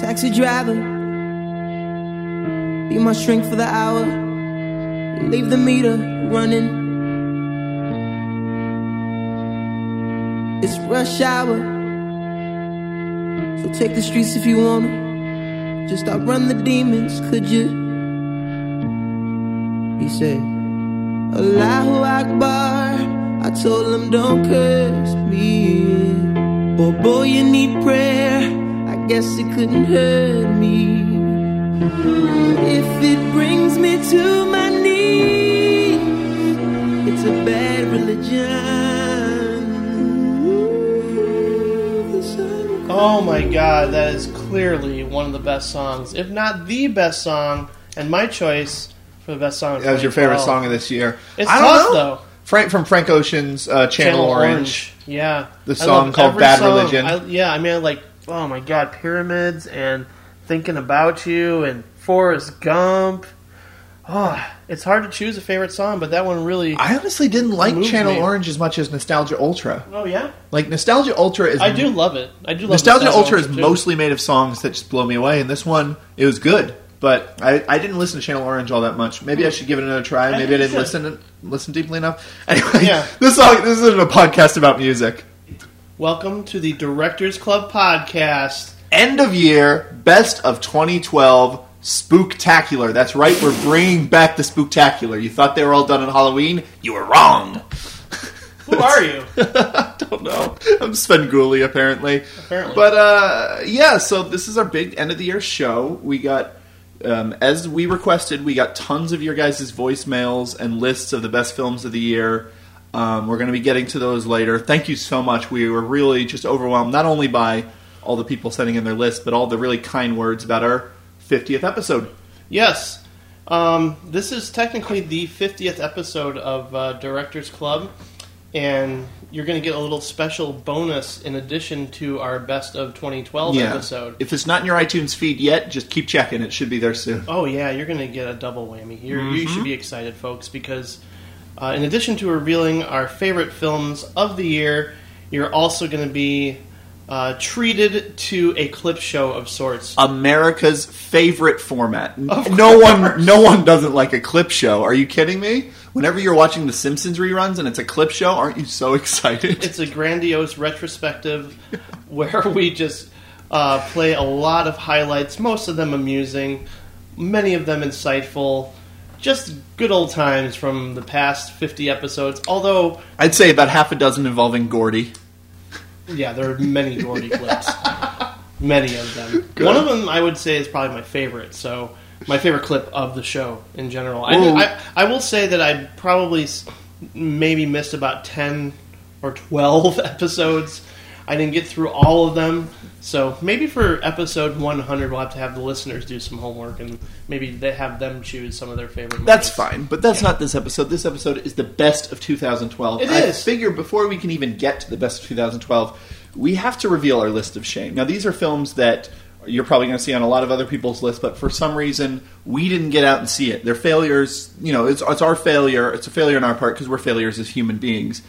Taxi driver, be my shrink for the hour. Leave the meter running. It's rush hour, so take the streets if you wanna. Just outrun the demons, could you? He said, Allahu Akbar. I told him, don't curse me. Oh boy, you need prayer. I guess it couldn't hurt me. If it brings me to my knees, it's a bad religion. Oh my god, that is clearly one of the best songs, if not the best song, and my choice for the best song. Of That was your favorite song of this year. It's I don't tough know. though. Frank from Frank Ocean's uh, Channel, Orange. Yeah, The song called Bad song. Religion. I, yeah, I mean, I like oh my god, pyramids and thinking about you and Forrest Gump. Oh, it's hard to choose a favorite song, but that one really. I honestly didn't like Channel me. Orange as much as Nostalgia Ultra. oh yeah, Like Nostalgia Ultra is I do love it. I do love Nostalgia Ultra is too. mostly made of songs that just blow me away, and this one it was good. But I, I didn't listen to Channel Orange all that much. Maybe I should give it another try. Maybe I you didn't listen listen deeply enough. Anyway, Yeah. this song this isn't a podcast about music. Welcome to the Directors Club podcast. End of year, best of 2012, spooktacular. That's right, we're bringing back the spooktacular. You thought they were all done on Halloween? You were wrong. Who are you? I don't know. I'm Svengoolie, apparently. Apparently. But uh, yeah, so this is our big end of the year show. We got, um, as we requested, we got tons of your guys' voicemails and lists of the best films of the year. Um, we're going to be getting to those later. Thank you so much. We were really just overwhelmed, not only by all the people sending in their list, but all the really kind words about our 50th episode. Yes. Um, this is technically the 50th episode of uh, Directors Club, and you're going to get a little special bonus in addition to our Best of 2012 episode. If it's not in your iTunes feed yet, just keep checking. It should be there soon. Oh, yeah, you're going to get a double whammy. You're, You Mm-hmm. should be excited, folks, because uh, in addition to revealing our favorite films of the year, you're also going to be uh, treated to a clip show of sorts. America's favorite format. Of no course. one, no one doesn't like a clip show. Are you kidding me? Whenever you're watching The Simpsons reruns and it's a clip show, aren't you so excited? it's a grandiose retrospective where we just uh, play a lot of highlights, most of them amusing, many of them insightful. Just good old times from the past 50 episodes. Although, I'd say about half a dozen involving Gordy. yeah, there are many Gordy clips. Many of them. One of them I would say is probably my favorite. So, my favorite clip of the show in general. I. I, I will say that I probably s- maybe missed about 10 or 12 episodes. I didn't get through all of them. So maybe for episode 100, we'll have to have the listeners do some homework and maybe they have them choose some of their favorite. That's fine, but that's not this episode. This episode is the best of 2012. It I is. figure before we can even get to the best of 2012, we have to reveal our list of shame. Now, these are films that you're probably going to see on a lot of other people's lists, but for some reason, we didn't get out and see it. They're failures. You know, it's, it's our failure. It's a failure on our part because we're failures as human beings,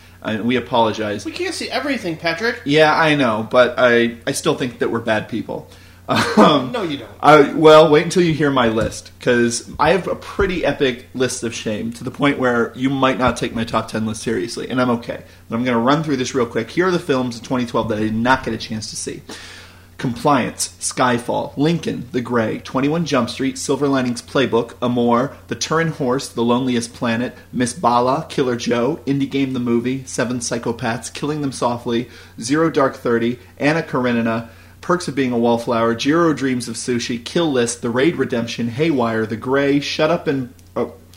we apologize. We can't see everything, Patrick. Yeah, I know, but I, I still think that we're bad people. Um, No, you don't. I, well, wait until you hear my list because I have a pretty epic list of shame to the point where you might not take my top 10 list seriously, and I'm okay. But I'm going to run through this real quick. Here are the films of 2012 that I did not get a chance to see. Compliance, Skyfall, Lincoln, The Grey, 21 Jump Street, Silver Linings Playbook, Amour, The Turin Horse, The Loneliest Planet, Miss Bala, Killer Joe, Indie Game the Movie, Seven Psychopaths, Killing Them Softly, Zero Dark Thirty, Anna Karenina, Perks of Being a Wallflower, Jiro Dreams of Sushi, Kill List, The Raid Redemption, Haywire, The Grey, Shut Up and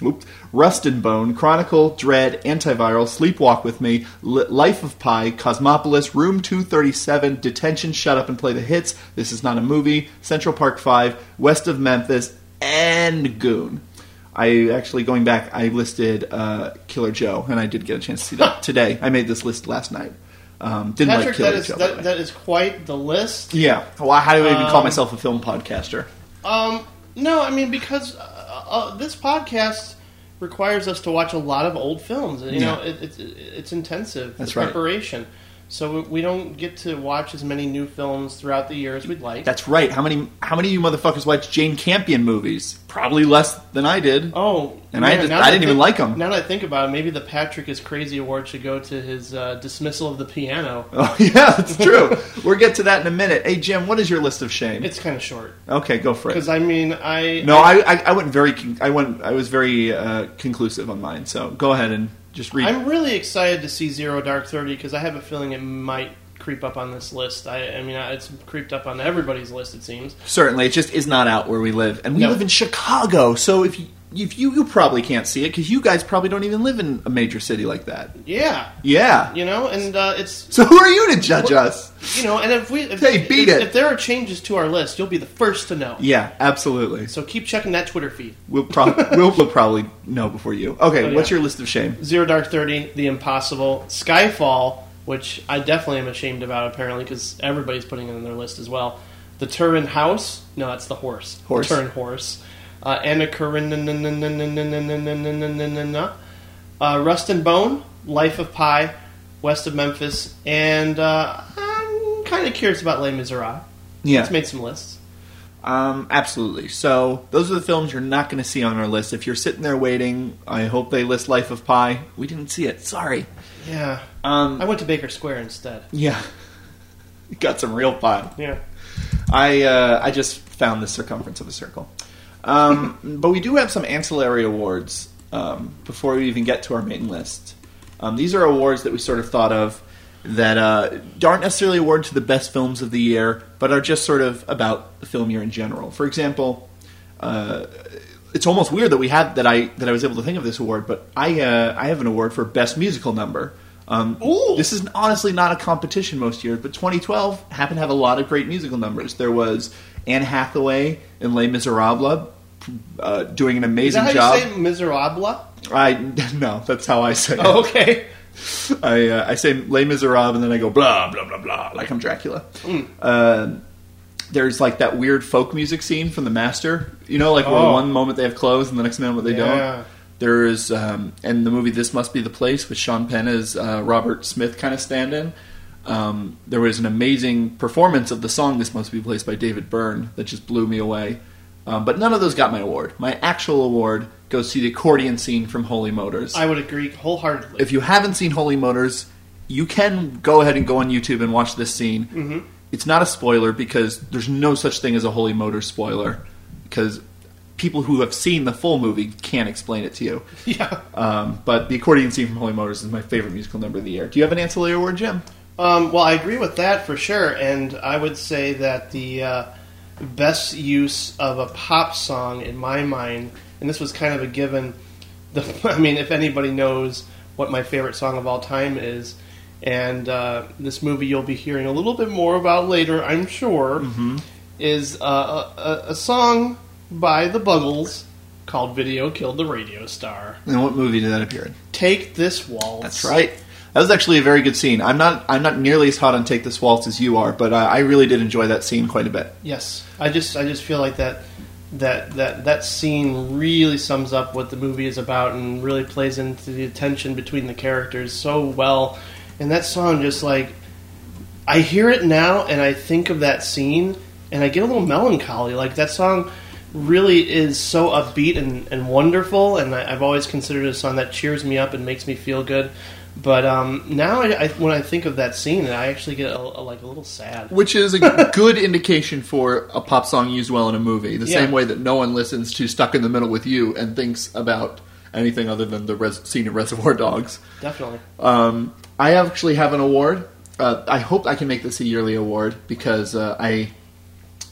oops, Rust and Bone, Chronicle, Dredd, Antiviral, Sleepwalk with Me, Li- Life of Pi, Cosmopolis, Room 237, Detention, Shut Up and Play the Hits, This Is Not a Movie, Central Park 5, West of Memphis, and Goon. I actually, going back, I listed uh, Killer Joe, and I did get a chance to see that today. I made this list last night. Um, didn't like Patrick, Killer that is Joe. by the way. that, that is quite the list. Yeah. Well, how do I even call Um, myself a film podcaster? Um, no, I mean because uh, uh, this podcast requires us to watch a lot of old films. You know, it, it's it's intensive. That's the right. Preparation. So we don't get to watch as many new films throughout the year as we'd like. That's right. How many how many of you motherfuckers watch Jane Campion movies? Probably less than I did. Oh, And I just- I didn't even like them. Now that I think about it, maybe the Patrick is Crazy Award should go to his uh, dismissal of the piano. Oh yeah, that's true. we'll get to that in a minute. Hey Jim, what is your list of shame? It's kind of short okay, go for it. because I mean I No, I, I I went very I went I was very uh, conclusive on mine. So go ahead and just read. I'm really excited to see Zero Dark Thirty because I have a feeling it might creep up on this list. I, I mean, it's creeped up on everybody's list. It seems. Certainly, it just is not out where we live, and we No. live in Chicago. So if you, if you you probably can't see it because you guys probably don't even live in a major city like that. Yeah, Yeah. you know, and uh, it's So who are you to judge us? you know, and if we if, Hey, beat if, it. if there are changes to our list, you'll be the first to know. Yeah, absolutely. So keep checking that Twitter feed. We'll, prob- we'll, we'll probably know before you. Okay, Oh, yeah. what's your list of shame? Zero Dark Thirty, The Impossible, Skyfall, which I definitely am ashamed about apparently because everybody's putting it on their list as well. The Turin House, no, that's the horse. Horse. The Turin Horse. Uh, Anna Karenina. Uh, Rust and Bone, Life of Pi, West of Memphis, and uh, I'm kind of curious about Les Miserables. Yeah, It's made some lists. um, absolutely. So those are the films you're not going to see on our list. If you're sitting there waiting, I hope they list Life of Pi. We didn't see it. Sorry. Yeah. Um, I went to Baker Square instead. yeah, got some real pie. Yeah. I uh, I just found the circumference of a circle. Um, but we do have some ancillary awards um, before we even get to our main list. Um, these are awards that we sort of thought of that uh, aren't necessarily awarded to the best films of the year, but are just sort of about the film year in general. For example, uh, it's almost weird that we had that I that I was able to think of this award, but I uh, I have an award for best musical number. Um. This is honestly not a competition most years, but 2012 happened to have a lot of great musical numbers. There was Anne Hathaway in Les Miserables uh, doing an Is amazing job. you say Miserable? I no, that's how I say it. Oh, okay. I uh, I say Les Miserables and then I go blah blah blah blah like I'm Dracula. Mm. Uh, there's like that weird folk music scene from The Master. You know, like where Oh. one moment they have clothes and the next moment they Yeah. don't. There's um, and the movie This Must Be the Place with Sean Penn as uh, Robert Smith kind of stand-in. Um, there was an amazing performance of the song "This Must Be the Place" by David Byrne that just blew me away. Um, but none of those got my award. My actual award goes to the accordion scene from Holy Motors. I would agree wholeheartedly. If you haven't seen Holy Motors, you can go ahead and go on YouTube and watch this scene. Mm-hmm. It's not a spoiler because there's no such thing as a Holy Motors spoiler because people who have seen the full movie can't explain it to you. yeah. Um, but the accordion scene from Holy Motors is my favorite musical number of the year. Do you have an ancillary award, Jim? Um, well, I agree with that for sure, and I would say that the uh, best use of a pop song in my mind, and this was kind of a given. The, I mean, if anybody knows what my favorite song of all time is, and uh, this movie you'll be hearing a little bit more about later, I'm sure, is uh, a, a, a song by the Buggles called "Video Killed the Radio Star." And what movie did that appear in? Take this waltz. That's right. That was actually a very good scene. I'm not I'm not nearly as hot on Take This Waltz as you are, but uh, I really did enjoy that scene quite a bit. Yes, I just I just feel like that that that that scene really sums up what the movie is about and really plays into the tension between the characters so well. And that song just like I hear it now and I think of that scene and I get a little melancholy. Like that song really is so upbeat and, and wonderful and I, I've always considered it a song that cheers me up and makes me feel good. But um, now, I, I, when I think of that scene, I actually get a, a, like a little sad. Which is a good indication for a pop song used well in a movie. The Yeah. same way that no one listens to "Stuck in the Middle with You" and thinks about anything other than the res- scene in Reservoir Dogs. Definitely. Um, I actually have an award. Uh, I hope I can make this a yearly award because uh, I.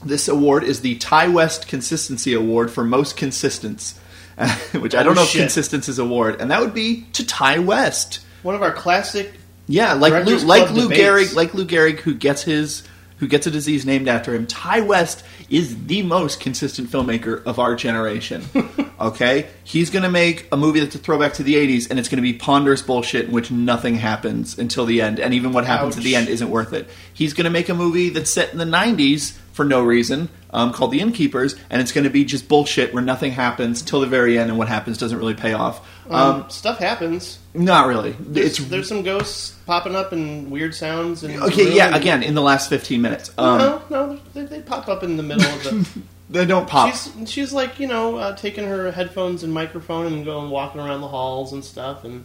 This award is the Ti West Consistency Award for most consistence, which I Oh, don't know shit. if consistence is award, and that would be to Ti West. One of our classic. Yeah, like Lou, like Club Lou debates. Gehrig, like Lou Gehrig, who gets his who gets a disease named after him. Ti West is the most consistent filmmaker of our generation. okay, he's going to make a movie that's a throwback to the '80s, and it's going to be ponderous bullshit in which nothing happens until the end, and even what happens at the end isn't worth it. He's going to make a movie that's set in the '90s for no reason, um, called The Innkeepers, and it's going to be just bullshit where nothing happens till the very end, and what happens doesn't really pay off. Um, stuff happens. Not really. There's, it's there's some ghosts popping up and weird sounds. And okay. Yeah. Again, in the last fifteen minutes, um, no, no, they, they pop up in the middle of the. they don't pop. she's she's like you know uh, taking her headphones and microphone and going walking around the halls and stuff and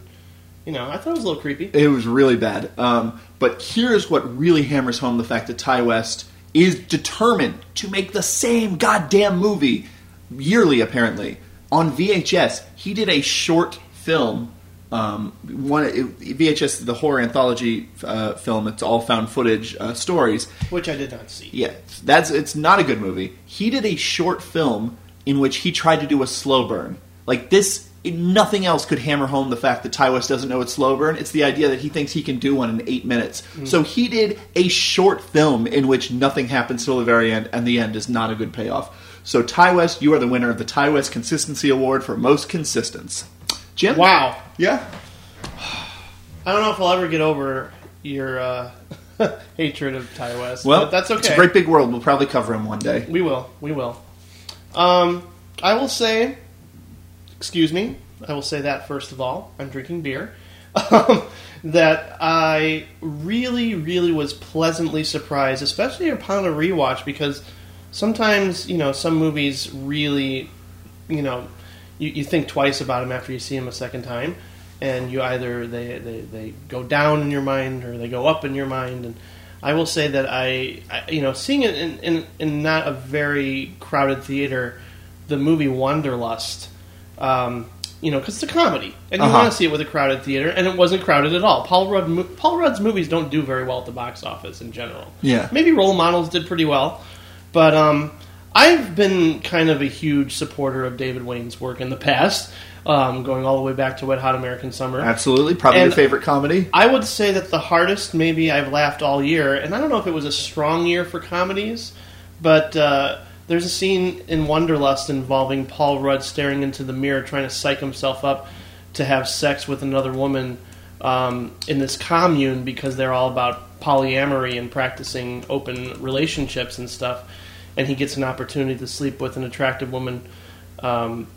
you know I thought it was a little creepy. It was really bad. Um, but here's what really hammers home the fact that Ti West is determined to make the same goddamn movie yearly, apparently. On VHS, he did a short film. Um, one VHS, the horror anthology uh, film. It's all found footage uh, stories. Which I did not see. Yeah, that's it's not a good movie. He did a short film in which he tried to do a slow burn. Like this, nothing else could hammer home the fact that Ti West doesn't know it's slow burn. It's the idea that he thinks he can do one in eight minutes. So he did a short film in which nothing happens till the very end, and the end is not a good payoff. So Ti West, you are the winner of the Ti West Consistency Award for most consistence. Jim? Wow. Yeah. I don't know if I'll ever get over your uh, hatred of Ti West. Well, but that's okay. It's a great big world. We'll probably cover him one day. We will. We will. Um, I will say, excuse me. I will say that first of all. I'm drinking beer. Um, that I really, really was pleasantly surprised, especially upon a rewatch, because sometimes you know some movies really, you know, you, you think twice about them after you see them a second time, and you either they, they, they go down in your mind or they go up in your mind. And I will say that I, I you know, seeing it in, in, in not a very crowded theater, the movie Wanderlust. Um, you know, because it's a comedy, and you Uh-huh. want to see it with a crowded theater, and it wasn't crowded at all. Paul Rudd, Paul Rudd's movies don't do very well at the box office in general. Yeah. maybe Role Models did pretty well, but um, I've been kind of a huge supporter of David Wain's work in the past, um, going all the way back to Wet Hot American Summer. Absolutely. Probably And- your favorite comedy. I would say that the hardest maybe I've laughed all year, and I don't know if it was a strong year for comedies, but uh, there's a scene in Wanderlust involving Paul Rudd staring into the mirror trying to psych himself up to have sex with another woman um, in this commune because they're all about polyamory and practicing open relationships and stuff. And he gets an opportunity to sleep with an attractive woman um,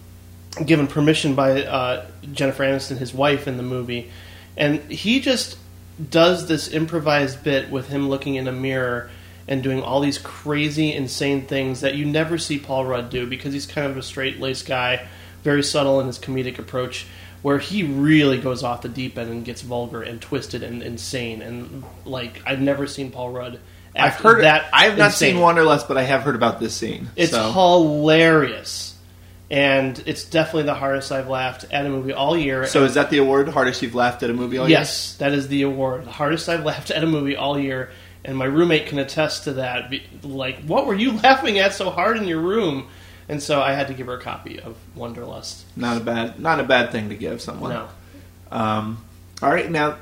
given permission by uh, Jennifer Aniston, his wife, in the movie, and he just does this improvised bit with him looking in a mirror and doing all these crazy, insane things that you never see Paul Rudd do because he's kind of a straight laced guy, very subtle in his comedic approach. Where he really goes off the deep end and gets vulgar and twisted and insane, and like I've never seen Paul Rudd. I've heard that. I have not insane. seen Wanderlust, but I have heard about this scene. It's so. hilarious, and it's definitely the hardest I've laughed at a movie all year. So is that the award? Hardest you've laughed at a movie all year? yes, that is the award. The hardest I've laughed at a movie all year, and my roommate can attest to that. Like, what were you laughing at so hard in your room? And so I had to give her a copy of Wanderlust. Not a bad, not a bad thing to give someone. No, Um, all right, now,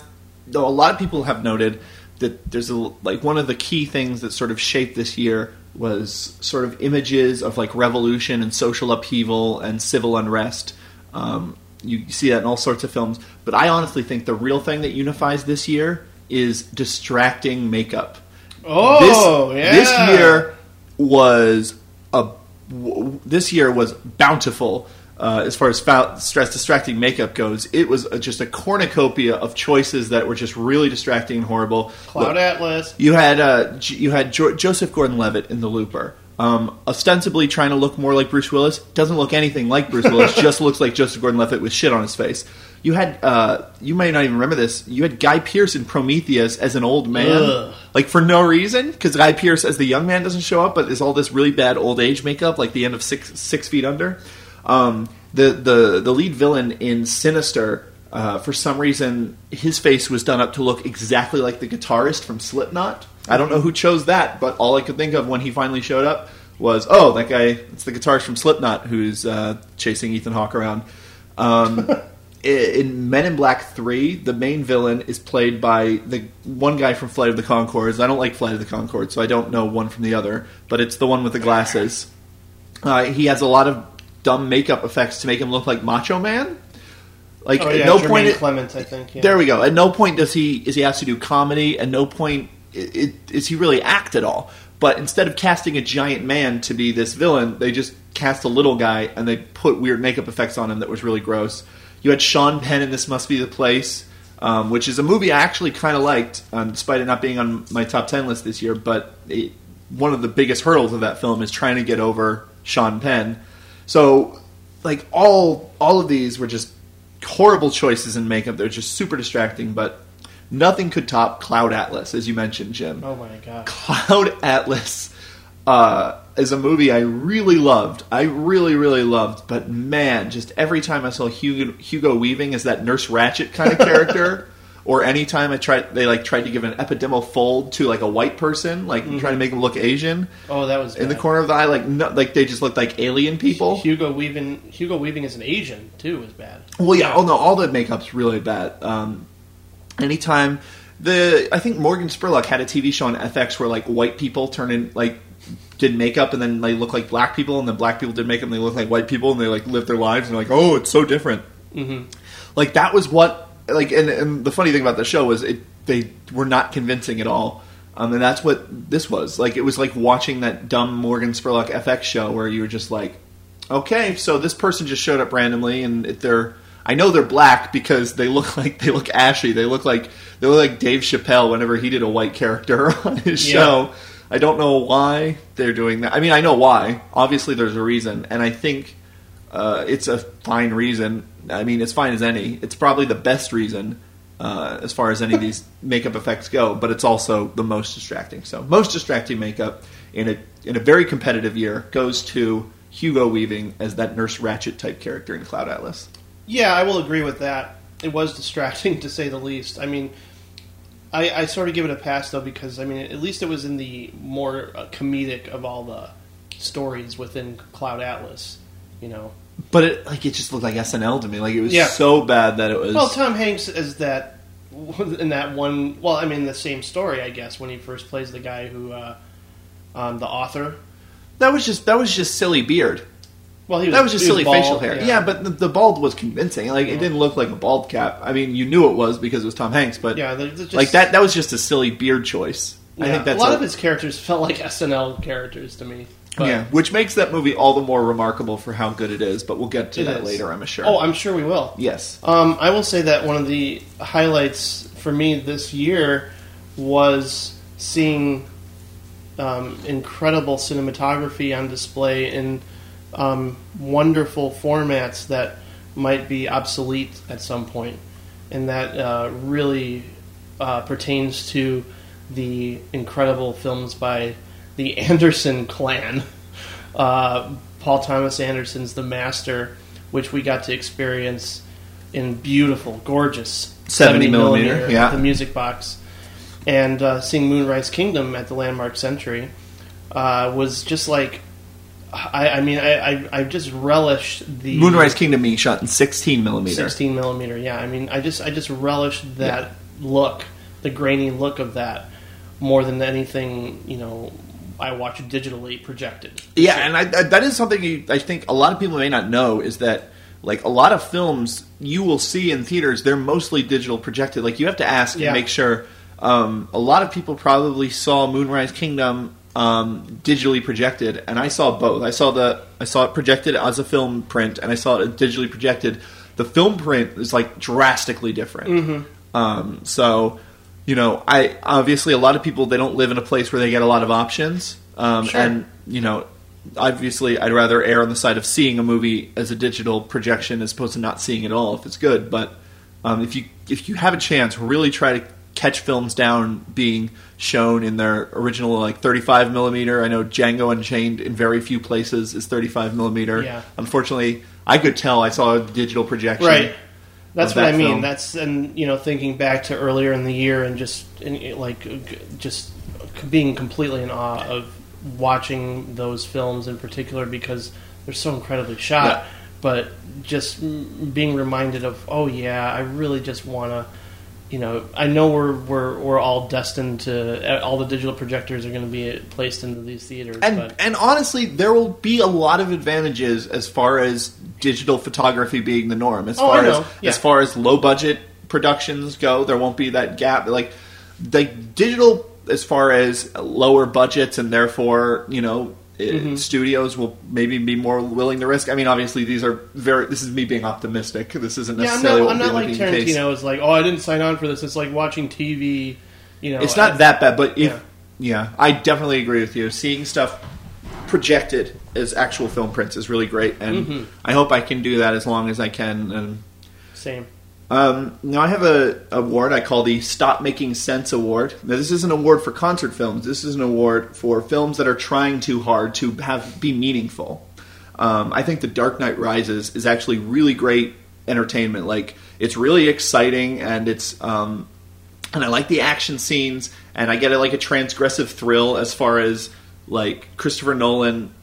though a lot of people have noted that there's a like one of the key things that sort of shaped this year was sort of images of like revolution and social upheaval and civil unrest. Um, you see that in all sorts of films, but I honestly think the real thing that unifies this year is distracting makeup. Oh, this, yeah. This year was a w- this year was bountiful uh, as far as fou- stress distracting makeup goes. It was a, just a cornucopia of choices that were just really distracting and horrible. Cloud Look, Atlas. you had uh, J- you had jo- Joseph Gordon-Levitt in The Looper. Um, ostensibly trying to look more like Bruce Willis, doesn't look anything like Bruce Willis. just looks like Joseph Gordon-Levitt with shit on his face. You had uh, you may not even remember this. You had Guy Pearce in Prometheus as an old man, Ugh. like for no reason, because Guy Pearce as the young man doesn't show up, but is all this really bad old age makeup, like the end of Six Six Feet Under. Um, the the the lead villain in Sinister, uh, for some reason, his face was done up to look exactly like the guitarist from Slipknot. I don't know who chose that, but all I could think of when he finally showed up was, oh, that guy, it's the guitarist from Slipknot who's uh, chasing Ethan Hawke around. Um, in Men in Black 3, the main villain is played by the one guy from Flight of the Conchords. I don't like Flight of the Conchords, so I don't know one from the other, but it's the one with the glasses. Uh, he has a lot of dumb makeup effects to make him look like Macho Man. Like Oh at no Jermaine point, it- Clement, I think. Yeah. there we go. At no point does he is he asked to do comedy. At no point i it, is he really act at all. But instead of casting a giant man to be this villain, they just cast a little guy and they put weird makeup effects on him that was really gross. You had Sean Penn in This Must Be the Place, um, which is a movie I actually kind of liked, um, despite it not being on my top ten list this year. But it, one of the biggest hurdles of that film is trying to get over Sean Penn. So, like all all of these were just horrible choices in makeup. They're just super distracting, but nothing could top Cloud Atlas, as you mentioned, Jim. Oh my god. Cloud Atlas uh, is a movie I really loved. I really, really loved. But man, just every time I saw Hugo, Hugo Weaving as that Nurse Ratched kind of character, or anytime I tried, they like tried to give an epidermal fold to like a white person, like trying to make him look Asian Oh, that was in the corner of the eye, like no, like they just looked like alien people. Hugo Weaving. Hugo Weaving as an Asian too was bad. Well, yeah. Oh no, all the makeup's really bad. Um, anytime the I think Morgan Spurlock had a TV show on FX where like white people turn in like did makeup and then they look like black people and then black people did makeup and they look like white people and they like live their lives and they're like oh it's so different. hmm Like that was what like and, and the funny thing about the show was it they were not convincing at all. Um, and that's what this was. Like it was like watching that dumb Morgan Spurlock FX show where you were just like, okay, so this person just showed up randomly and they're I know they're black because they look like they look ashy. They look like they look like Dave Chappelle whenever he did a white character on his Yeah. show. I don't know why they're doing that. I mean, I know why. Obviously, there's a reason, and I think uh, it's a fine reason. I mean, it's fine as any. It's probably the best reason uh, as far as any of these makeup effects go, but it's also the most distracting. So, most distracting makeup in a in a very competitive year goes to Hugo Weaving as that Nurse Ratched type character in Cloud Atlas. Yeah, I will agree with that. It was distracting to say the least. I mean, I, I sort of give it a pass though because I mean at least it was in the more uh, comedic of all the stories within Cloud Atlas. You know, But it like it just looked like SNL to me. Like it was Yeah. so bad that it was. well, Tom Hanks is that in that one. Well, I mean the same story, I guess, when he first plays the guy who, uh, um, the author. that was just that was just silly beard. Well, he was, That was just he silly bald, facial hair. Yeah, but the, the bald was convincing. Like it didn't look like a bald cap. I mean, you knew it was because it was Tom Hanks, but yeah, they're, they're just, like that that was just a silly beard choice. I think that's a lot of his characters felt like SNL characters to me. But, yeah, which makes that movie all the more remarkable for how good it is. But we'll get to It that is. later, I'm sure. Oh, I'm sure we will. yes, Um, I will say that one of the highlights for me this year was seeing um, incredible cinematography on display in um, wonderful formats that might be obsolete at some point, and that uh, really uh, pertains to the incredible films by the Anderson clan. Uh, Paul Thomas Anderson's The Master, which we got to experience in beautiful, gorgeous 70 millimeter, yeah. the music box, and uh, seeing Moonrise Kingdom at the Landmark Century uh, was just like. I, I mean, I, I, I just relished the Moonrise Kingdom being shot in 16 millimeter. 16 millimeter. Yeah, I mean, I just I just relished that look, the grainy look of that, more than anything you know I watch digitally projected. Yeah, and I, I, that is something you, I think a lot of people may not know is that like a lot of films you will see in theaters they're mostly digital projected. Like you have to ask Yeah. and make sure. Um, a lot of people probably saw Moonrise Kingdom um, digitally projected, and I saw both. I saw the I saw it projected as a film print, and I saw it digitally projected. The film print is like drastically different. Um, so you know, I obviously a lot of people they don't live in a place where they get a lot of options, um, Sure. and you know, obviously I'd rather err on the side of seeing a movie as a digital projection as opposed to not seeing it at all if it's good. But um, if you if you have a chance, really try to catch films down being shown in their original like 35 millimeter. I know Django Unchained in very few places is 35 millimeter. Yeah. Unfortunately, I could tell I saw a digital projection. Right. That's what that I mean. film. That's and you know thinking back to earlier in the year and just and, like just being completely in awe of watching those films in particular because they're so incredibly shot. Yeah. But just being reminded of oh yeah, I really just want to. You know, I know we're we're we're all destined to all the digital projectors are going to be placed into these theaters, And but and honestly, there will be a lot of advantages as far as digital photography being the norm. As Oh, far as Yeah. as far as low budget productions go, there won't be that gap. Like like digital, as far as lower budgets and therefore you know Mm-hmm. studios will maybe be more willing to risk. I mean, obviously, these are very. This is me being optimistic. This isn't Yeah, I'm necessarily not, what I'm not like looking the case. Tarantino is like, oh, I didn't sign on for this. It's like watching TV. You know, It's not that bad, but if Yeah. yeah. I definitely agree with you. Seeing stuff projected as actual film prints is really great, and Mm-hmm. I hope I can do that as long as I can. And Same. Um, now I have a award I call the Stop Making Sense Award. Now this is an award for concert films. This is an award for films that are trying too hard to have be meaningful. Um, I think The Dark Knight Rises is actually really great entertainment. Like it's really exciting and it's um, and I like the action scenes and I get a, like a transgressive thrill as far as like Christopher Nolan.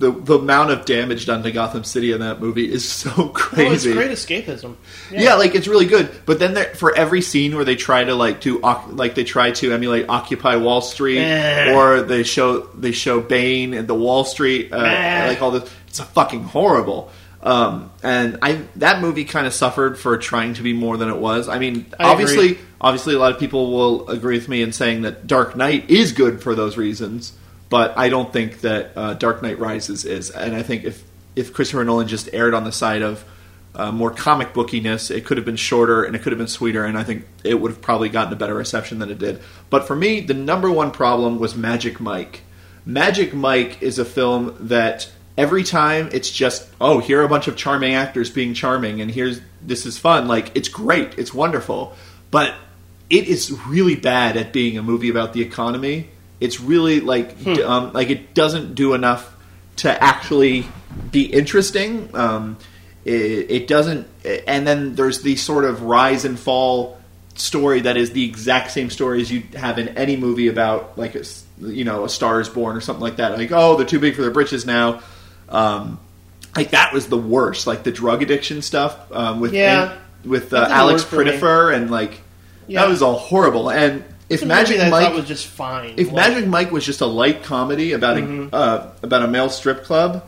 The, the amount of damage done to Gotham City in that movie is so crazy. Oh, it's great escapism. Yeah. like it's really good. But then there, for every scene where they try to like do like they try to emulate Occupy Wall Street, Eh. or they show they show Bane and the Wall Street, uh, Eh. like all this, it's a fucking horrible. Um, and I that movie kind of suffered for trying to be more than it was. I mean, I obviously, agree. obviously, a lot of people will agree with me in saying that Dark Knight is good for those reasons. But I don't think that uh, Dark Knight Rises is. And I think if if Christopher Nolan just aired on the side of uh, more comic bookiness. It could have been shorter and it could have been sweeter, and I think it would have probably gotten a better reception than it did. But for me, the number one problem was Magic Mike. Magic Mike is a film that every time it's just oh here are a bunch of charming actors being charming and here's this is fun like it's great it's wonderful but it is really bad at being a movie about the economy it's really like d- um, like it doesn't do enough to actually be interesting um, it, it doesn't and then there's the sort of rise and fall story that is the exact same story as you have in any movie about like a you know a star is born or something like that like oh they're too big for their britches now um, like that was the worst like the drug addiction stuff um, with Yeah. with uh, Alex work for me. Pettyfer and like Yeah. that was all horrible and if It's a movie Magic Mike was just fine. if Like, Magic Mike was just a light comedy about Mm-hmm. a uh, about a male strip club,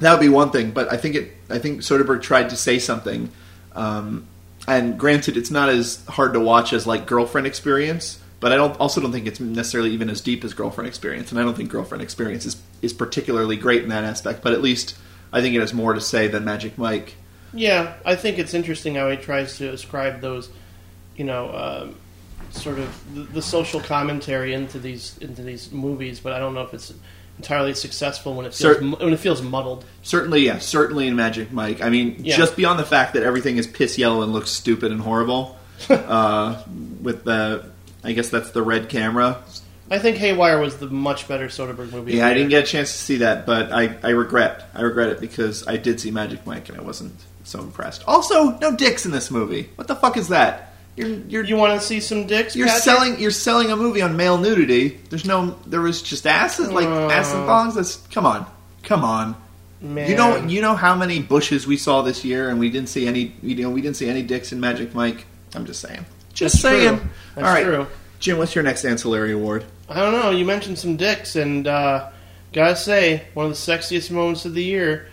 that would be one thing. But I think it. I think Soderbergh tried to say something. Um, and granted, it's not as hard to watch as like Girlfriend Experience, but I don't also don't think it's necessarily even as deep as Girlfriend Experience. And I don't think Girlfriend Experience is is particularly great in that aspect. But at least I think it has more to say than Magic Mike. Yeah, I think it's interesting how he tries to ascribe those, you know, um, sort of the, the social commentary into these into these movies. But I don't know if it's entirely successful when it feels Cer- mu- when it feels muddled. Certainly, yeah, certainly in Magic Mike. I mean, Yeah. just beyond the fact that everything is piss yellow and looks stupid and horrible, uh, with the, I guess that's the red camera. I think Haywire was the much better Soderbergh movie. Yeah, I didn't get a chance to see that, but I, I regret, I regret it because I did see Magic Mike and I wasn't so impressed. Also, no dicks in this movie. What the fuck is that? You're you're You want to see some dicks? you're Patrick? selling you're selling a movie on male nudity. There's no there was just asses like Uh. ass and thongs. That's come on, come on. Man. You know, you know how many bushes we saw this year, and we didn't see any. You know, we didn't see any dicks in Magic Mike. I'm just saying. Just That's saying. true. That's All right, true. Jim. What's your next ancillary award? I don't know. You mentioned some dicks, and uh, gotta say, one of the sexiest moments of the year.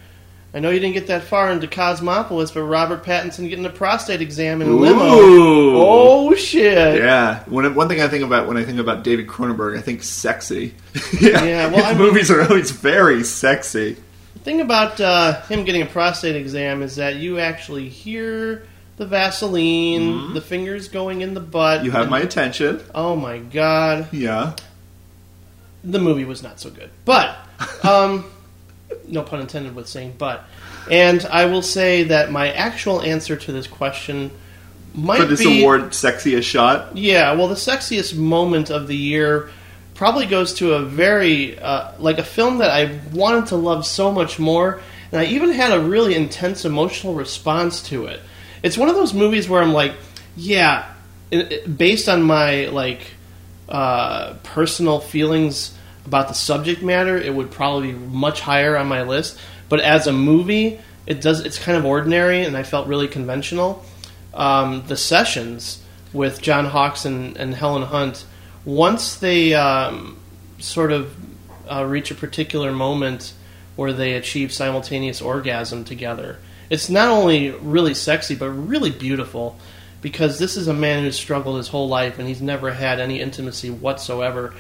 I know you didn't get that far into Cosmopolis, but Robert Pattinson getting a prostate exam in a limo. Ooh. Oh shit! Yeah. One, one thing I think about when I think about David Cronenberg, I think sexy. Yeah, well, his I mean- movies are always very sexy. The thing about uh, him getting a prostate exam is that you actually hear the Vaseline, the fingers going in the butt. Mm-hmm. You have and- my attention. Oh my god, Yeah. the movie was not so good, but um, no pun intended with saying but. And I will say that my actual answer to this question might For this be award, sexiest shot. Yeah, well, the sexiest moment of the year probably goes to a very uh, like a film that I wanted to love so much more, and I even had a really intense emotional response to it. It's one of those movies where I'm like, yeah, it, it- based on my like uh, personal feelings about the subject matter, it would probably be much higher on my list. But as a movie, it does it's kind of ordinary, and I felt really conventional. Um, the sessions with John Hawkes and, and Helen Hunt, once they um, sort of uh, reach a particular moment where they achieve simultaneous orgasm together, it's not only really sexy but really beautiful because this is a man who's struggled his whole life and he's never had any intimacy whatsoever.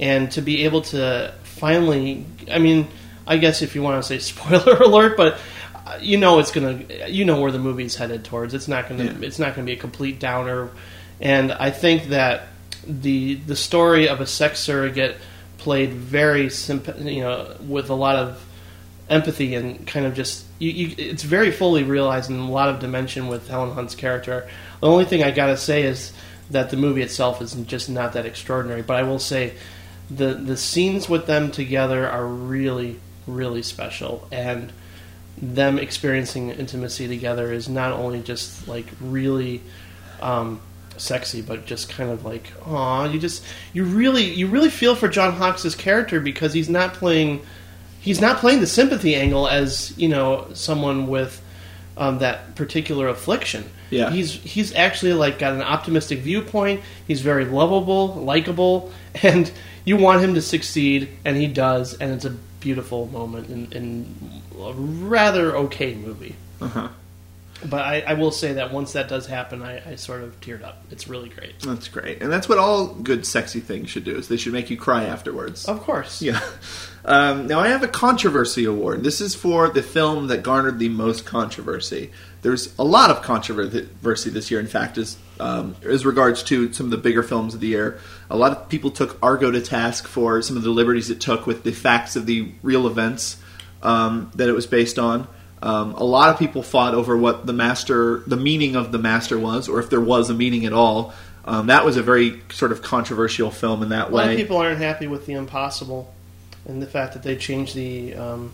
And to be able to finally, I mean, I guess if you want to say spoiler alert, but uh, you know it's gonna, you know where the movie's headed towards. It's not gonna, Yeah. it's not gonna be a complete downer, and I think that the the story of a sex surrogate played very simp- you know with a lot of empathy and kind of just you, you, it's very fully realized in a lot of dimension with Helen Hunt's character. The only thing I gotta say is that the movie itself is just not that extraordinary. But I will say the the scenes with them together are really really special and them experiencing intimacy together is not only just like really um, sexy, but just kind of like, oh, you just you really you really feel for John Hawkes' character because he's not playing he's not playing the sympathy angle as you know someone with um, that particular affliction. Yeah. he's he's actually like got an optimistic viewpoint. He's very lovable, likable, and you want him to succeed, and he does, and it's a beautiful moment in, in a rather okay movie. Uh-huh. But I, I will say that once that does happen, I, I sort of teared up. It's really great. That's great, and that's what all good, sexy things should do. Is they should make you cry afterwards. Of course. Yeah. Um, now I have a controversy award. This is for the film that garnered the most controversy. There's a lot of controversy this year. In fact, as um, as regards to some of the bigger films of the year, a lot of people took Argo to task for some of the liberties it took with the facts of the real events um, that it was based on. Um, a lot of people fought over what the master, the meaning of the master was, or if there was a meaning at all. Um, that was a very sort of controversial film in that way. A lot of people aren't happy with the impossible and the fact that they changed the. Um,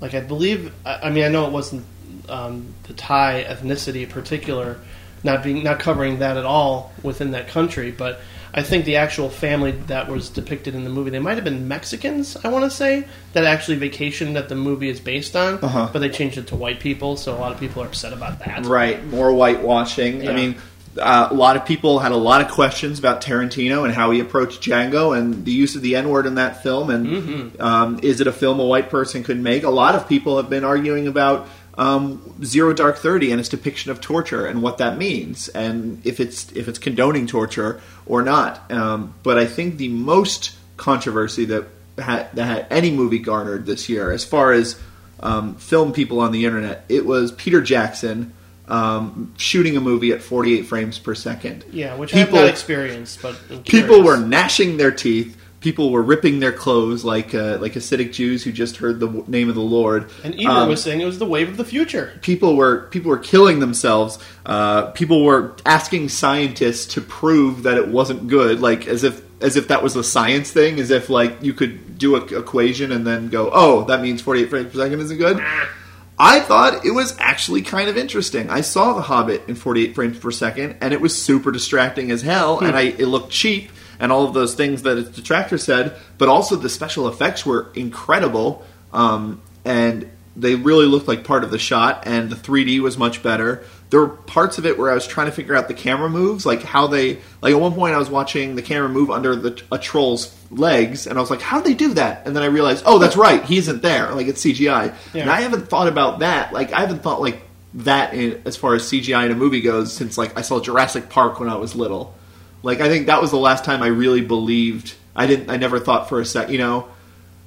like, I believe. I, I mean, I know it wasn't um, the Thai ethnicity in particular, not being not covering that at all within that country, but I think the actual family that was depicted in the movie, they might have been Mexicans, I want to say, that actually vacationed that the movie is based on, Uh-huh. but they changed it to white people, so a lot of people are upset about that. Right, more whitewashing. Yeah. I mean, uh, a lot of people had a lot of questions about Tarantino and how he approached Django and the use of the N word in that film. And Mm-hmm. um, is it a film a white person could make? A lot of people have been arguing about um, Zero Dark Thirty and its depiction of torture and what that means, and if it's if it's condoning torture or not. Um, but I think the most controversy that had, that had any movie garnered this year, as far as um, film people on the internet, it was Peter Jackson um, shooting a movie at 48 frames per second. Yeah, which I've People- not experienced, but People were gnashing their teeth. People were ripping their clothes like uh, like Hasidic Jews who just heard the w- name of the Lord. And Ebert Um, was saying it was the wave of the future. people were people were killing themselves. Uh, people were asking scientists to prove that it wasn't good, like as if as if that was a science thing, as if like you could do an equation and then go, oh, that means 48 frames per second isn't good. I thought it was actually kind of interesting. I saw The Hobbit in 48 frames per second, and it was super distracting as hell, and I, it looked cheap, and all of those things that its detractor said, but also the special effects were incredible, um, and they really looked like part of the shot, and the 3D was much better. There were parts of it where I was trying to figure out the camera moves, like how they, like at one point I was watching the camera move under the, a troll's legs, and I was like, how do they do that? And then I realized, oh, that's right, he isn't there, like it's CGI. Yeah. And I haven't thought about that. Like I haven't thought like that in, as far as CGI in a movie goes since like I saw Jurassic Park when I was little. Like I think that was the last time I really believed. I didn't. I never thought for a sec. You know.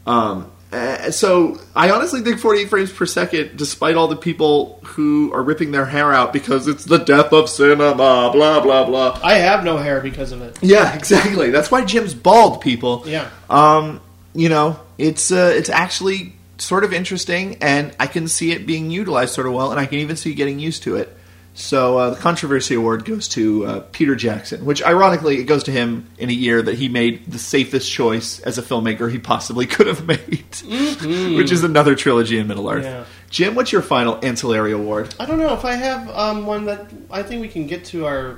Um, uh, so I honestly think 48 frames per second, despite all the people who are ripping their hair out because it's the death of cinema, blah blah blah. I have no hair because of it. Yeah, exactly. That's why Jim's bald, people. Yeah. Um, you know, it's uh, it's actually sort of interesting, and I can see it being utilized sort of well, and I can even see getting used to it. So uh, the controversy award goes to uh, Peter Jackson, which ironically it goes to him in a year that he made the safest choice as a filmmaker he possibly could have made, which is another trilogy in Middle Earth. Yeah. Jim, what's your final ancillary award? I don't know if I have um, one that I think we can get to our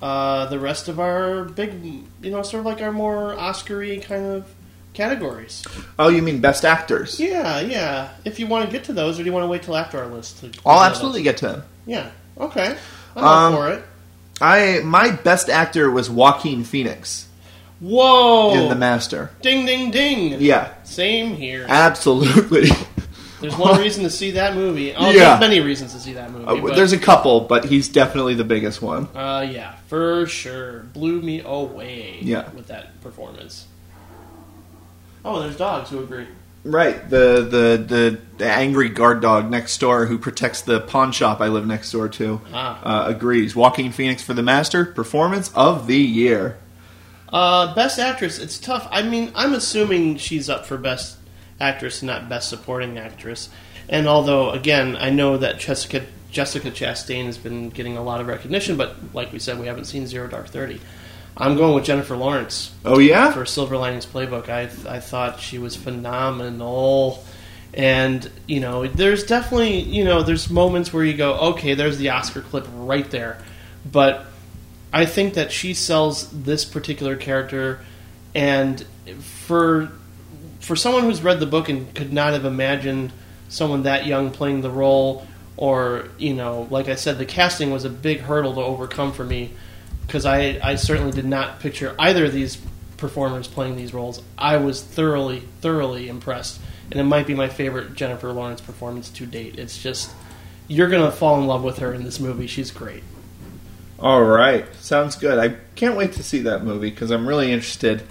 uh, the rest of our big, you know, sort of like our more Oscar-y kind of categories. Oh, you mean best actors? Yeah, yeah. If you want to get to those, or do you want to wait till after our list? To I'll to absolutely get to them. Yeah. Okay. I'm Um, for it. I my best actor was Joaquin Phoenix Whoa! in The Master. ding, ding, ding. Yeah, Same here. absolutely. There's one reason to see that movie. Oh, Yeah. there's many reasons to see that movie. Uh, there's a couple, but he's definitely the biggest one. uh, yeah, for sure. Blew me away Yeah. with that performance. Oh, there's dogs who agree. Right, the, the the the angry guard dog next door who protects the pawn shop I live next door to Ah. uh, agrees. Joaquin Phoenix for the Master, performance of the year. Uh, best actress, it's tough. I mean, I'm assuming she's up for best actress, not best supporting actress. And although, again, I know that Jessica Jessica Chastain has been getting a lot of recognition, but like we said, we haven't seen Zero Dark Thirty. I'm going with Jennifer Lawrence. Oh yeah, for Silver Linings Playbook. I I thought she was phenomenal, and you know, there's definitely you know, there's moments where you go, okay, there's the Oscar clip right there, but I think that she sells this particular character, and for for someone who's read the book and could not have imagined someone that young playing the role, or you know, like I said, the casting was a big hurdle to overcome for me because I I certainly did not picture either of these performers playing these roles. I was thoroughly thoroughly impressed, and it might be my favorite Jennifer Lawrence performance to date. It's just you're gonna fall in love with her in this movie. She's great. All right, sounds good. I can't wait to see that movie because I'm really interested to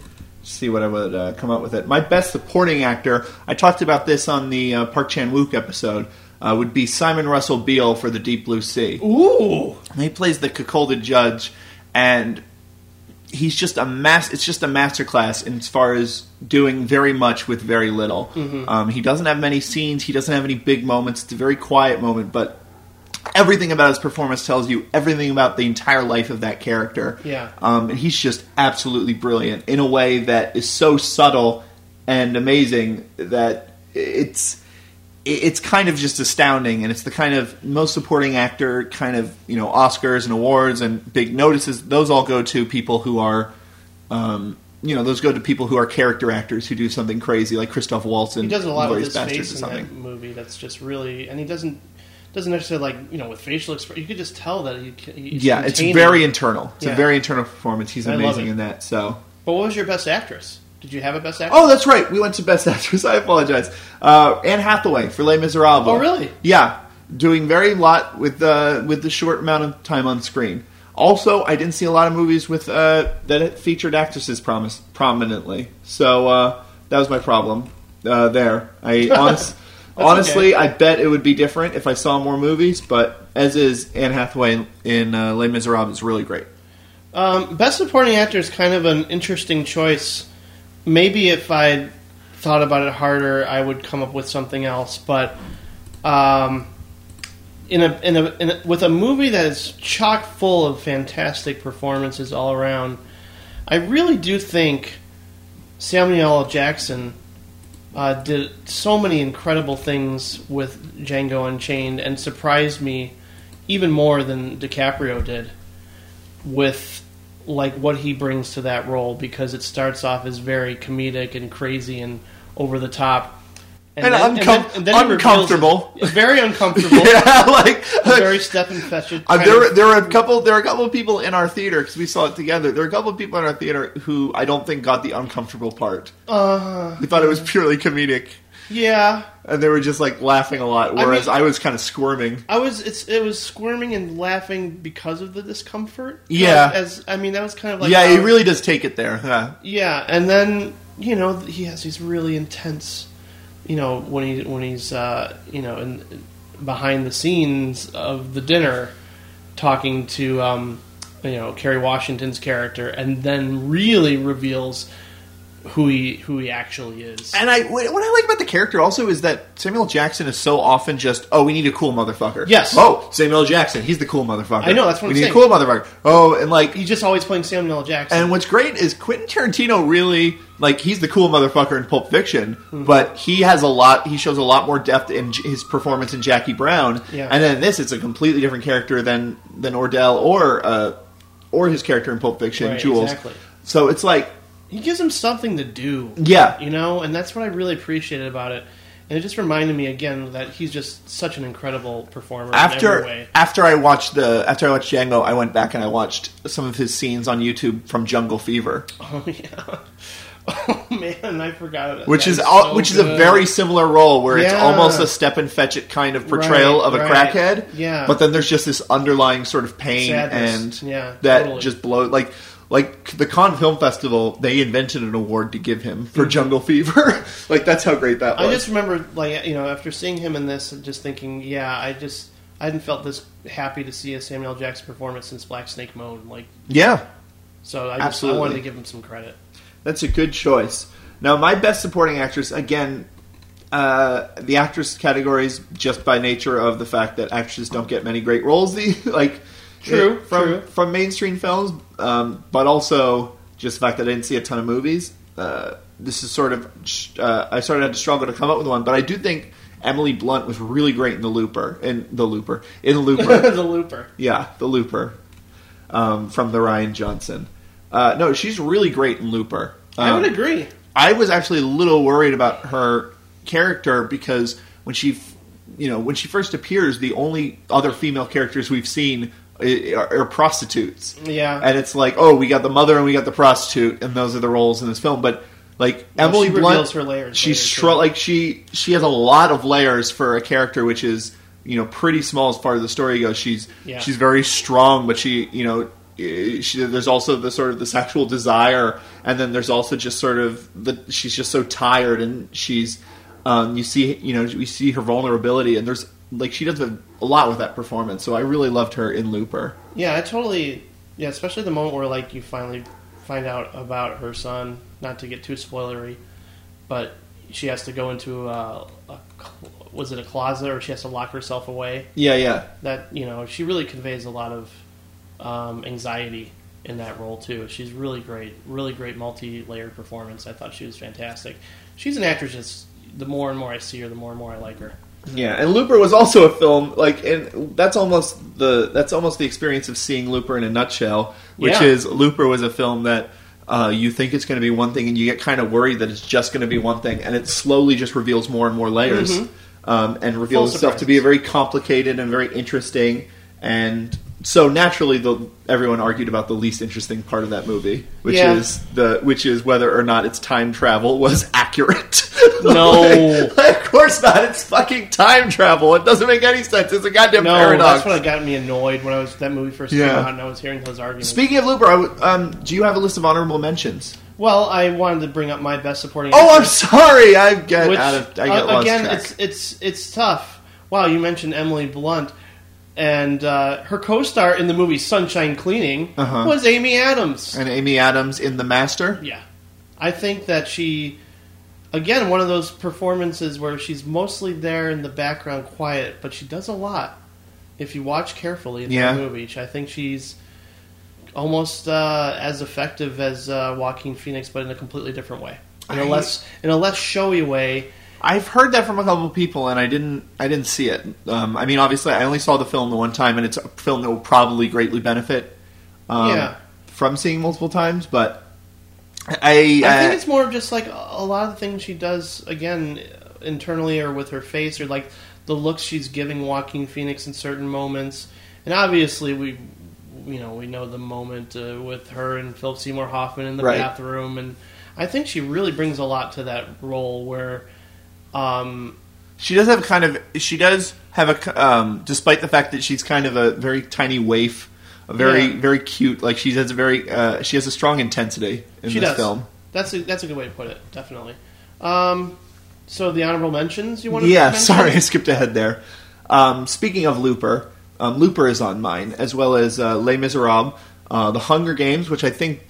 see what I would uh, come up with it. My best supporting actor, I talked about this on the uh, Park Chan Wook episode, uh, would be Simon Russell Beale for The Deep Blue Sea. Ooh, And he plays the cuckolded judge, and he's just a mass. It's just a masterclass in as far as doing very much with very little. Um, he doesn't have many scenes. He doesn't have any big moments. It's a very quiet moment, but everything about his performance tells you everything about the entire life of that character. Yeah. Um, and he's just absolutely brilliant in a way that is so subtle and amazing that it's it's kind of just astounding and it's the kind of most supporting actor kind of you know oscars and awards and big notices those all go to people who are um, you know those go to people who are character actors who do something crazy like christoph waltz in he does a lot with Inglourious his Basterds face in that movie. That's just really, and he doesn't doesn't necessarily like you know with facial expression. You could just tell that he. He's yeah it's containing- very internal it's Yeah. a very internal performance he's I love amazing it. in that so But what was your best actress? Did you have a best actress? Oh, that's right. We went to Best Actress. I apologize. Uh, Anne Hathaway for Les Miserables. Oh, really? Yeah, doing very lot with uh, with the short amount of time on screen. Also, I didn't see a lot of movies with uh, that featured actresses prominently. So uh, that was my problem uh, there. I honest, honestly, okay. I bet it would be different if I saw more movies. But as is, Anne Hathaway in uh, Les Miserables is really great. Um, best supporting actor is kind of an interesting choice. Maybe if I thought about it harder, I would come up with something else. But um, in, a, in, a, in a with a movie that is chock full of fantastic performances all around, I really do think Samuel L. Jackson uh, did so many incredible things with Django Unchained and surprised me even more than DiCaprio did with like what he brings to that role because it starts off as very comedic and crazy and over the top And uncom- he reveals- uncomfortable. very uncomfortable, yeah, like very Stepin Fetchit. Uh, there, of- there were a couple. There were a couple of people in our theater because we saw it together. There were a couple of people in our theater who I don't think got the uncomfortable part. uh, They thought it was purely comedic, yeah, and they were just like laughing a lot. I Whereas mean- I, was kind of squirming. I was it's it was squirming and laughing because of the discomfort. Yeah. as I mean that was kind of like yeah, he really does take it there. Yeah. Yeah, and then you know he has these really intense, you know when he when he's uh, you know in, behind the scenes of the dinner, talking to um, you know Kerry Washington's character, and then really reveals who he who he actually is. And I what I like about the character also is that Samuel Jackson is so often just oh we need a cool motherfucker. Yes. Oh Samuel Jackson, he's the cool motherfucker. I know, that's what we I'm need saying. a cool motherfucker. Oh, and like He's just always playing Samuel Jackson. And what's great is Quentin Tarantino really like he's the cool motherfucker in Pulp Fiction, Mm-hmm. but he has a lot. He shows a lot more depth in J- his performance in Jackie Brown. Yeah. And then this, it's a completely different character than than Ordell or uh, or his character in Pulp Fiction, Right, Jules. exactly. So it's like he gives him something to do. yeah, you know, and that's what I really appreciated about it. And it just reminded me again that he's just such an incredible performer in every after way. after I watched the after I watched Django, I went back and I watched some of his scenes on YouTube from Jungle Fever, Oh yeah. Oh man, I forgot it. which That is so all, which is a very similar role where it's almost a Stepin Fetchit kind of portrayal Right, of a right. crackhead. Yeah. But then there's just this underlying sort of pain Sadness. and Yeah, that totally. just blows like like the Cannes Film Festival, they invented an award to give him for Jungle Fever. like that's how great that was. I just remember, like you know, after seeing him in this, and just thinking, yeah, I just I hadn't felt this happy to see a Samuel. Jackson performance since Black Snake Moan. Like, yeah, so I just I wanted to give him some credit. That's a good choice. Now, my best supporting actress, again, uh, the actress categories, just by nature of the fact that actresses don't get many great roles, the like True, from true. from mainstream films, um, but also just the fact that I didn't see a ton of movies. Uh, this is sort of uh, I sort of had to struggle to come up with one, but I do think Emily Blunt was really great in the Looper in the Looper in Looper. the Looper. Yeah, the Looper um, from the Rian Johnson. Uh, no, she's really great in Looper. I Um, would agree. I was actually a little worried about her character because when she, you know, when she first appears, the only other female characters we've seen are, are prostitutes. Yeah. and it's like, oh, we got the mother and we got the prostitute, and those are the roles in this film. But like Well, Emily she Blunt, reveals her layers she's like she she has a lot of layers for a character which is you know pretty small as far as the story goes. She's Yeah. she's very strong, but she you know eh, she, there's also the sort of the sexual desire, and then there's also just sort of the she's just so tired, and she's um, you see you know we see her vulnerability, and there's like she does a, a lot with that performance. So I really loved her in Looper. Yeah, I totally. Yeah, especially the moment where like you finally find out about her son. Not to get too spoilery, but she has to go into a, a was it a closet or she has to lock herself away. Yeah, yeah. That you know she really conveys a lot of um, anxiety in that role too. She's really great, really great multi-layered performance. I thought she was fantastic. She's an actress. That's, the more and more I see her, the more and more I like her. Yeah, and Looper was also a film like, and that's almost the that's almost the experience of seeing Looper in a nutshell, which Yeah. is Looper was a film that uh, you think it's going to be one thing, and you get kind of worried that it's just going to be one thing, and it slowly just reveals more and more layers, um, and reveals itself to be a very complicated and very interesting, and so naturally, the everyone argued about the least interesting part of that movie, which Yeah. is the which is whether or not its time travel was accurate. No. Like, of course not. It's fucking time travel. It doesn't make any sense. It's a goddamn No, paradox. that's what got me annoyed when I was that movie first Yeah. came out and I was hearing those arguments. Speaking of Looper, I w- um, do you have a list of honorable mentions? Well, I wanted to bring up my best supporting. Oh, I'm sorry. I get which, out of. I get uh, lost again, it's it's it's tough. Wow, you mentioned Emily Blunt, and uh, her co-star in the movie Sunshine Cleaning Uh-huh. was Amy Adams. and Amy Adams in The Master. Yeah, I think that she, again, one of those performances where she's mostly there in the background, quiet, but she does a lot. If you watch carefully in Yeah. that movie, I think she's almost uh, as effective as uh, Joaquin Phoenix, but in a completely different way, in a I- less in a less showy way. I've heard that from a couple of people, and I didn't. I didn't see it. Um, I mean, obviously, I only saw the film the one time, and it's a film that will probably greatly benefit um, Yeah. from seeing multiple times. But I, I think it's more of just like a a lot of the things she does again internally or with her face or like the looks she's giving Joaquin Phoenix in certain moments. And obviously we you know, we know the moment uh, with her and Philip Seymour Hoffman in the Right. bathroom and I think she really brings a lot to that role where um She does have kind of. She does have a. Um, despite the fact that she's kind of a very tiny waif, a very Yeah. very cute. Like she has a very. Uh, she has a strong intensity in she this does. film. That's a that's a good way to put it, definitely. Um so the honorable mentions you want to Yeah, mention? sorry, I skipped ahead there. Um, speaking of Looper, um, Looper is on mine as well as uh, Les Miserables, uh, The Hunger Games, which I think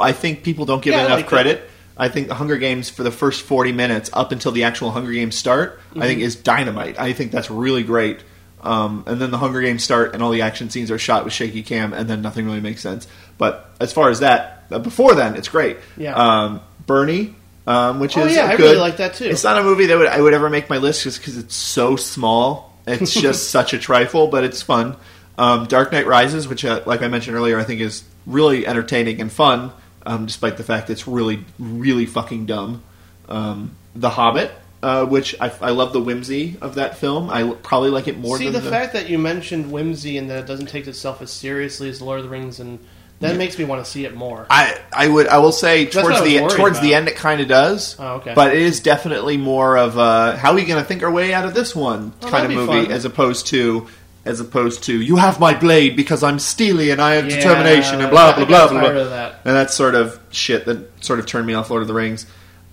I think people don't give Yeah, enough like credit. I think The Hunger Games for the first forty minutes up until the actual Hunger Games start, I think is dynamite. I think that's really great. Um, and then the Hunger Games start, and all the action scenes are shot with shaky cam, and then nothing really makes sense. But as far as that, uh, before then, it's great. Yeah. Um, Bernie, um, which Oh, is yeah, I really like that, too. It's not a movie that would, I would ever make my list just because it's so small. It's just such a trifle, but it's fun. Um, Dark Knight Rises, which, uh, like I mentioned earlier, I think is really entertaining and fun, um, despite the fact that it's really, really fucking dumb. Um, the Hobbit, uh, which I, I love the whimsy of that film. I probably like it more See than the, fact that you mentioned whimsy and that it doesn't take itself as seriously as Lord of the Rings, and that makes me want to see it more. I, I would I will say That's towards the towards the end it kind of does. Oh, okay. But it is definitely more of a how are we going to think our way out of this one Oh, kind of movie fun. as opposed to as opposed to you have my blade because I'm steely and I have Yeah, determination and blah blah blah blah blah. that. And that sort of shit that sort of turned me off Lord of the Rings.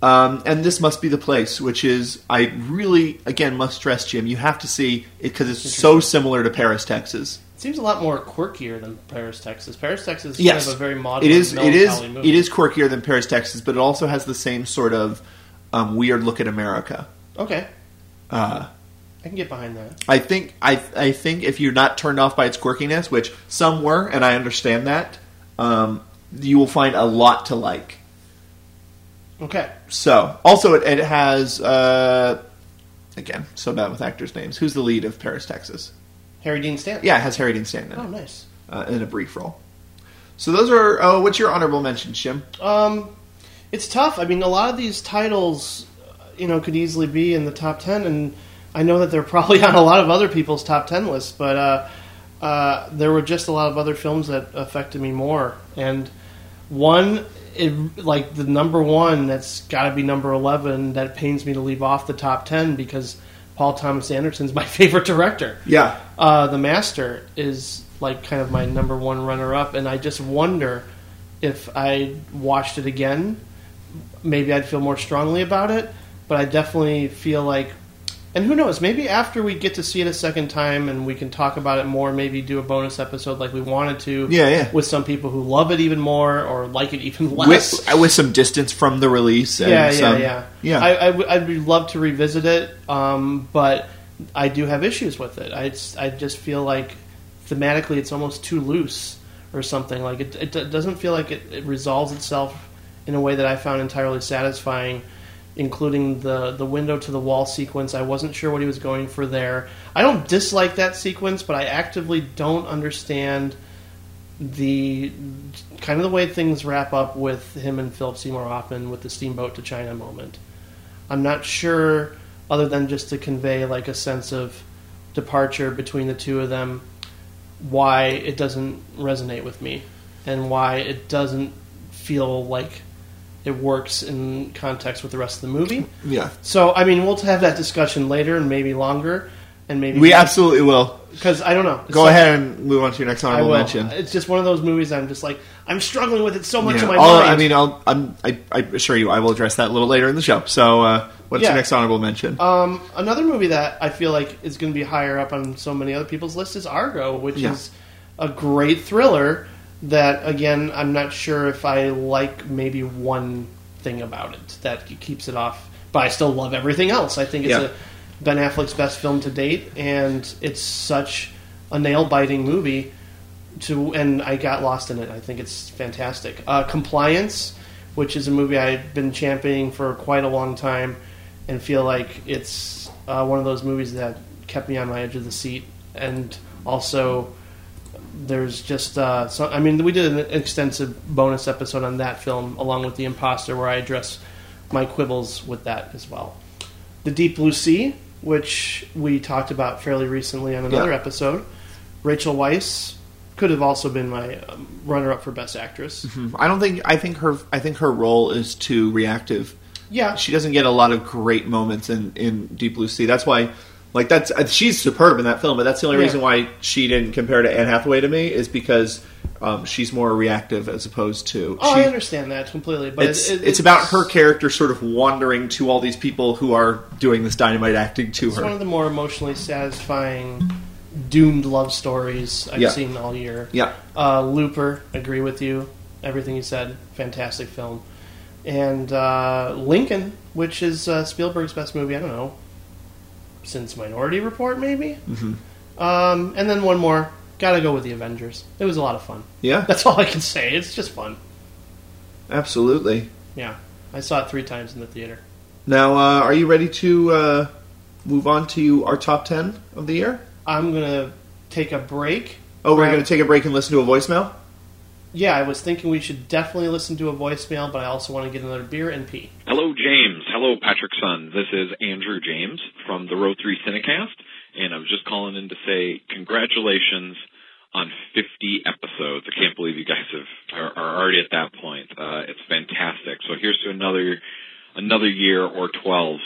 Um, and this must be the place, which is I really again must stress, Jim. You have to see it because it's so similar to Paris, Texas. It seems a lot more quirkier than Paris, Texas. Paris, Texas is Yes, kind of a very modern, It is. It is. Movie. It is quirkier than Paris, Texas, but it also has the same sort of um, weird look at America. Okay, Uh, I can get behind that. I think. I. I think if you're not turned off by its quirkiness, which some were, and I understand that, um, you will find a lot to like. Okay, So, also, it, it has. Uh, again, so bad with actors' names. Who's the lead of Paris, Texas? Harry Dean Stanton. Yeah, it has Harry Dean Stanton in, Oh, nice. uh, in a brief role. So those are. Oh, what's your honorable mention, Jim? Um, it's tough. I mean, a lot of these titles, you know, could easily be in the top ten, and I know that they're probably on a lot of other people's top ten lists. But uh, uh, there were just a lot of other films that affected me more, and one, it, like the number one, that's got to be number eleven. That pains me to leave off the top ten because Paul Thomas Anderson's my favorite director. Yeah. Uh, the Master is like kind of my number one runner up, and I just wonder if I watched it again, maybe I'd feel more strongly about it. But I definitely feel like, and who knows, maybe after we get to see it a second time and we can talk about it more, maybe do a bonus episode like we wanted to. Yeah, yeah. With some people who love it even more or like it even less. With, with some distance from the release. And yeah, yeah, some, yeah, Yeah. I, I w- I'd love to revisit it, um, but I do have issues with it. I, it's- I just feel like thematically it's almost too loose or something. Like it, it doesn't feel like it, it resolves itself in a way that I found entirely satisfying. Including the the window to the wall sequence, I wasn't sure what he was going for there. I don't dislike that sequence, but I actively don't understand the kind of the way things wrap up with him and Philip Seymour Hoffman with the steamboat to China moment. I'm not sure, other than just to convey like a sense of departure between the two of them, why it doesn't resonate with me and why it doesn't feel like it works in context with the rest of the movie. yeah. So, I mean, we'll have that discussion later and maybe longer, and maybe We absolutely will. because I don't know. Go So- ahead and move on to your next I honorable will. mention. It's just one of those movies I'm just like I'm struggling with it so much Yeah. in my I'll- mind. I mean, I'll, I'm, I, I assure you, I will address that a little later in the show. So, uh, what's Yeah. your next honorable mention? um, another movie that I feel like is going to be higher up on so many other people's lists is Argo, which Yeah. is a great thriller. That again, I'm not sure if I like maybe one thing about it that keeps it off, but I still love everything else. I think it's Yeah. a Ben Affleck's best film to date, and it's such a nail biting movie. To and I got lost in it. I think it's fantastic. Uh, Compliance, which is a movie I've been championing for quite a long time, and feel like it's uh, one of those movies that kept me on my edge of the seat. And also, there's just uh, so, I mean, we did an extensive bonus episode on that film along with The Imposter, where I address my quibbles with that as well. The Deep Blue Sea, which we talked about fairly recently on another Yeah. episode. Rachel Weisz could have also been my um, runner-up for Best Actress. I don't think, I think her, I think her role is too reactive. Yeah, She doesn't get a lot of great moments in, in Deep Blue Sea. That's why, like, that's, uh, she's superb in that film, but that's the only Yeah. reason why she didn't compare to Anne Hathaway to me is because, um, she's more reactive as opposed to. oh, she- I understand that completely. But it's, it, it- it's about her character sort of wandering to all these people who are doing this dynamite acting to It's her. one of the more emotionally satisfying doomed love stories I've Yeah. seen all year. yeah, Uh, Looper, agree with you. Everything you said, fantastic film. And uh, Lincoln, which is uh, Spielberg's best movie, I don't know, since Minority Report, maybe? Mm-hmm. Um, and then one more, gotta go with The Avengers. It was a lot of fun. yeah, That's all I can say. It's just fun. absolutely. Yeah. I saw it three times in the theater. Now, uh, are you ready to uh, move on to our top ten of the year? I'm to take a break. Oh, we're to take a break and listen to a voicemail. Yeah, I was thinking we should definitely listen to a voicemail, but I also want to get another beer and pee. Hello, James. Hello, Patrick Son. This is Andrew James from the Row 3 Cinecast, and I was just calling in to say congratulations on 50 episodes. I can't believe you guys have are, are already at that point. Uh, it's fantastic. So here's to another another year or 12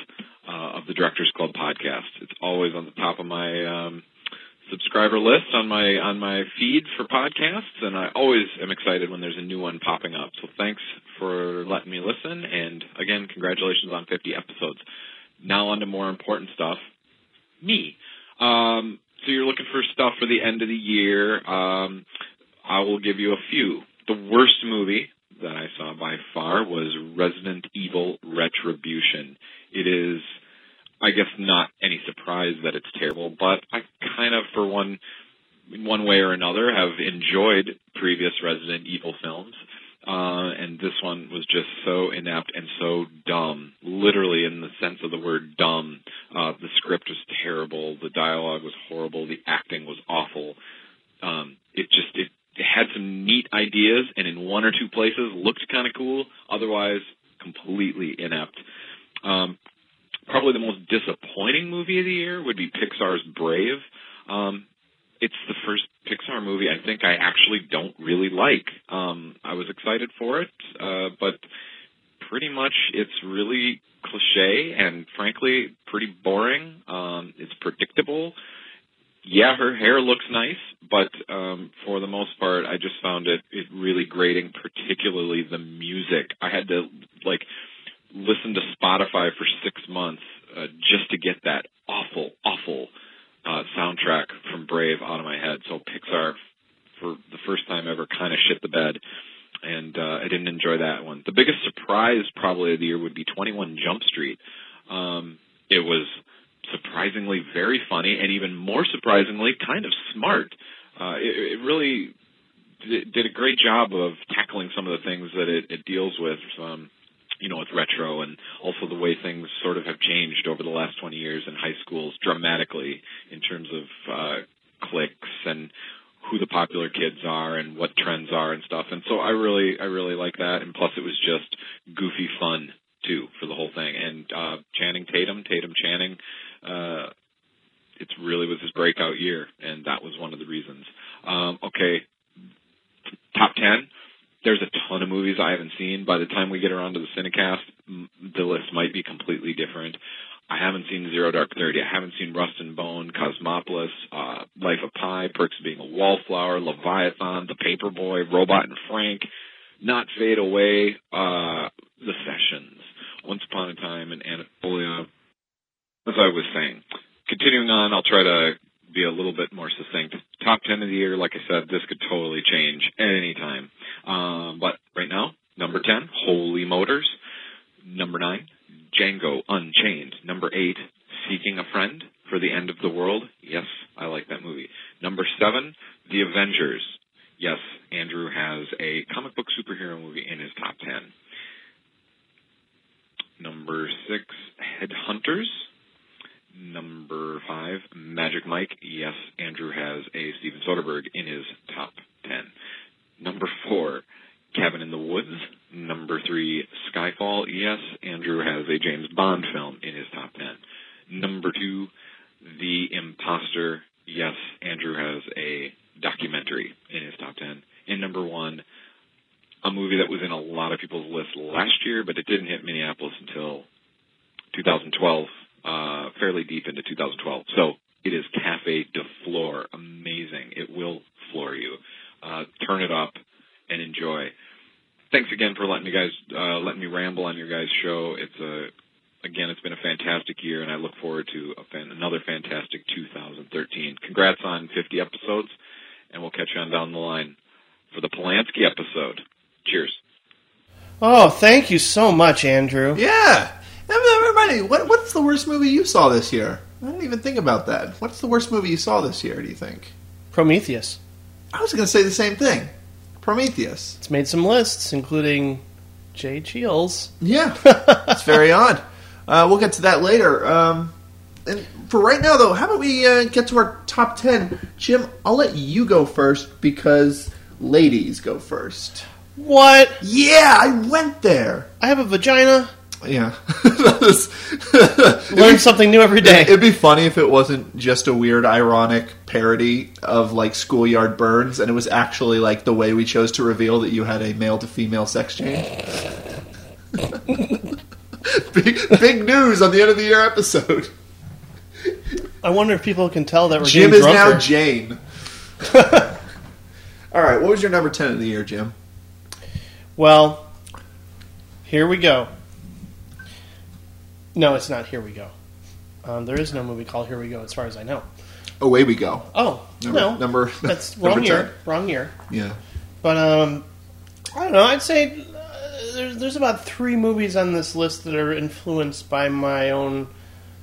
uh, of the Directors Club podcast. It's always on the top of my um, subscriber list on my on my feed for podcasts, and I always am excited when there's a new one popping up. So thanks for letting me listen, and again, congratulations on 50 episodes. Now on to more important stuff. Me. Um, so you're looking for stuff for the end of the year. Um, I will give you a few. The worst movie that I saw by far was Resident Evil Retribution. It is I guess not any surprise that it's terrible, but I kind of, for one, in one way or another, have enjoyed previous Resident Evil films. Uh, and this one was just so inept and so dumb, literally in the sense of the word dumb. Uh, the script was terrible, the dialogue was horrible, the acting was awful. Um, it just it, it had some neat ideas, and in one or two places looked kind of cool. Otherwise, completely inept. Um, probably the most disappointing movie of the year would be Pixar's Brave. Um, it's the first Pixar movie I think I actually don't really like. Um, I was excited for it, uh, but pretty much it's really cliche and frankly pretty boring. Um, it's predictable. Yeah, her hair looks nice, but um, for the most part, I just found it it really grating. Particularly the music. I had to like listen to Spotify for six months uh, just to get that awful, awful uh, soundtrack from Brave out of my head. So Pixar, for the first time ever, kind of shit the bed, and uh, I didn't enjoy that one. The biggest surprise probably of the year would be 21 Jump Street. Um, it was surprisingly very funny, and even more surprisingly, kind of smart. Uh, it, it really did a great job of tackling some of the things that it, it deals with. Um, you know, with retro and also the way things sort of have changed over the last 20 years in high schools dramatically in terms of uh, cliques and who the popular kids are and what trends are and stuff. And so I really, I really like that. And plus, it was just goofy fun too for the whole thing. And uh, Channing Tatum, Tatum Channing, uh, it really was his breakout year, and that was one of the reasons. Um, okay, top ten there's a ton of movies I haven't seen. By the time we get around to the Cinecast, the list might be completely different. I haven't seen Zero Dark Thirty. I haven't seen Rust and Bone, Cosmopolis, uh, Life of Pi, Perks of Being a Wallflower, Leviathan, The Paperboy, Robot and Frank, Not Fade Away, uh, The Sessions, Once Upon a Time, in Anatolia. As I was saying, continuing on, I'll try to be a little bit more succinct. Top 10 of the year, like I said, this could totally change at any time. Um, but right now, number 10, Holy Motors. Number 9, Django Unchained. Number 8, Seeking a Friend for the End of the World. Yes, I like that movie. Number 7, The Avengers. Yes, Andrew has a comic book superhero movie in his top 10. Number 6, Headhunters. Number five, Magic Mike. Yes, Andrew has a Steven Soderbergh in his top ten. Number four, Cabin in the Woods. Number three, Skyfall. Yes, Andrew has a James Bond film in his top ten. Number two, The Imposter. Yes, Andrew has a documentary in his top ten. And number one, a movie that was in a lot of people's lists last year, but it didn't hit Minneapolis until 2012 uh, fairly deep into 2012. So it is Cafe de Flore. Amazing. It will floor you. Uh, turn it up and enjoy. Thanks again for letting me guys uh, letting me ramble on your guys' show. It's a again, it's been a fantastic year, and I look forward to fan, another fantastic 2013. Congrats on 50 episodes, and we'll catch you on down the line for the Polanski episode. Cheers. Oh, thank you so much, Andrew. Yeah. Me, what, what's the worst movie you saw this year? I didn't even think about that. What's the worst movie you saw this year? Do you think? Prometheus. I was going to say the same thing. Prometheus. It's made some lists, including Jay Cheel's. Yeah, it's very odd. Uh, we'll get to that later. Um, and for right now, though, how about we uh, get to our top ten? Jim, I'll let you go first because ladies go first. What? Yeah, I went there. I have a vagina. Yeah. Learn something new every day. It'd be funny if it wasn't just a weird, ironic parody of like Schoolyard Burns, and it was actually like the way we chose to reveal that you had a male to female sex change. big, big news on the end of the year episode. I wonder if people can tell that we're Jim is now. Jane. All right, what was your number ten of the year, Jim? Well, here we go. No, it's not. Here we go. Um, there is no movie called Here We Go, as far as I know. Away we go. Oh Number- no, number- that's number wrong year. 10. Wrong year. Yeah. But um, I don't know. I'd say uh, there's there's about three movies on this list that are influenced by my own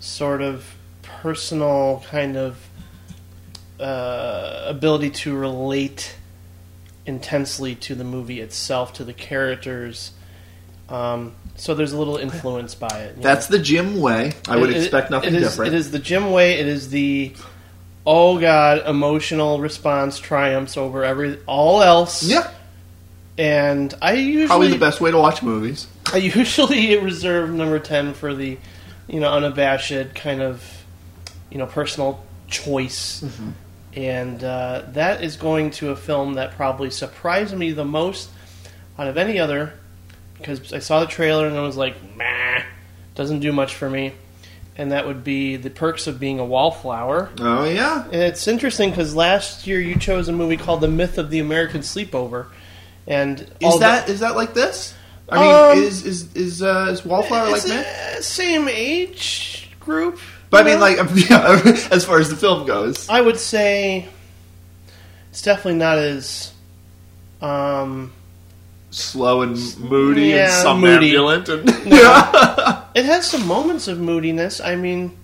sort of personal kind of uh, ability to relate intensely to the movie itself, to the characters. Um, so there's a little influence by it. you That's the Jim way. I would it- it- expect nothing it is, different. It is the Jim way. It is the oh god emotional response triumphs over every all else. yeah, And I usually probably the best way to watch movies. I usually reserve number ten for the you know unabashed kind of you know personal choice. Mm-hmm. And uh, that is going to a film that probably surprised me the most out of any other because I saw the trailer and I was like, "Meh, doesn't do much for me." And that would be the perks of being a wallflower. Oh yeah, And it's interesting because last year you chose a movie called The Myth of the American Sleepover, and is that is that like this? I mean, Um, is is is uh, is Wallflower like uh, same age group? But I mean, know? like, yeah, as far as the film goes, I would say it's definitely not as um, slow and moody Yeah, and somnambulant, and yeah. it has some moments of moodiness. I mean,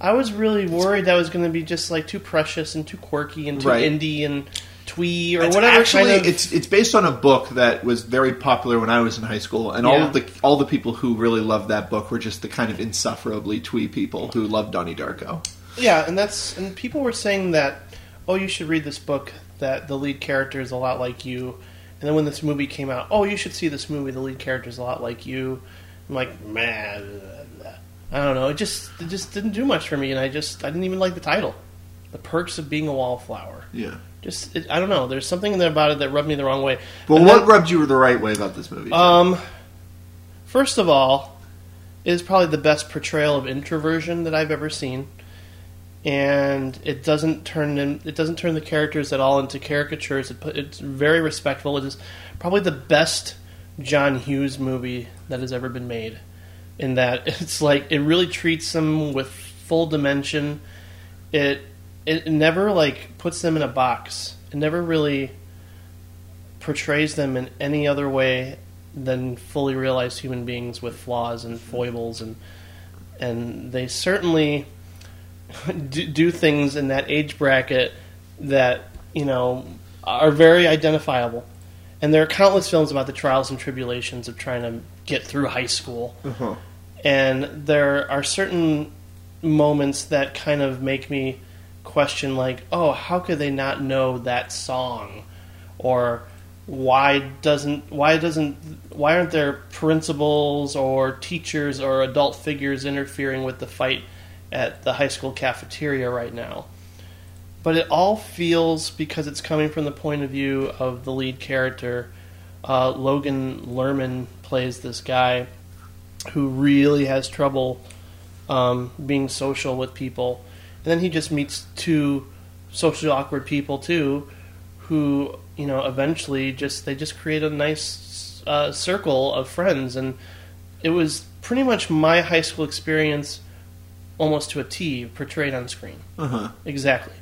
I was really worried that was going to be just like too precious and too quirky and too Right. indie and twee or It's whatever actually, kind of. it's it's based on a book that was very popular when I was in high school, and all of the all the people who really loved that book were just the kind of insufferably twee people who loved Donnie Darko. Yeah, and that's and people were saying that, oh, you should read this book. That the lead character is a lot like you, and then when this movie came out, oh, you should see this movie. The lead character is a lot like you. I'm like, man, I don't know. It just it just didn't do much for me, and I just I didn't even like the title, "The Perks of Being a Wallflower." Yeah. Just it, I don't know. There's something there about it that rubbed me the wrong way. But And what then- rubbed you the right way about this movie? um, first of all, it is probably the best portrayal of introversion that I've ever seen, and it doesn't turn in, it doesn't turn the characters at all into caricatures. It put, it's very respectful. It is probably the best John Hughes movie that has ever been made. In that it's like it really treats them with full dimension. It it never like puts them in a box. It never really portrays them in any other way than fully realized human beings with flaws and foibles and and they certainly do, do things in that age bracket that you know are very identifiable. And there are countless films about the trials and tribulations of trying to get through high school. Uh-huh. and there are certain moments that kind of make me question like oh how could they not know that song? Or why doesn't why doesn't why aren't there principals or teachers or adult figures interfering with the fight at the high school cafeteria right now. But it all feels because it's coming from the point of view of the lead character uh, logan lerman plays this guy who really has trouble um, being social with people. And then he just meets two socially awkward people too who you know eventually just they just create a nice uh, circle of friends. And it was pretty much my high school experience almost to a T portrayed on screen Uh-huh. exactly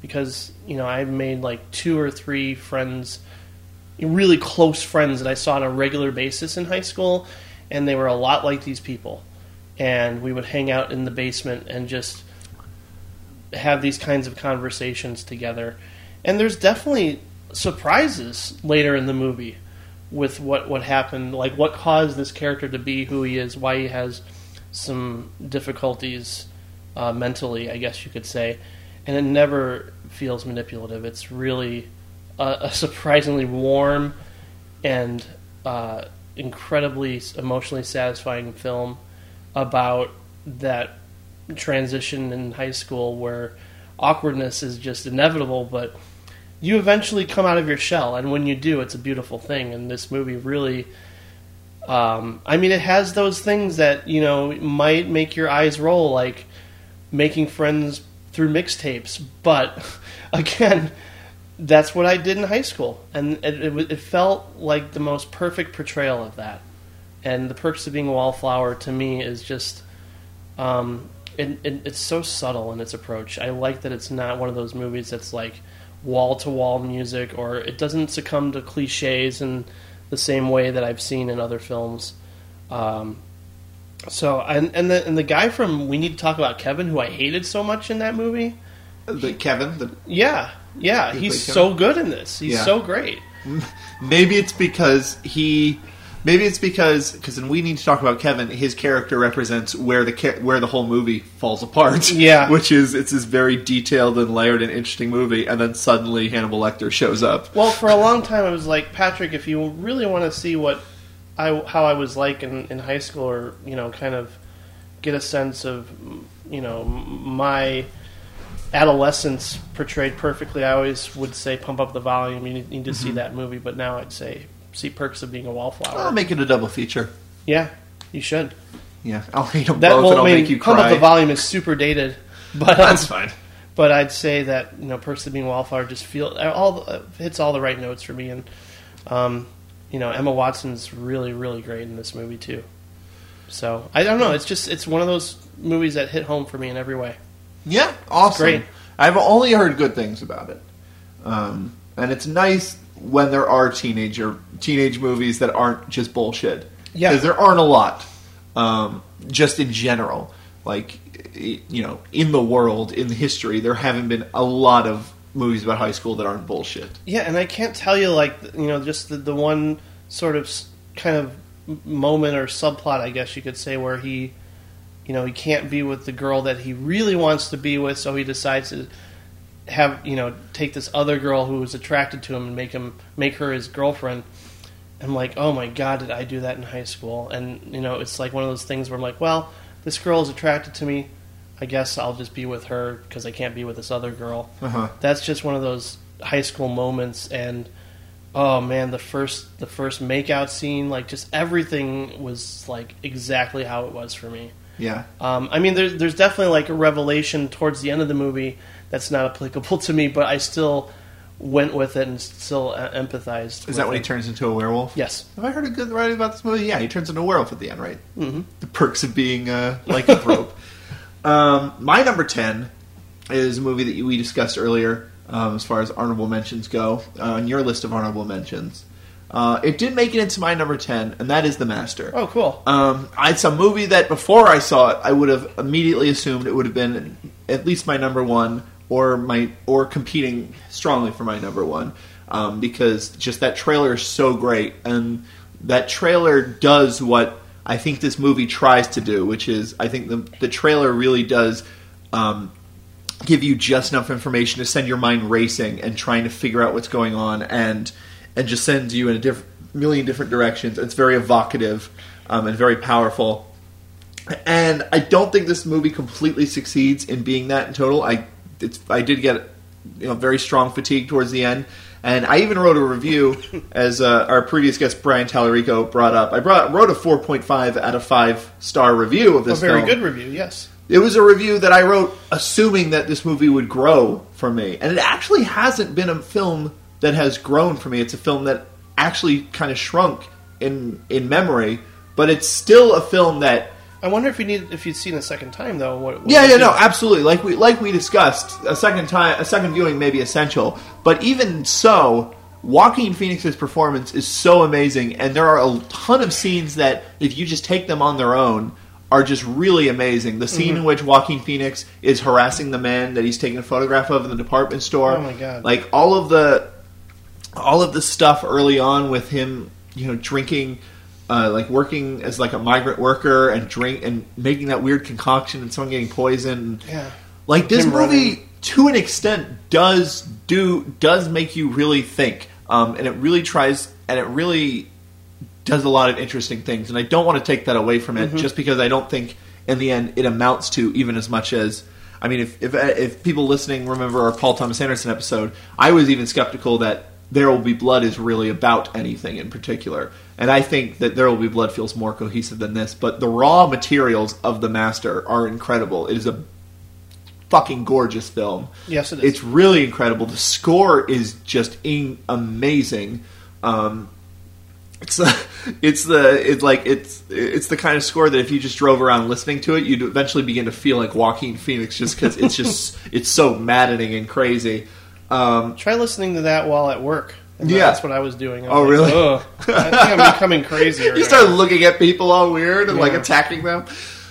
because you know I made like two or three friends really close friends that I saw on a regular basis in high school and they were a lot like these people and we would hang out in the basement and just have these kinds of conversations together. And there's definitely surprises later in the movie with what what happened, like what caused this character to be who he is, why he has some difficulties uh, mentally, I guess you could say. And it never feels manipulative. It's really a, a surprisingly warm and uh, incredibly emotionally satisfying film about that transition in high school where awkwardness is just inevitable, but you eventually come out of your shell, and when you do, it's a beautiful thing. And this movie really, um, I mean, it has those things that you know might make your eyes roll, like making friends through mixtapes. But again, that's what I did in high school, and it, it, it felt like the most perfect portrayal of that. And the perks of being a wallflower to me is just, um, it, it, it's so subtle in its approach. I like that it's not one of those movies that's like wall to wall music, or it doesn't succumb to cliches in the same way that I've seen in other films. Um, so and and the and the guy from We Need to Talk About Kevin, who I hated so much in that movie, The Kevin, the, yeah, yeah, he's so good in this. He's Yeah. so great. maybe it's because he. Maybe it's because because we need to talk about Kevin. His character represents where the where the whole movie falls apart. Yeah. which is it's this very detailed and layered and interesting movie, and then suddenly Hannibal Lecter shows up. Well, for a long time, I was like, Patrick, if you really want to see what I how I was like in, in high school, or you know, kind of get a sense of you know my adolescence portrayed perfectly, I always would say pump up the volume. You need, need to see Mm-hmm. that movie, but now I'd say see Perks of Being a Wallflower. I'll make it a double feature. yeah, you should. Yeah, I'll hate them That both, and I'll mean, make you cry. up the volume is super dated, but um, That's fine. but I'd say that you know, Perks of Being a Wallflower just feel all the, hits all the right notes for me, and um, you know, Emma Watson's really really great in this movie too. So I don't know, it's just it's one of those movies that hit home for me in every way. Yeah, awesome. great. I've only heard good things about it, um, and it's nice when there are teenager teenage movies that aren't just bullshit. Yeah. because there aren't a lot, um, just in general. Like you know, in the world, in the history, there haven't been a lot of movies about high school that aren't bullshit. Yeah, and I can't tell you like you know just the, the one sort of kind of moment or subplot, I guess you could say, where he, you know, he can't be with the girl that he really wants to be with, so he decides to have you know take this other girl who was attracted to him and make him make her his girlfriend. I'm like, oh my god, did I do that in high school? And you know, it's like one of those things where I'm like, well, this girl is attracted to me. I guess I'll just be with her because I can't be with this other girl Uh-huh. that's just one of those high school moments and oh man the first the first makeout scene like just everything was like exactly how it was for me Yeah, um, i mean there's, there's definitely like a revelation towards the end of the movie that's not applicable to me but i still went with it and still uh, empathized is that when he turns into a werewolf? yes Have I heard a good writing about this movie? Yeah, he turns into a werewolf at the end, right? Mm-hmm. The perks of being like a lycanthrope. um, my number 10 is a movie that we discussed earlier um, as far as honorable mentions go uh, on your list of honorable mentions. Uh, it did make it into my number 10, and that is The Master. oh cool Um, it's a movie that before I saw it, I would have immediately assumed it would have been at least my number one, or my or competing strongly for my number one, um, because just that trailer is so great, and that trailer does what I think this movie tries to do, which is I think the the trailer really does. Um, give you just enough information to send your mind racing and trying to figure out what's going on and and just sends you in a diff- million different directions. It's very evocative um, and very powerful. And I don't think this movie completely succeeds in being that in total. I it's, I did get you know very strong fatigue towards the end. And I even wrote a review, as uh, our previous guest Brian Tallarico brought up. I brought, wrote a 4.5 out of 5 star review of this. a very film. good review yes It was a review that I wrote assuming that this movie would grow for me. And it actually hasn't been a film that has grown for me. It's a film that actually kind of shrunk in in memory, but it's still a film that i wonder if you need if you'd seen it a second time though what, what yeah, yeah, no, absolutely. Like we like we discussed, a second time, a second viewing may be essential. But even so, Joaquin Phoenix's performance is so amazing, and there are a ton of scenes that, if you just take them on their own, are just really amazing. The scene mm-hmm. in which Joaquin Phoenix is harassing the man that he's taking a photograph of in the department store. Oh my God. Like all of the all of the stuff early on with him, you know, drinking, uh, like working as like a migrant worker and drink and making that weird concoction and someone getting poisoned. Yeah. Like this Him movie, running. to an extent, does do does make you really think, um, and it really tries and it really does a lot of interesting things. And I don't want to take that away from it, Mm-hmm. just because I don't think in the end it amounts to even as much as. I mean, if if, if people listening remember our Paul Thomas Anderson episode, I was even skeptical that There Will Be Blood is really about anything in particular, and I think that There Will Be Blood feels more cohesive than this. But the raw materials of the Master are incredible. It is a fucking gorgeous film. Yes, it is. It's really incredible. The score is just in- amazing. Um, it's the, it's the it's like it's it's the kind of score that if you just drove around listening to it, you'd eventually begin to feel like Joaquin Phoenix, just because it's just it's so maddening and crazy. Um, Try listening to that while at work. And Yeah. that's what I was doing. I was Oh, like, really? Ugh. I think I'm becoming crazy. You start looking at people all weird and like attacking them.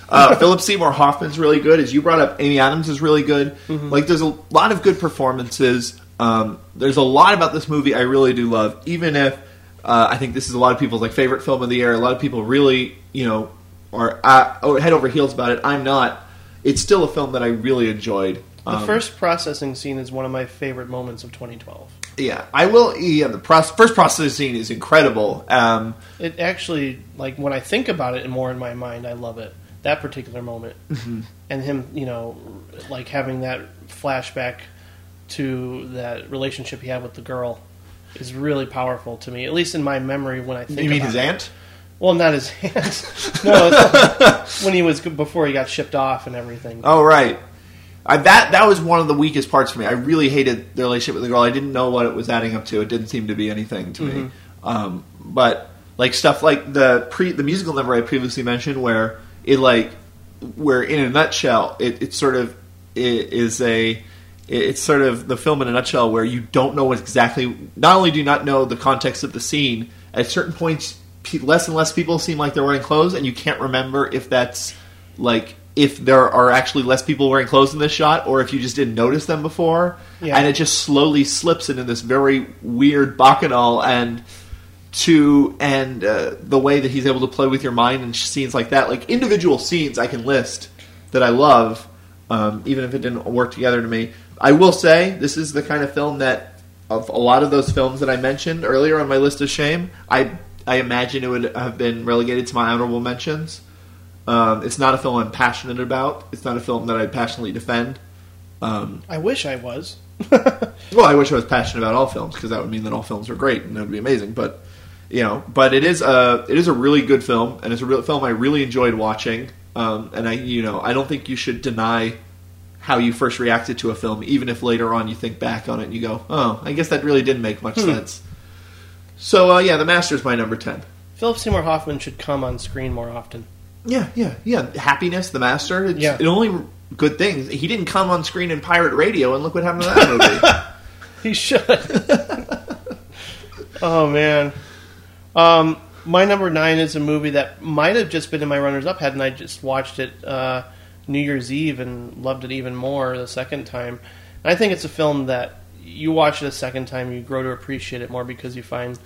Uh, Philip Seymour Hoffman's really good. As you brought up, Amy Adams is really good. Mm-hmm. Like, there's a lot of good performances. Um, there's a lot about this movie I really do love, even if uh, I think this is a lot of people's like favorite film of the year. A lot of people really, you know, are uh, head over heels about it. I'm not. It's still a film that I really enjoyed. The Um, first processing scene is one of my favorite moments of 2012. yeah, I will. Yeah, the pros- first processing scene is incredible. Um, It actually, like, when I think about it more in my mind, I love it. That particular moment. Mm-hmm. And him, you know, like having that flashback to that relationship he had with the girl is really powerful to me, at least in my memory when I think you mean his it. aunt? Well, not his aunt. no, it's when he was before he got shipped off and everything. Oh right. I, that that was one of the weakest parts for me. I really hated the relationship with the girl. I didn't know what it was adding up to. It didn't seem to be anything to me. Um, but like stuff like the pre the musical number I previously mentioned, where it like where in a nutshell, it, it sort of it is a it's sort of the film in a nutshell where you don't know exactly. Not only do you not know the context of the scene, at certain points, less and less people seem like they're wearing clothes, and you can't remember if that's like if there are actually less people wearing clothes in this shot, or if you just didn't notice them before, Yeah. and it just slowly slips into this very weird bacchanal and to and uh, the way that he's able to play with your mind and scenes like that, like individual scenes, I can list that I love, um, even if it didn't work together to me. I will say this is the kind of film that of a lot of those films that I mentioned earlier on my list of shame, I I imagine it would have been relegated to my honorable mentions. Um, it's not a film I'm passionate about. It's not a film that I passionately defend. Um, I wish I was. well, I wish I was passionate about all films because that would mean that all films are great and that would be amazing. But you know, but it is a it is a really good film and it's a real film I really enjoyed watching. Um, and I you know I don't think you should deny how you first reacted to a film, even if later on you think back on it and you go, oh, I guess that really didn't make much sense. So uh, yeah, The Master's my number ten. Philip Seymour Hoffman should come on screen more often. Yeah, yeah, yeah. Happiness, The Master. It's, Yeah. it only good things. He didn't come on screen in Pirate Radio, and look what happened to that movie. He should. oh man. Um, my number nine is a movie that might have just been in my runners up hadn't I just watched it uh, New Year's Eve and loved it even more the second time. And I think it's a film that you watch it a second time, you grow to appreciate it more because you find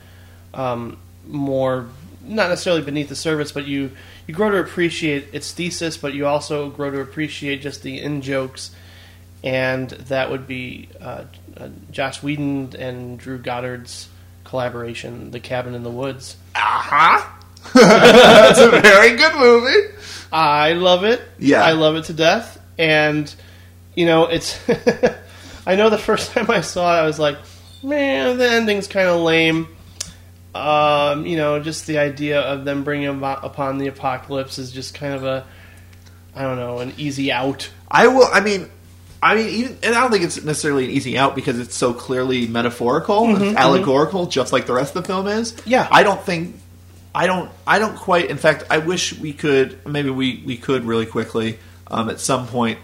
um, more not necessarily beneath the surface, but you you grow to appreciate its thesis, but you also grow to appreciate just the in jokes, and that would be uh, uh, Joss Whedon and Drew Goddard's collaboration, The Cabin in the Woods. Aha! That's a very good movie. I love it. Yeah. I love it to death. And you know, it's. I know the first time I saw it, I was like, man, the ending's kind of lame. Um, you know, just the idea of them bringing upon the apocalypse is just kind of a, I don't know, an easy out. I will. I mean, I mean, even, and I don't think it's necessarily an easy out because it's so clearly metaphorical, and allegorical, just like the rest of the film is. Yeah. I don't think. I don't. I don't quite. In fact, I wish we could. Maybe we we could really quickly um, at some point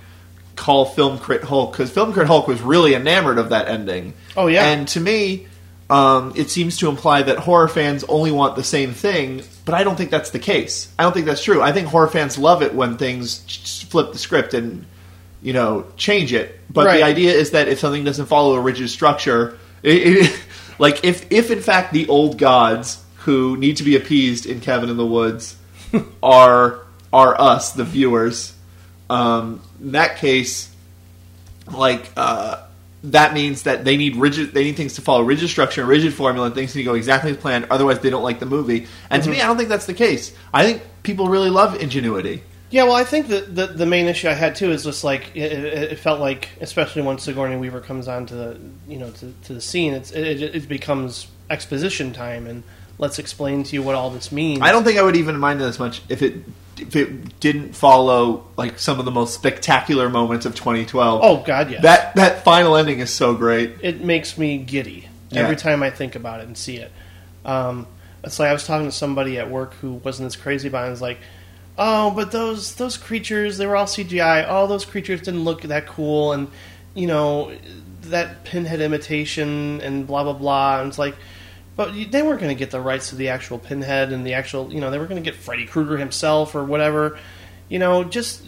call Film Crit Hulk because Film Crit Hulk was really enamored of that ending. Oh, yeah. and to me. Um, it seems to imply that horror fans only want the same thing, but I don't think that's the case. I don't think that's true. I think horror fans love it when things ch- flip the script and you know change it. But Right. the idea is that if something doesn't follow a rigid structure, it, it, like if if in fact the old gods who need to be appeased in Cabin in the Woods are are us, the viewers, um, in that case, like uh, that means that they need rigid they need things to follow rigid structure and rigid formula and things need to go exactly as planned otherwise they don't like the movie. And to me mm-hmm. i don't think that's the case. I think people really love ingenuity. Yeah, well, I think that the, the main issue I had too is just like it, it, felt like, especially once Sigourney Weaver comes on to the you know to, to the scene, it, it becomes exposition time and let's explain to you what all this means. i don't think i would even mind it as much if it if it didn't follow like some of the most spectacular moments of 2012. Oh God, yes. that that final ending is so great. it makes me giddy Yeah. every time I think about it and see it. Um, it's like I was talking to somebody at work who wasn't as crazy about it. And was like, "Oh, but those those creatures, they were all CGI. All those creatures didn't look that cool, and you know that pinhead imitation and blah blah blah." And it's like, but they weren't going to get the rights to the actual pinhead and the actual, you know, they were going to get Freddy Krueger himself or whatever. You know, just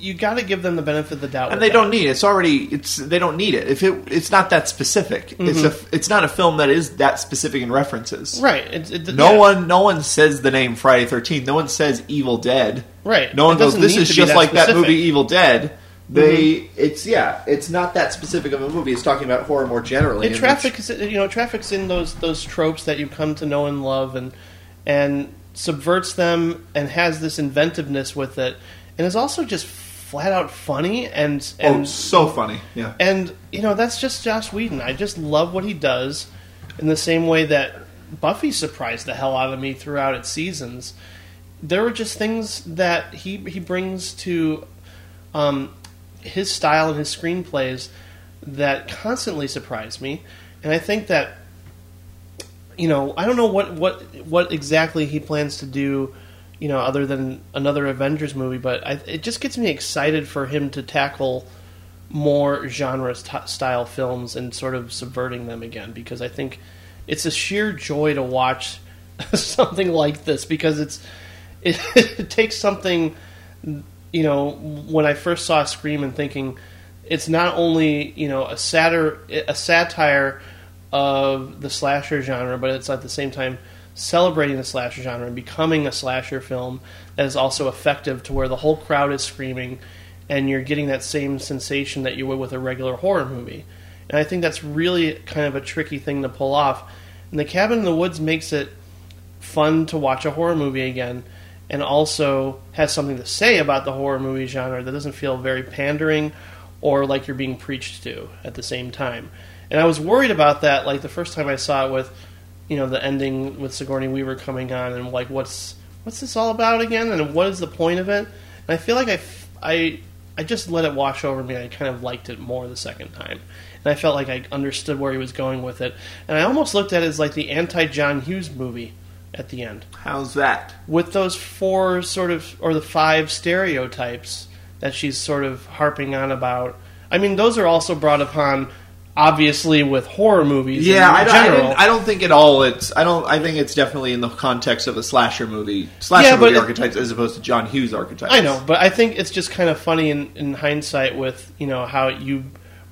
you got to give them the benefit of the doubt. And they don't need it. It's already it's they don't need it. If it it's not that specific. It's a it's not a film that is that specific in references. right. It, it, No yeah. one no one says the name Friday Thirteenth. No one says Evil Dead. Right. No one goes. This is just that like that specific." Mm-hmm. movie Evil Dead. They it's yeah it's not that specific of a movie. It's talking about horror more generally. It and traffics, you know, traffics in those those tropes that you come to know and love, and and subverts them, and has this inventiveness with it, and is also just flat out funny and and oh so funny. Yeah. and you know that's just Joss Whedon. I just love what he does, in the same way that Buffy surprised the hell out of me throughout its seasons. There were just things that he he brings to um, his style and his screenplays that constantly surprise me, and I think that you know I don't know what what what exactly he plans to do. You know, other than another Avengers movie, but I, it just gets me excited for him to tackle more genre st- style films and sort of subverting them again because I think it's a sheer joy to watch something like this because it's it, it takes something you know when I first saw Scream and thinking it's not only you know a satir a satire of the slasher genre but it's at the same time celebrating the slasher genre and becoming a slasher film that is also effective to where the whole crowd is screaming and you're getting that same sensation that you would with a regular horror movie. And I think that's really kind of a tricky thing to pull off. And The Cabin in the Woods makes it fun to watch a horror movie again and also has something to say about the horror movie genre that doesn't feel very pandering or like you're being preached to at the same time. And I was worried about that like the first time I saw it with you know the ending with Sigourney Weaver coming on and like what's what's this all about again and what is the point of it? And I feel like I I I just let it wash over me. I kind of liked it more the second time. And I felt like I understood where he was going with it. And I almost looked at it as like the anti John Hughes movie at the end How's that? with those four sort of or the five stereotypes that she's sort of harping on about. I mean, those are also brought upon obviously with horror movies. Yeah, in I don't, I, I don't think at all. It's I don't. I think it's definitely in the context of a slasher movie, slasher Yeah, movie it- archetypes as opposed to John Hughes archetypes. I know, but I think it's just kind of funny in, in hindsight with you know how you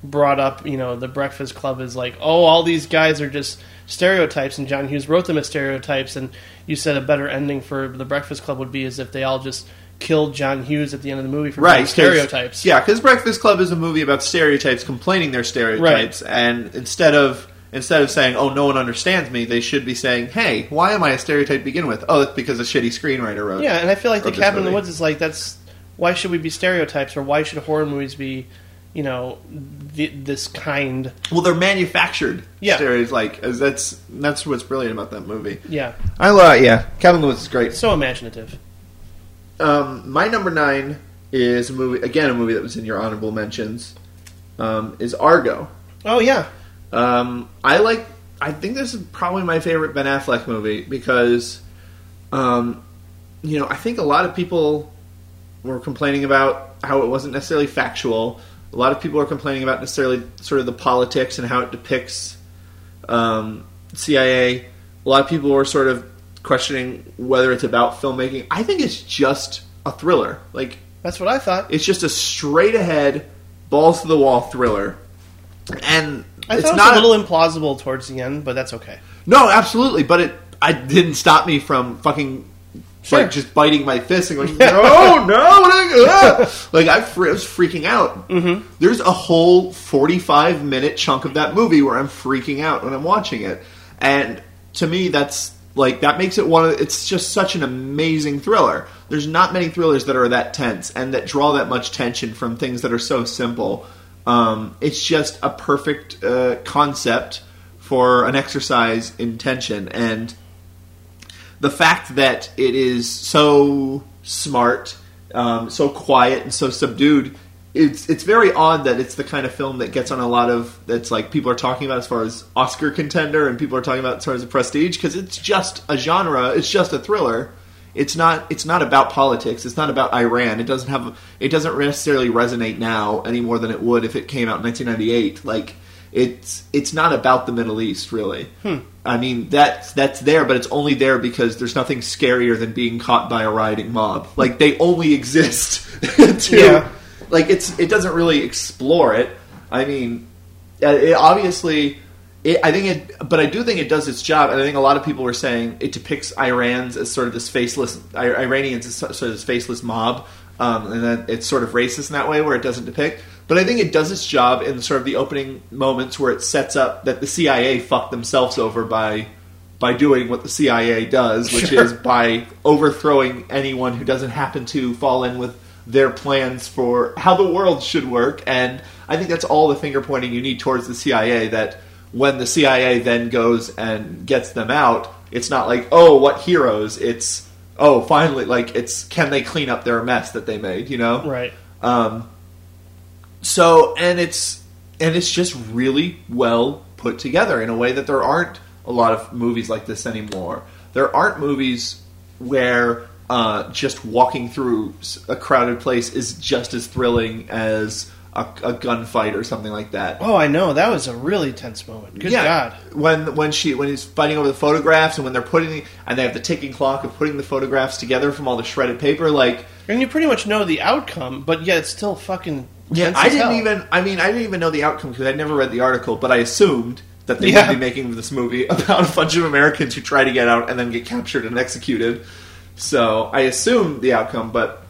brought up you know the Breakfast Club is like oh all these guys are just stereotypes and John Hughes wrote them as stereotypes and you said a better ending for the Breakfast Club would be as if they all just killed John Hughes at the end of the movie for Right, stereotypes. Yeah, because Breakfast Club is a movie about stereotypes, complaining their stereotypes, and instead of instead of saying, "Oh, no one understands me," they should be saying, "Hey, why am I a stereotype to begin with? Oh, it's because a shitty screenwriter wrote." Yeah, and I feel like the Cabin in the. Woods is like that's why should we be stereotypes or why should horror movies be you know th- this kind? Well, they're manufactured Yeah. stereotypes. Like as that's that's what's brilliant about that movie. Yeah, I love. Yeah, Cabin Woods is great. so imaginative. Um, my number nine is a movie. Again, a movie that was in your honorable mentions. Um, is Argo. Oh yeah, Um, I like. I think this is probably my favorite Ben Affleck movie because, um, you know, I think a lot of people were complaining about how it wasn't necessarily factual. A lot of people are complaining about necessarily sort of the politics and how it depicts um, CIA. A lot of people were sort of questioning whether it's about filmmaking. I think it's just a thriller. Like that's what I thought. it's just a straight ahead, balls to the wall thriller, and I it's thought it not a little implausible towards the end, but that's okay. no, absolutely. But it I didn't stop me from fucking Sure. like just biting my fist and going, no, no, no, like I, fr- I was freaking out. Mm-hmm. There's a whole 45 minute chunk of that movie where I'm freaking out when I'm watching it, and to me, that's like that makes it one of it's just such an amazing thriller. There's not many thrillers that are that tense and that draw that much tension from things that are so simple. Um, it's just a perfect uh, concept for an exercise in tension and the fact that it is so smart, um, so quiet, and so subdued. It's it's very odd that it's the kind of film that gets on a lot of that's like people are talking about as far as Oscar contender, and people are talking about as far as prestige because it's just a genre. It's just a thriller. It's not. It's not about politics. It's not about Iran. It doesn't have. It doesn't necessarily resonate now any more than it would if it came out in 1998. Like it's it's not about the Middle East really. I mean that's that's there, but it's only there because there's nothing scarier than being caught by a rioting mob. Like they only exist to Yeah. like it's it doesn't really explore it. I mean, uh, it obviously. It, I think it, but I do think it does its job. And I think a lot of people were saying it depicts Irans as sort of this faceless, Iranians as sort of this faceless mob, um, and that it's sort of racist in that way, where it doesn't depict. But I think it does its job in sort of the opening moments where it sets up that the CIA fucked themselves over by by doing what the CIA does, which Sure. is by overthrowing anyone who doesn't happen to fall in with their plans for how the world should work. And I think that's all the finger pointing you need towards the CIA. That when the CIA then goes and gets them out, it's not like oh what heroes. It's oh finally like it's can they clean up their mess that they made? You know Right. um, so and it's and it's just really well put together in a way that there aren't a lot of movies like this anymore. There aren't movies where uh, just walking through a crowded place is just as thrilling as a, a gunfight or something like that. Oh, I know. That was a really tense moment. Good God. When when she when he's fighting over the photographs and when they're putting and they have the ticking clock of putting the photographs together from all the shredded paper, like And you pretty much know the outcome, but yet it's still fucking. Yeah, tense I didn't hell. even. I mean, I didn't even know the outcome because I never read the article, but I assumed that they Yeah. would be making this movie about a bunch of Americans who try to get out and then get captured and executed. So I assumed the outcome, but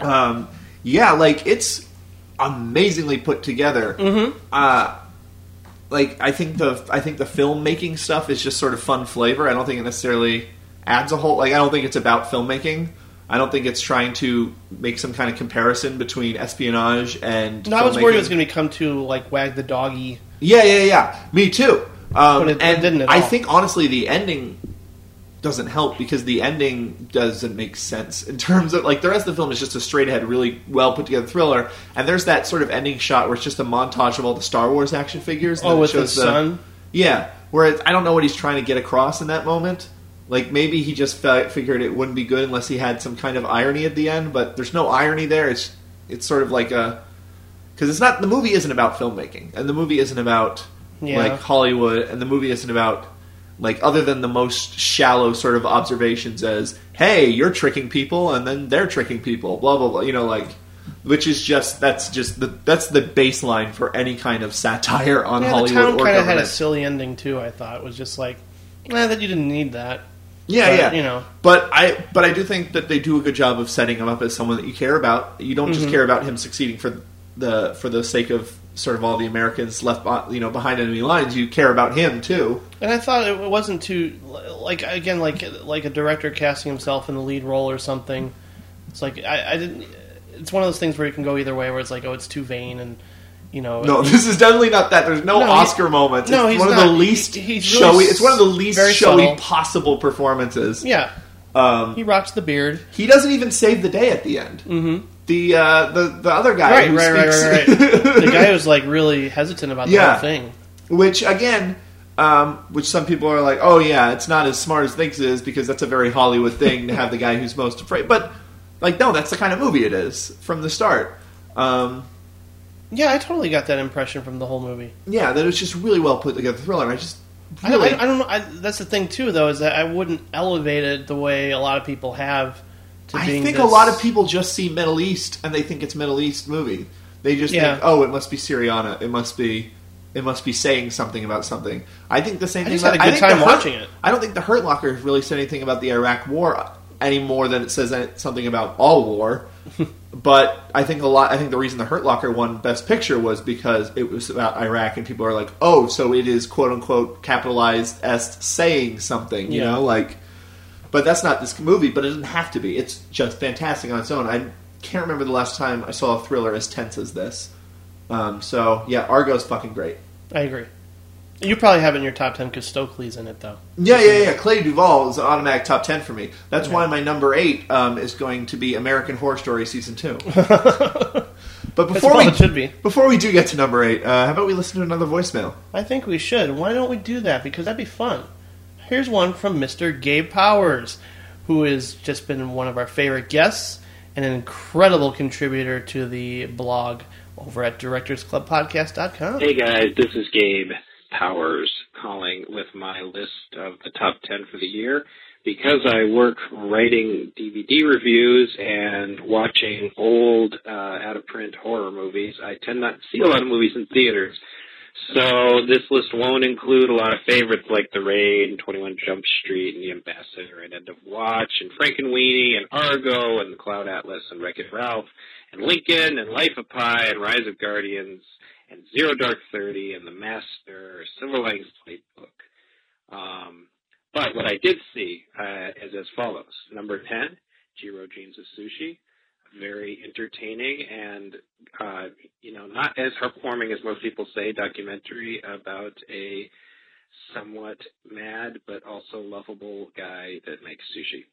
um, yeah, like it's amazingly put together. Mm-hmm. Uh, like I think the I think the filmmaking stuff is just sort of fun flavor. I don't think it necessarily adds a whole. Like I don't think it's about filmmaking. I don't think it's trying to make some kind of comparison between espionage and. No, I was worried it was going to come to like wag the doggy. Yeah, yeah, yeah. Me too. Um, But it- it and didn't at I all. think honestly, the ending doesn't help because the ending doesn't make sense in terms of like the rest of the film is just a straight ahead, really well put together thriller. And there's that sort of ending shot where it's just a montage of all the Star Wars action figures. Oh, with the sun. Yeah, where it, I don't know what he's trying to get across in that moment. Like maybe he just fe- figured it wouldn't be good unless he had some kind of irony at the end, but there's no irony there. It's it's sort of like a because it's not the movie isn't about filmmaking, and the movie isn't about Yeah. like Hollywood, and the movie isn't about like other than the most shallow sort of observations as hey you're tricking people and then they're tricking people blah blah blah you know like which is just that's just the that's the baseline for any kind of satire on Yeah, the Hollywood town kind of had a silly ending too. I thought it was just like, eh, that you didn't need that. Yeah, But, yeah. you know. But I but I do think that they do a good job of setting him up as someone that you care about. You don't Mm-hmm. just care about him succeeding for the for the sake of sort of all the Americans left you know behind enemy lines. You care about him too. And I thought it wasn't too like again like like a director casting himself in the lead role or something. It's like I, I didn't. It's one of those things where you can go either way. Where it's like, oh, it's too vain, and you know, No, this is definitely not that. There's no, No, Oscar moments. no, it's he's one of the least He- really showy. It's one of the least showy subtle. possible performances. yeah, Um, he rocks the beard. he doesn't even save the day at the end. Mm-hmm. The uh, the the other guy, Right, right, right, right, right. the guy was like really hesitant about the Yeah. whole thing. Which again, um, which some people are like, oh yeah, it's not as smart as thinks it is because that's a very Hollywood thing to have the guy who's most afraid. But like, no, that's the kind of movie it is from the start. Um, Yeah, I totally got that impression from the whole movie. yeah, that it's just really well put together thriller. I just I, I, I don't know. I, that's the thing too, though, is that I wouldn't elevate it the way a lot of people have. I think this- a lot of people just see Middle East and they think it's Middle East movie. They just Yeah. think, oh, it must be Syriana. It must be. It must be saying something about something. I think the same I thing. just had about- a good time Hurt- watching it. I don't think the Hurt Locker really said anything about the Iraq War any more than it says something about all war. but I think a lot. I think the reason the Hurt Locker won Best Picture was because it was about Iraq, and people are like, "Oh, so it is quote unquote capitalized as saying something," you Yeah. know, like. But that's not this movie. But it doesn't have to be. It's just fantastic on its own. I can't remember the last time I saw a thriller as tense as this. Um, so yeah, Argo's fucking great. I agree. You probably have it in your top ten because Stokely's in it, though. Yeah, yeah, yeah. Clea DuVall is an automatic top ten for me. That's why my number eight um, is going to be American Horror Story season two. but before we should be. before we do get to number eight, uh, how about we listen to another voicemail? I think we should. Why don't we do that? Because that'd be fun. Here's one from Mr. Gabe Powers, who has just been one of our favorite guests and an incredible contributor to the blog over at directorsclubpodcast.com. Hey guys, this is Gabe Powers calling with my list of the top 10 for the year. Because I work writing DVD reviews and watching old, uh, out of print horror movies, I tend not to see a lot of movies in theaters. So this list won't include a lot of favorites like The Raid and 21 Jump Street and The Ambassador and End of Watch and Frankenweenie and Argo and The Cloud Atlas and Wreck-It Ralph and Lincoln and Life of Pi and Rise of Guardians and Zero Dark Thirty and The Master, or Silver Linings Playbook. Um, but what I did see uh, is as follows: number ten, Jiro Dreams of Sushi, very entertaining and uh, you know not as heartwarming as most people say. Documentary about a somewhat mad but also lovable guy that makes sushi.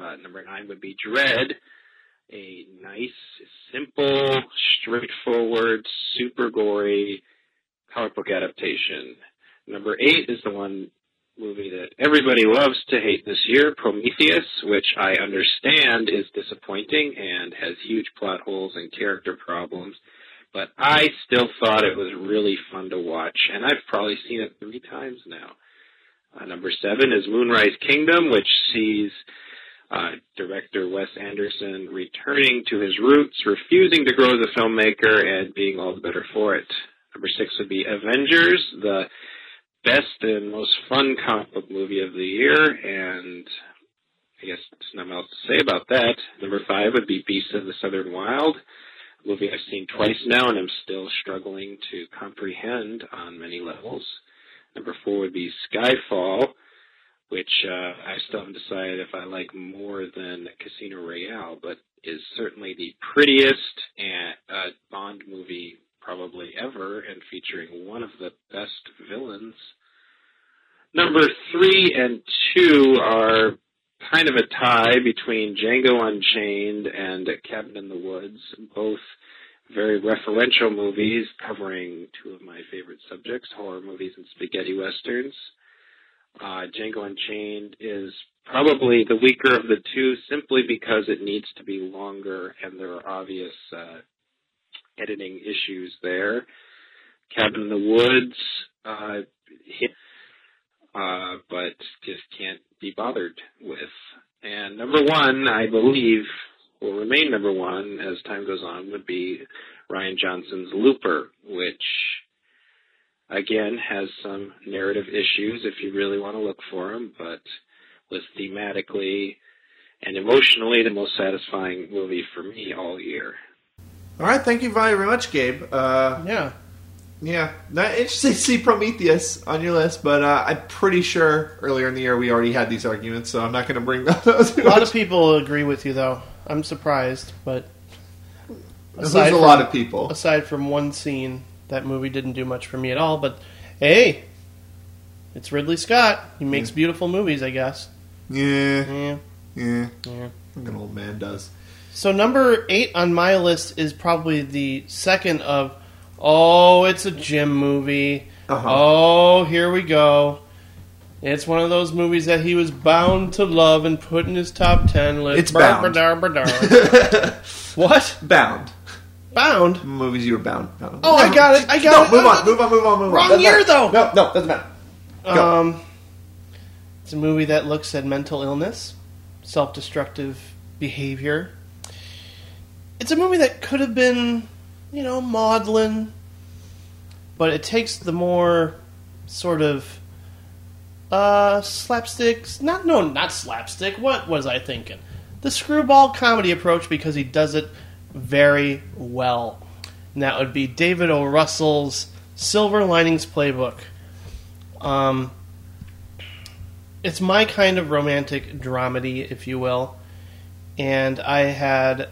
Uh, number nine would be Dredd, a nice, simple, straightforward, super gory comic book adaptation. Number eight is the one movie that everybody loves to hate this year, Prometheus, which I understand is disappointing and has huge plot holes and character problems. But I still thought it was really fun to watch, and I've probably seen it three times now. Uh, number seven is Moonrise Kingdom, which sees uh, director Wes Anderson returning to his roots, refusing to grow as a filmmaker, and being all the better for it. Number six would be Avengers, the best and most fun comic book movie of the year, and I guess there's nothing else to say about that. Number five would be Beasts of the Southern Wild, a movie I've seen twice now and I'm still struggling to comprehend on many levels. Number four would be Skyfall, which uh, I still haven't decided if I like more than Casino Royale, but is certainly the prettiest and, uh, Bond movie probably ever, and featuring one of the best villains. Number three and two are kind of a tie between Django Unchained and Cabin in the Woods, both very referential movies covering two of my favorite subjects, horror movies and spaghetti westerns. Uh, Django Unchained is probably the weaker of the two simply because it needs to be longer and there are obvious uh, editing issues there. Cabin in the Woods uh, hit, uh, but just can't be bothered with. And number one, I believe, will remain number one as time goes on, would be Rian Johnson's Looper, which again has some narrative issues if you really want to look for them, but was thematically and emotionally the most satisfying movie for me all year. All right, thank you very much, Gabe. Uh, Yeah. yeah, not interesting to see Prometheus on your list, but uh, I'm pretty sure earlier in the year we already had these arguments, so I'm not going to bring those. A lot of people agree with you, though. I'm surprised, but There's a from- lot of people. aside from one scene, that movie didn't do much for me at all. But hey, it's Ridley Scott. He makes beautiful movies, I guess. Yeah, Yeah. yeah. Yeah. Like an old man does. So number eight on my list is probably the second of. Oh, it's a Jim movie. Uh-huh. Oh, here we go. It's one of those movies that he was bound to love and put in his top ten list. It's Bound. what? Bound. Bound? Movies you were bound. bound. Oh, I got it. I got no, it. move on. Move on. Move on. Move Wrong on. Doesn't year, matter. though. No, no, doesn't matter. Go. Um, it's a movie that looks at mental illness, self-destructive behavior. It's a movie that could have been, you know, maudlin, but it takes the more sort of uh, slapsticks. Not no, not slapstick. What was I thinking? The screwball comedy approach because he does it very well. And that would be David O. Russell's Silver Linings Playbook. Um, it's my kind of romantic dramedy, if you will. And I had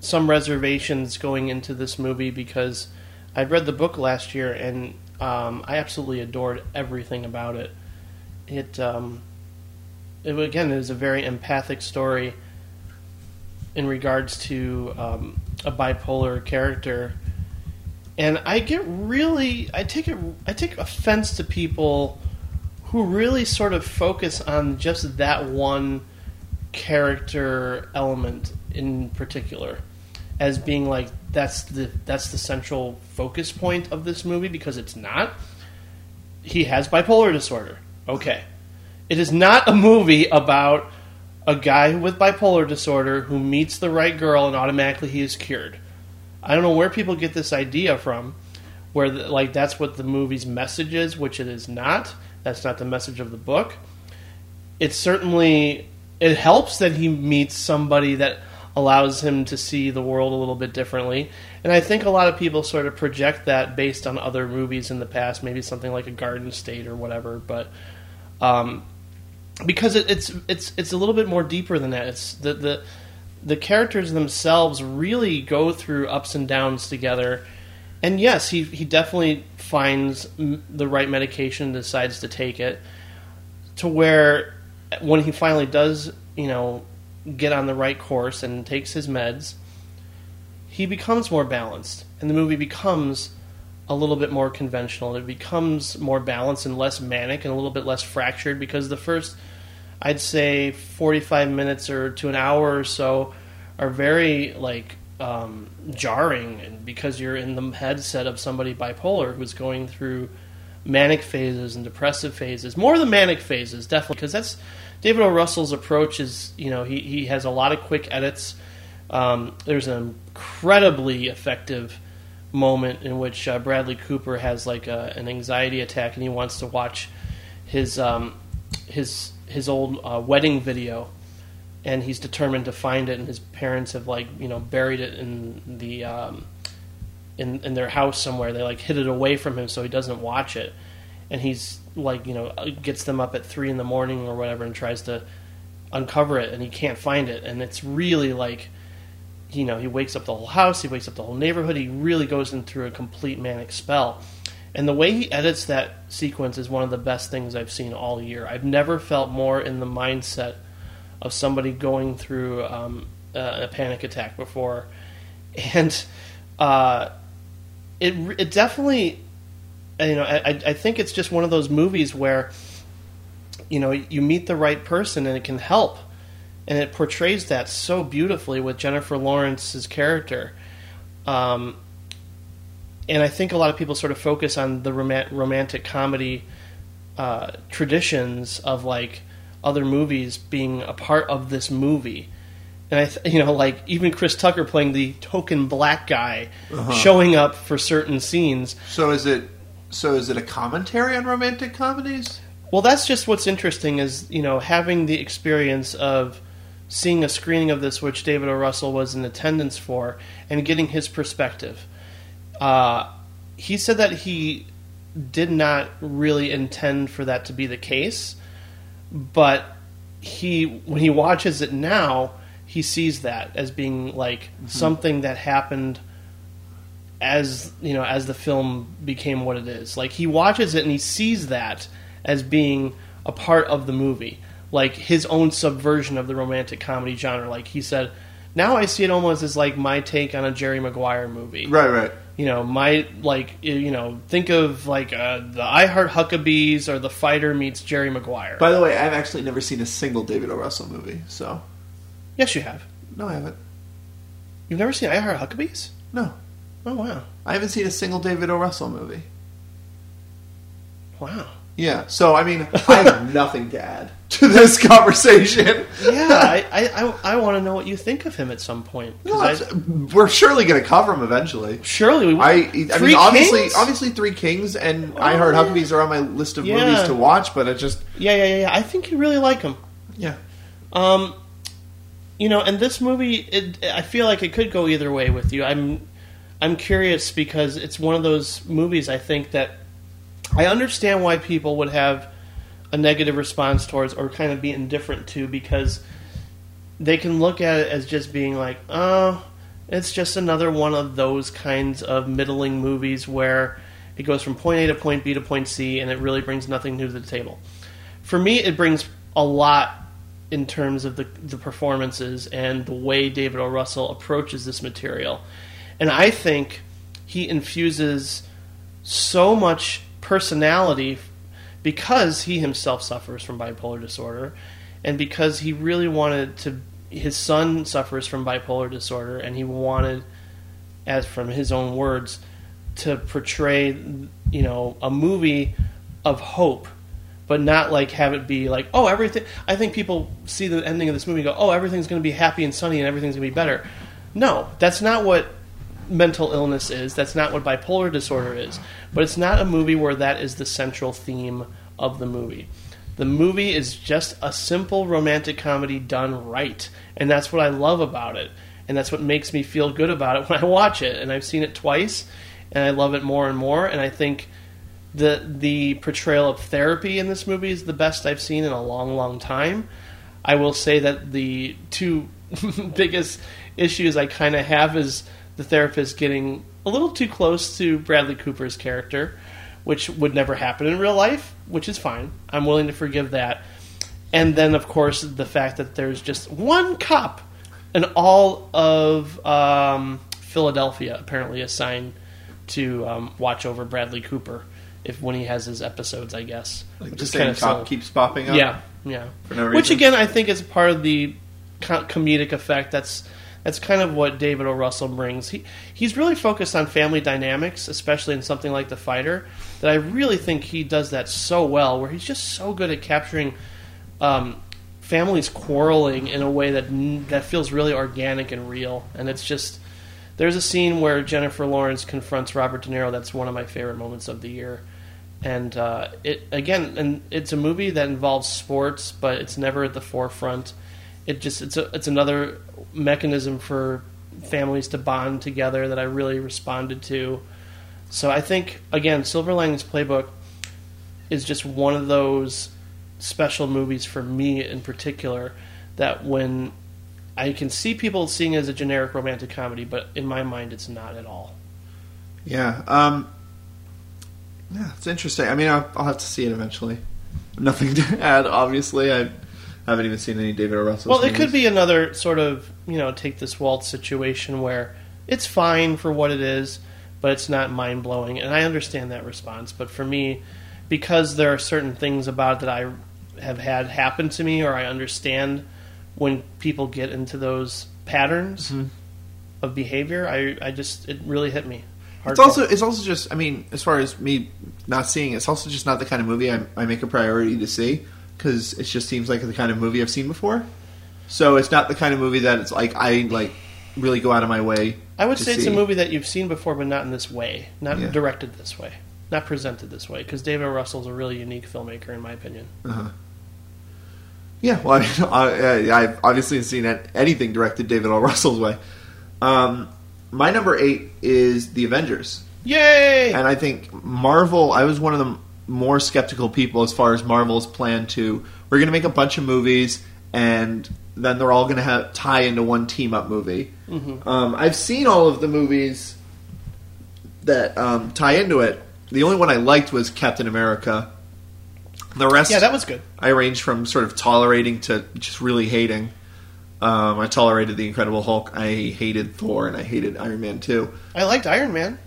some reservations going into this movie because I'd read the book last year and Um, I absolutely adored everything about it. It, um, it again, is a very empathic story in regards to um, a bipolar character, and I get really, I take it, I take offense to people who really sort of focus on just that one character element in particular as being like that's the that's the central focus point of this movie because it's not. He has bipolar disorder. Okay. It is not a movie about a guy with bipolar disorder who meets the right girl and automatically he is cured. I don't know where people get this idea from where the, like that's what the movie's message is, which it is not. That's not the message of the book. It certainly it helps that he meets somebody that allows him to see the world a little bit differently. And I think a lot of people sort of project that based on other movies in the past, maybe something like a Garden State or whatever. But um, because it, it's it's it's a little bit more deeper than that. It's the the the characters themselves really go through ups and downs together. And yes, he he definitely finds the right medication, decides to take it, to where when he finally does, you know, get on the right course and takes his meds, he becomes more balanced, and the movie becomes a little bit more conventional. It becomes more balanced and less manic and a little bit less fractured because the first, I'd say, 45 minutes or to an hour or so are very like um, jarring, and because you're in the headset of somebody bipolar who's going through manic phases and depressive phases, more the manic phases, definitely, because that's David O. Russell's approach is, you know, he, he has a lot of quick edits. Um, there's an incredibly effective moment in which uh, Bradley Cooper has like a, an anxiety attack and he wants to watch his um, his his old uh, wedding video, and he's determined to find it. And his parents have like you know buried it in the um, in in their house somewhere. They like hid it away from him so he doesn't watch it and he's like you know gets them up at three in the morning or whatever and tries to uncover it and he can't find it. And it's really like you know he wakes up the whole house he wakes up the whole neighborhood he really goes into a complete manic spell. And the way he edits that sequence is one of the best things i've seen all year. I've never felt more in the mindset of somebody going through um, a panic attack before. And uh, it, it definitely you know, I, I think it's just one of those movies where, you know, you meet the right person and it can help, and it portrays that so beautifully with Jennifer Lawrence's character. Um, and I think a lot of people sort of focus on the rom- romantic comedy uh, traditions of like other movies being a part of this movie. And I, th- you know, like even Chris Tucker playing the token black guy, uh-huh. showing up for certain scenes. So is it so is it a commentary on romantic comedies? Well, that's just what's interesting is you know having the experience of seeing a screening of this, which David O. Russell was in attendance for, and getting his perspective. Uh, he said that he did not really intend for that to be the case, but he when he watches it now, he sees that as being like mm-hmm. something that happened as you know as the film became what it is. Like he watches it and he sees that as being a part of the movie, like his own subversion of the romantic comedy genre. Like he said, now I see it almost as like my take on a Jerry Maguire movie. Right, right. You know, my like you know, think of like uh, the I Heart Huckabees or the Fighter meets Jerry Maguire. By the way, I've actually never seen a single David O. Russell movie. So, yes, you have. No, I haven't. You've never seen I Heart Huckabees? No. Oh wow! I haven't seen a single David O. Russell movie. Wow. Yeah. So I mean, I have nothing to add to this conversation. yeah, I I, I, I want to know what you think of him at some point. No, I, we're surely going to cover him eventually. Surely, we, I I mean, obviously, Kings? obviously, Three Kings and oh, I Heart yeah. Huckabees are on my list of yeah. movies to watch. But it just yeah, yeah, yeah. I think you really like him. Yeah. Um, you know, and this movie, it, I feel like it could go either way with you. I'm I'm curious because it's one of those movies I think that I understand why people would have a negative response towards or kind of be indifferent to because they can look at it as just being like, oh, it's just another one of those kinds of middling movies where It goes from point A to point B to point C, and it really brings nothing new to the table. For me, it brings a lot in terms of the, the performances and the way David O. Russell approaches this material. And I think he infuses so much personality because he himself suffers from bipolar disorder and because he really wanted to his son suffers from bipolar disorder and he wanted as from his own words to portray you know a movie of hope but not like have it be like oh everything i think people see the ending of this movie and go oh everything's going to be happy and sunny and everything's going to be better. No that's not what mental illness is that's not what bipolar disorder is but it's not a movie where that is the central theme of the movie the movie is just a simple romantic comedy done right and that's what i love about it and that's what makes me feel good about it when i watch it and i've seen it twice and i love it more and more and i think the the portrayal of therapy in this movie is the best I've seen in a long, long time. I will say that the two biggest issues I kind of have is the therapist getting a little too close to Bradley Cooper's character, which would never happen in real life, which is fine. I'm willing to forgive that. And then, of course, the fact that there's just one cop in all of um, Philadelphia apparently assigned to um, watch over Bradley Cooper if when he has his episodes, I guess. Like which the is same kind of cop silly. keeps popping up. Yeah, yeah. No Which again, I think is part of the comedic effect. That's that's kind of what David O. Russell brings. He he's really focused on family dynamics, especially in something like The Fighter. That I really think he does that so well, where he's just so good at capturing um, families quarreling in a way that that feels really organic and real. And it's just there's a scene where Jennifer Lawrence confronts Robert De Niro. That's one of my favorite moments of the year. And uh, it again, and it's a movie that involves sports, but it's never at the forefront. It just it's a, it's another mechanism for families to bond together that I really responded to. So I think again, Silver Linings Playbook is just one of those special movies for me in particular that when I can see people seeing it as a generic romantic comedy, but in my mind, it's not at all. Yeah. Um, yeah, it's interesting. I mean, I'll, I'll have to see it eventually. Nothing to add, obviously. I haven't even seen any David O. Russell. Well, it could be another sort of you know take this waltz situation where it's fine for what it is, but it's not mind blowing, and I understand that response. But for me, because there are certain things about it that I have had happen to me, or I understand when people get into those patterns Mm-hmm. of behavior, I I just it really hit me. It's also it's also just I mean as far as me not seeing it, it's also just not the kind of movie I, I make a priority to see because it just seems like the kind of movie I've seen before. So it's not the kind of movie that it's like I like really go out of my way. I would say it's a movie that you've seen before, but not in this way, not Yeah. directed this way, not presented this way. Because David. Russell's a really unique filmmaker, in my opinion. Yeah, well, I mean, I, I've obviously seen anything directed David O. Russell's way. Um, my number eight is The Avengers. Yay! And I think Marvel, I was one of the more skeptical people as far as Marvel's plan to, we're going to make a bunch of movies and then they're all going to have tie into one team up movie. Um, I've seen all of the movies that um, tie into it. The only one I liked was Captain America. The rest, yeah, that was good. I ranged from sort of tolerating to just really hating. Um, I tolerated the Incredible Hulk. I hated Thor, and I hated Iron Man 2. I liked Iron Man.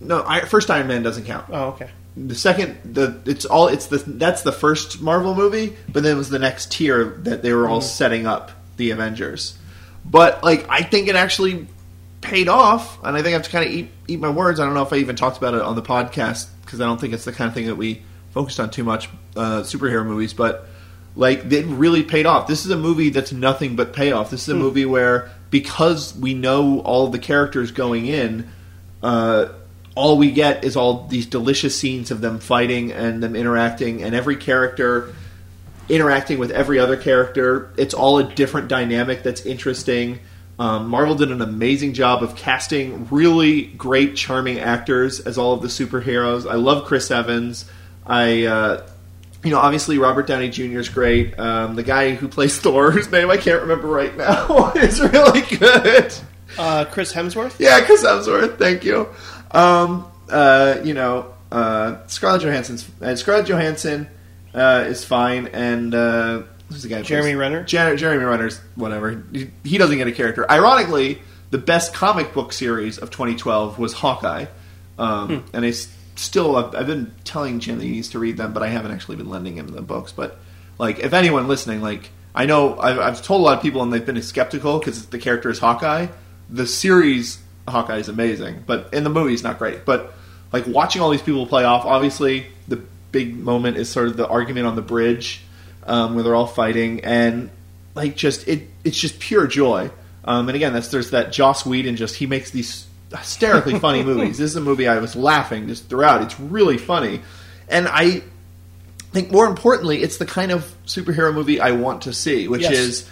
No, I, first Iron Man doesn't count. Oh, okay. The second, the it's all it's the that's the first Marvel movie, but then it was the next tier that they were all setting up the Avengers. But like, I think it actually paid off, and I think I have to kind of eat eat my words. I don't know if I even talked about it on the podcast because I don't think it's the kind of thing that we focused on too much uh, superhero movies, but like it really paid off. This is a movie that's nothing but payoff. This is a movie where because we know all the characters going in, uh, all we get is all these delicious scenes of them fighting and them interacting, and every character interacting with every other character. It's all a different dynamic that's interesting. Um, Marvel did an amazing job of casting really great, charming actors as all of the superheroes. I love Chris Evans. I, uh, you know, obviously Robert Downey Jr. is great. Um, the guy who plays Thor, whose name I can't remember right now, is really good. Uh, Chris Hemsworth. Yeah, Chris Hemsworth. Thank you. Um, uh, you know, Uh, Scarlett Johansson's uh, Scarlett Johansson uh, is fine, and uh, who's the guy? Jeremy Renner? Jer- Jeremy Renner's whatever. He, he doesn't get a character. Ironically, the best comic book series of 2012 was Hawkeye, um, and it's still. I've, I've been telling Jim that he needs to read them, but I haven't actually been lending him the books. But like, if anyone listening, like, I know I've, I've told a lot of people, and they've been skeptical because the character is Hawkeye. The series Hawkeye is amazing, but in the movie, it's not great. But like watching all these people play off, obviously the big moment is sort of the argument on the bridge um, where they're all fighting, and like just it, it's just pure joy. Um, and again, that's there's that Joss Whedon just he makes these hysterically funny movies. This is a movie I was laughing just throughout. It's really funny, and I think more importantly, it's the kind of superhero movie I want to see, which Yes. is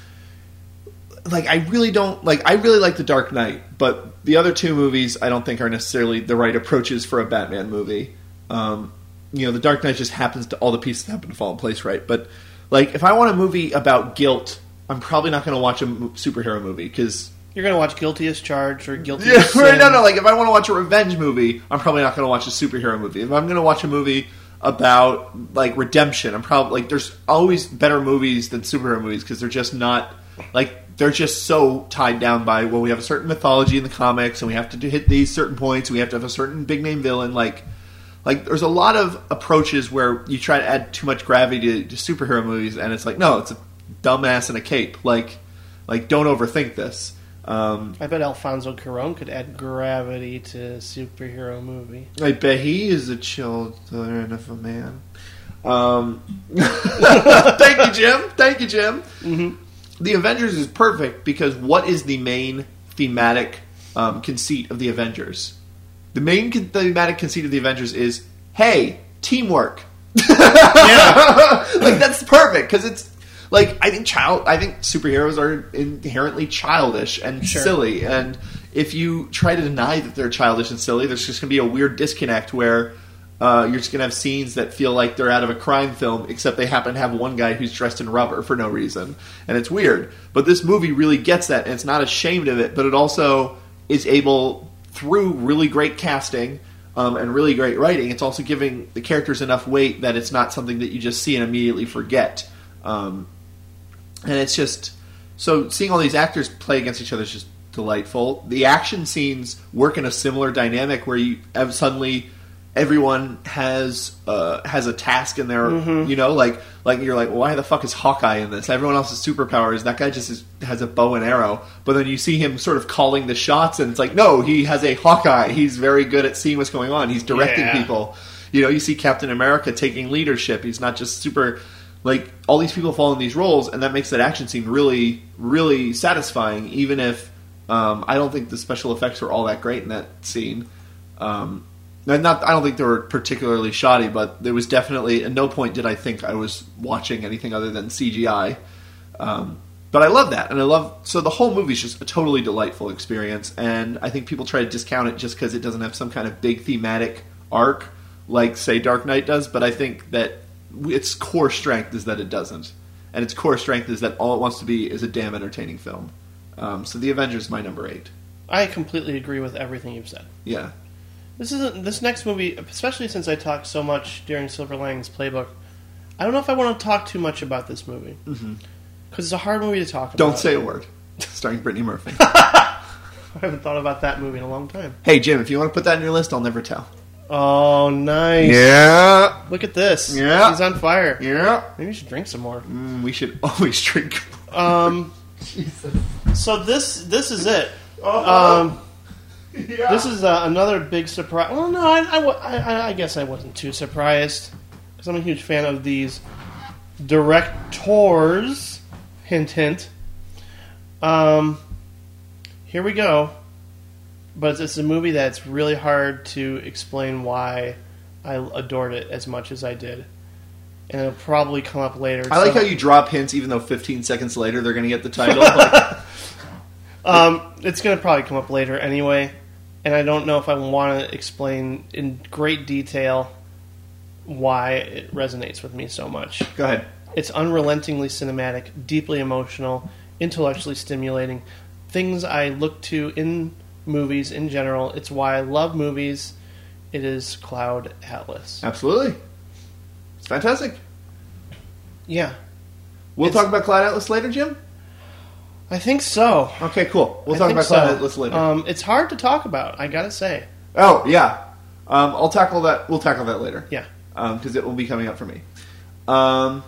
like I really don't like I really like The Dark Knight, but the other two movies I don't think are necessarily the right approaches for a Batman movie. Um, you know, The Dark Knight just happens to all the pieces happen to fall in place right. But like, if I want a movie about guilt, I'm probably not going to watch a mo- superhero movie because You're gonna watch Guilty as Charged or Guilty yeah, right, no, no. Like, if I want to watch a revenge movie, I'm probably not going to watch a superhero movie. If I'm going to watch a movie about like redemption, I'm probably like there's always better movies than superhero movies because they're just not like they're just so tied down by well, we have a certain mythology in the comics and we have to do, hit these certain points. And we have to have a certain big name villain. Like, like there's a lot of approaches where you try to add too much gravity to, to superhero movies, and it's like no, it's a dumbass in a cape. Like, like don't overthink this. Um, I bet Alfonso Cuarón could add gravity to a superhero movie. I bet he is a children of a man. Um, thank you, Jim. Thank you, Jim. The Avengers is perfect because what is the main thematic um, conceit of the Avengers? The main con- thematic conceit of the Avengers is, hey, teamwork. like that's perfect because it's like I think child I think superheroes are inherently childish and Sure. silly and if you try to deny that they're childish and silly there's just going to be a weird disconnect where uh, you're just going to have scenes that feel like they're out of a crime film except they happen to have one guy who's dressed in rubber for no reason and it's weird but this movie really gets that and it's not ashamed of it but it also is able through really great casting um, and really great writing, it's also giving the characters enough weight that it's not something that you just see and immediately forget. Um, and it's just so seeing all these actors play against each other is just delightful. The action scenes work in a similar dynamic where you have suddenly everyone has uh, has a task in there. You know, like like you're like, why the fuck is Hawkeye in this? Everyone else's superpowers. That guy just is, has a bow and arrow. But then you see him sort of calling the shots, and it's like, no, he has a Hawkeye. He's very good at seeing what's going on. He's directing Yeah. people. You know, you see Captain America taking leadership. He's not just super. Like all these people fall in these roles, and that makes that action scene really, really satisfying. Even if um, I don't think the special effects were all that great in that scene. Um, not, I don't think they were particularly shoddy, but there was definitely at no point did I think I was watching anything other than CGI. Um, but I love that, and I love so the whole movie is just a totally delightful experience. And I think people try to discount it just because it doesn't have some kind of big thematic arc like say Dark Knight does. But I think that its core strength is that it doesn't, and its core strength is that all it wants to be is a damn entertaining film. Um, so the Avengers is my number eight. I completely agree with everything you've said. Yeah, This isn't this next movie, especially since I talked so much during Silver Linings Playbook. I don't know if I want to talk too much about this movie because it's a hard movie to talk about. don't say a word. Starring Brittany Murphy. I haven't thought about that movie in a long time. hey Jim, if you want to put that in your list, I'll never tell. Oh, nice! Yeah, Look at this. Yeah. he's on fire. yeah. Maybe we should drink some more. Mm, we should always drink. Um, Jesus. so this this is it. Um, this is uh, another big surprise. Well, no, I, I, I- I guess I wasn't too surprised because I'm a huge fan of these directors. Hint, hint. Um, here we go. But it's a movie that's really hard to explain why I adored it as much as I did, and it'll probably come up later. I like so- how you drop hints, even though 15 seconds later they're going to get the title. Like, Um, it's going to probably come up later anyway, and I don't know if I want to explain in great detail why it resonates with me so much. go ahead. It's unrelentingly cinematic, deeply emotional, intellectually stimulating. Things I look to in movies in general. It's why I love movies. it is Cloud Atlas. Absolutely. It's fantastic. Yeah, We'll It's- talk about Cloud Atlas later, Jim. I think so. Okay, cool. We'll I talk think about so. Atlas later. Um, it's hard to talk about. I gotta say. oh yeah, um, I'll tackle that. We'll tackle that later. Yeah. because it will be coming up for me. Um,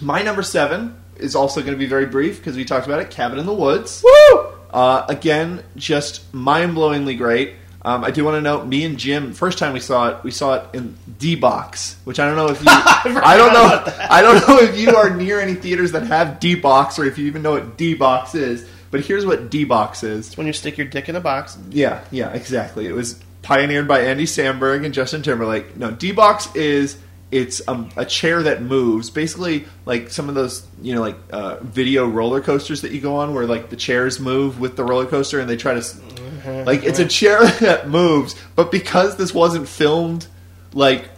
my number seven is also going to be very brief because we talked about it. Cabin in the Woods. Woo! Uh, again, just mind blowingly great. Um, I do want to note, me and Jim, first time we saw it, we saw it in D box, which I don't know if you, I, don't know, I don't know if you are near any theaters that have D box or if you even know what D box is. But here's what D box is. It's when you stick your dick in a box. Yeah, yeah, exactly. It was pioneered by Andy Samberg and Justin Timberlake. No, D box is it's um, a chair that moves, basically like some of those you know like uh, video roller coasters that you go on, where like the chairs move with the roller coaster, and they try to like it's a chair that moves. But because this wasn't filmed like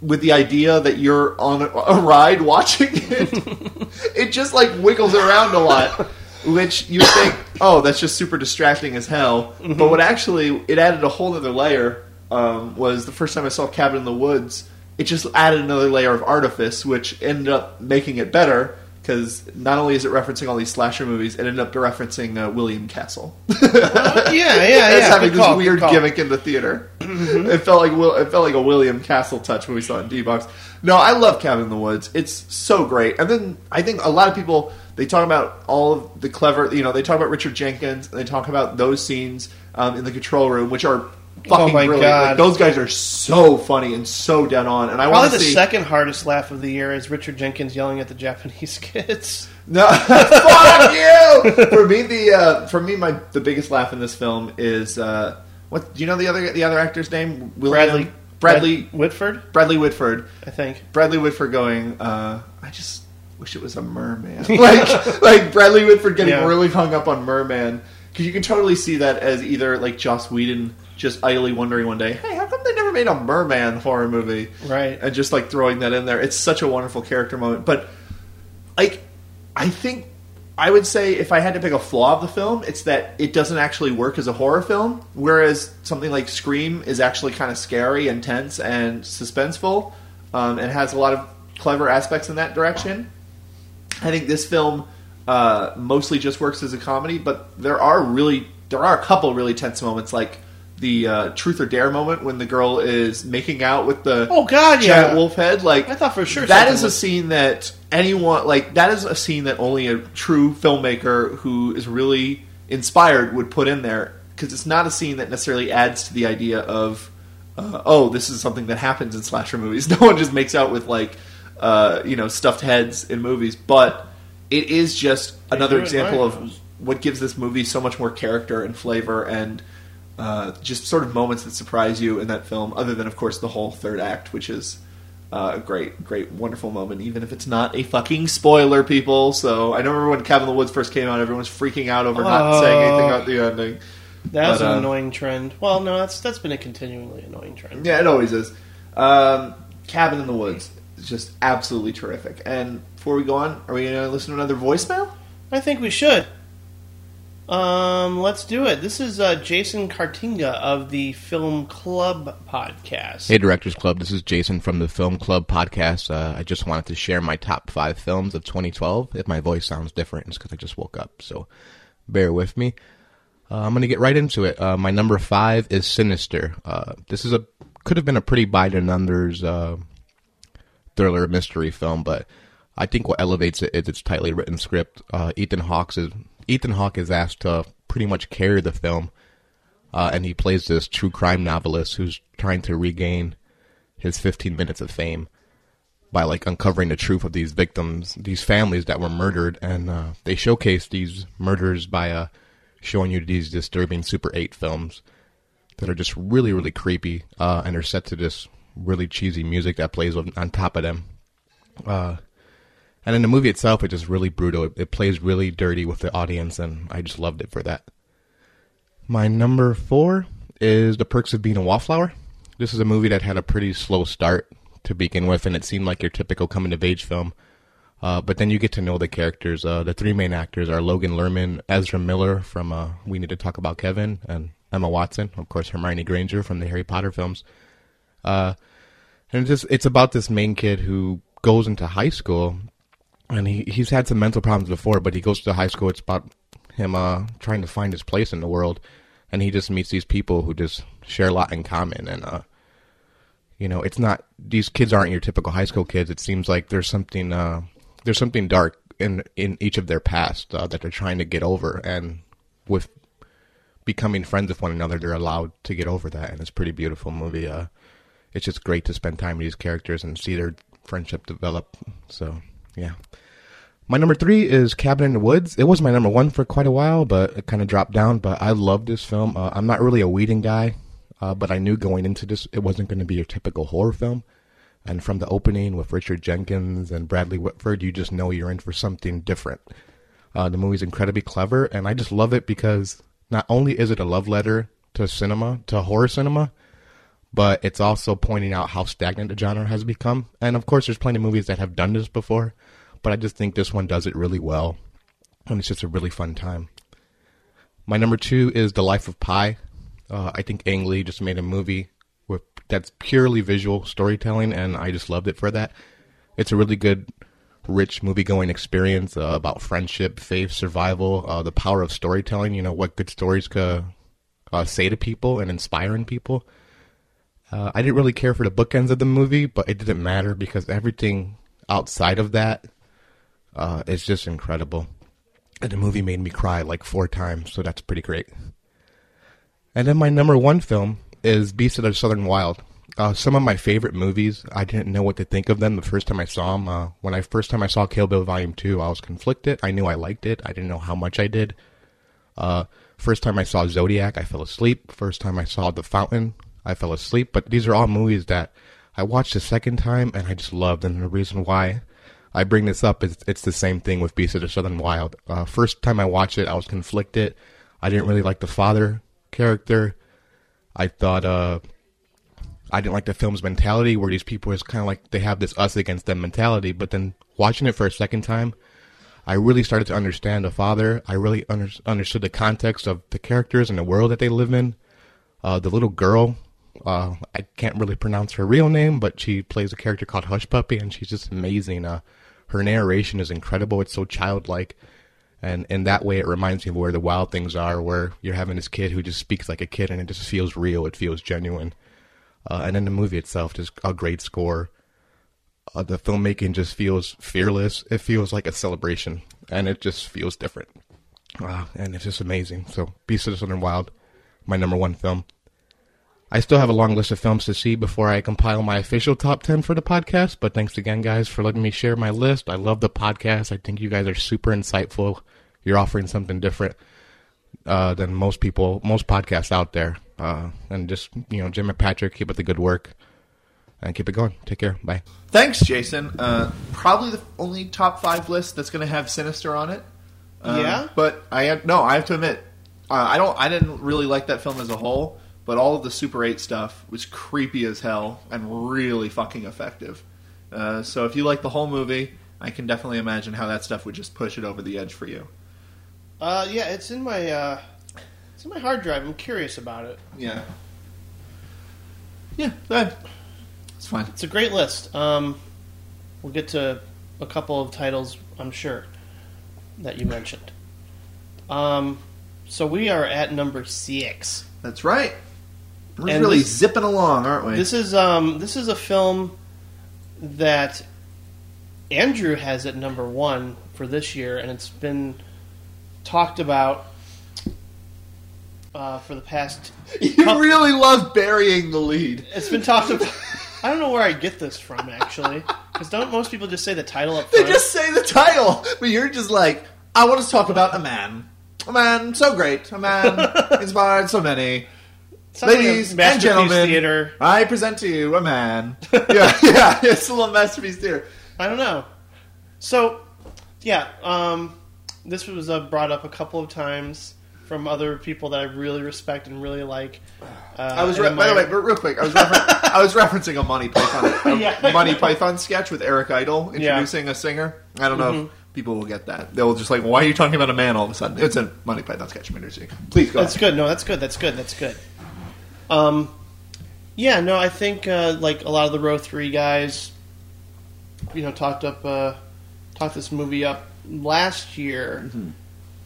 with the idea that you're on a, a ride watching it, it just like wiggles around a lot. Which you think, oh, that's just super distracting as hell. But what actually it added a whole other layer um, was the first time I saw Cabin in the Woods. It just added another layer of artifice, which ended up making it better because not only is it referencing all these slasher movies, it ended up referencing uh, William Castle. yeah, yeah, yeah. having Good this call, weird gimmick in the theater. It felt like it felt like a William Castle touch when we saw it in D box. No, I love Cabin in the Woods. It's so great. And then I think a lot of people they talk about all of the clever. You know, they talk about Richard Jenkins and they talk about those scenes um, in the control room, which are fucking Oh my brilliant. God. Like, those guys are so funny and so dead on. And I want Probably the see. second hardest laugh of the year is Richard Jenkins yelling at the Japanese kids. No, fuck you. For me, the uh, for me, my the biggest laugh in this film is uh, what? Do you know the other the other actor's name? William- Bradley Bradley Brad- Whitford, Bradley Whitford. I think. Bradley Whitford going. Uh, I just wish it was a merman. like like Bradley Whitford getting Yeah. really hung up on merman because you can totally see that as either like Joss Whedon just idly wondering one day, hey, how come they never made a merman horror movie? Right. and just like throwing that in there. It's such a wonderful character moment. But like, I think I would say if I had to pick a flaw of the film, it's that it doesn't actually work as a horror film. Whereas something like Scream is actually kind of scary and tense and suspenseful, um, and has a lot of clever aspects in that direction. I think this film uh, mostly just works as a comedy, but there are really there are a couple really tense moments, like the uh, truth or dare moment when the girl is making out with the Oh, God, giant yeah. wolf head. Like I thought for sure that is a scene that anyone like that is a scene that only a true filmmaker who is really inspired would put in there because it's not a scene that necessarily adds to the idea of uh, oh this is something that happens in slasher movies. No one just makes out with like uh, you know stuffed heads in movies, but it is just another example of what gives this movie so much more character and flavor and uh, just sort of moments that surprise you in that film. Other than of course the whole third act, which is uh, a great, great, wonderful moment, even if it's not a fucking spoiler, people. So I remember when Cabin in the Woods first came out, everyone was freaking out over not Oh. saying anything about the ending. That's But, an uh, annoying trend. Well, no, that's that's been a continually annoying trend. Yeah, it always is. Um, Cabin in the Woods is just absolutely terrific. And before we go on, are we going to listen to another voicemail? I think we should. Um, let's do it. This is uh, Jason Cartinga of the Film Club podcast. Hey, Directors Club. This is Jason from the Film Club podcast. Uh, I just wanted to share my top five films of 2012. If my voice sounds different, it's because I just woke up, so bear with me. Uh, I'm gonna get right into it. Uh, my number five is Sinister. Uh, this is a could have been a pretty by the numbers uh, thriller mystery film, but I think what elevates it is its tightly written script. Ethan Hawke's is Ethan Hawke is asked to pretty much carry the film uh, and he plays this true crime novelist who's trying to regain his 15 minutes of fame by like uncovering the truth of these victims, these families that were murdered, and uh, they showcase these murders by uh, showing you these disturbing Super 8 films that are just really, really creepy, uh, and are set to this really cheesy music that plays on on top of them. And in the movie itself, it's just really brutal. It, it plays really dirty with the audience, and I just loved it for that. My number four is The Perks of Being a Wallflower. This is a movie that had a pretty slow start to begin with, and it seemed like your typical coming of age film. Uh, but then you get to know the characters. Uh, the three main actors are Logan Lerman, Ezra Miller from uh, We Need to Talk About Kevin, and Emma Watson, of course, Hermione Granger from the Harry Potter films. Uh, and it's just it's about this main kid who goes into high school, and he he's had some mental problems before, but he goes to high school. It's about him uh, trying to find his place in the world, and he just meets these people who just share a lot in common, and uh, you know, it's not these kids aren't your typical high school kids. It seems like there's something uh, there's something dark in in each of their past uh, that they're trying to get over, and with becoming friends with one another, they're allowed to get over that, and it's pretty beautiful movie. Uh, it's just great to spend time with these characters and see their friendship develop. So, yeah. My number three is Cabin in the Woods. It was my number one for quite a while, but it kind of dropped down. But I love this film. Uh, I'm not really a Whedon guy, uh, but I knew going into this it wasn't going to be a typical horror film. And from the opening with Richard Jenkins and Bradley Whitford, you just know you're in for something different. Uh, the movie's incredibly clever, and I just love it because not only is it a love letter to cinema, to horror cinema, but it's also pointing out how stagnant the genre has become. And of course, there's plenty of movies that have done this before, but I just think this one does it really well, and it's just a really fun time. My number two is The Life of Pi. Uh, I think Ang Lee just made a movie with that's purely visual storytelling, and I just loved it for that. It's a really good, rich movie-going experience uh, about friendship, faith, survival, uh, the power of storytelling. You know what good stories could uh, say to people and inspiring people. Uh, I didn't really care for the bookends of the movie, but it didn't matter because everything outside of that uh, is just incredible. And the movie made me cry like four times, so that's pretty great. And then my number one film is Beast of the Southern Wild. Uh, some of my favorite movies, I didn't know what to think of them the first time I saw them. Uh, when I first time I saw Kill Bill Volume Two, I was conflicted. I knew I liked it. I didn't know how much I did. Uh, first time I saw Zodiac, I fell asleep. First time I saw The Fountain, I fell asleep. But these are all movies that I watched a second time and I just loved. And the reason why I bring this up is it's the same thing with Beast of the Southern Wild. Uh, first time I watched it, I was conflicted. I didn't really like the father character. I thought uh, I didn't like the film's mentality where these people is kind of like they have this us against them mentality. But then watching it for a second time, I really started to understand the father. I really under- understood the context of the characters and the world that they live in. Uh, the little girl, uh, I can't really pronounce her real name, but she plays a character called Hush Puppy, and she's just amazing. Uh, her narration is incredible. It's so childlike. And in that way, it reminds me of where the wild things are, where you're having this kid who just speaks like a kid and it just feels real. It feels genuine. Uh, and then the movie itself, just a great score. Uh, the filmmaking just feels fearless. It feels like a celebration, and it just feels different. Uh, and it's just amazing. So, Beast of the Southern Wild, my number one film. I still have a long list of films to see before I compile my official top 10 for the podcast, but thanks again, guys, for letting me share my list. I love the podcast. I think you guys are super insightful. You're offering something different uh, than most people, most podcasts out there. Uh, and just, you know, Jim and Patrick, keep up the good work and keep it going. Take care. Bye. Thanks, Jason. Uh, probably the only top five list that's going to have Sinister on it. Um, Yeah? but I have, no, I have to admit, uh, I don't. I didn't really like that film as a whole. But all of the Super Eight stuff was creepy as hell and really fucking effective. Uh, so if you like the whole movie, I can definitely imagine how that stuff would just push it over the edge for you. Uh, yeah, it's in my uh, it's in my hard drive. I'm curious about it. Yeah. Yeah, that, it's fine. It's a great list. Um, we'll get to a couple of titles, I'm sure, that you mentioned. Um, so we are at number six. That's right. We're And really this- zipping along, aren't we? This is um, this is a film that Andrew has at number one for this year, and it's been talked about uh, for the past. you really love burying the lead. It's been talked about. I don't know where I get this from actually, because don't most people just say the title up They just say the title, but you're just like, I want to talk about a man. A man so great. A man inspired so many. Ladies and gentlemen, theater. I present to you a man. yeah, yeah, it's a little masterpiece theater. I don't know. So, yeah, um, this was uh, brought up a couple of times from other people that I really respect and really like. Uh, I was, re- by the way, but real quick, I was, refer- I was referencing a Monty Python, a Yeah. Monty Python sketch with Eric Idle introducing a singer. I don't know if people will get that. They'll just like, why are you talking about a man all of a sudden? It's a Monty Python sketch. Please go. That's ahead. good. No, that's good. That's good. That's good. Um, yeah, no, I think uh, like a lot of the row three guys, you know, talked up, uh, talked this movie up last year,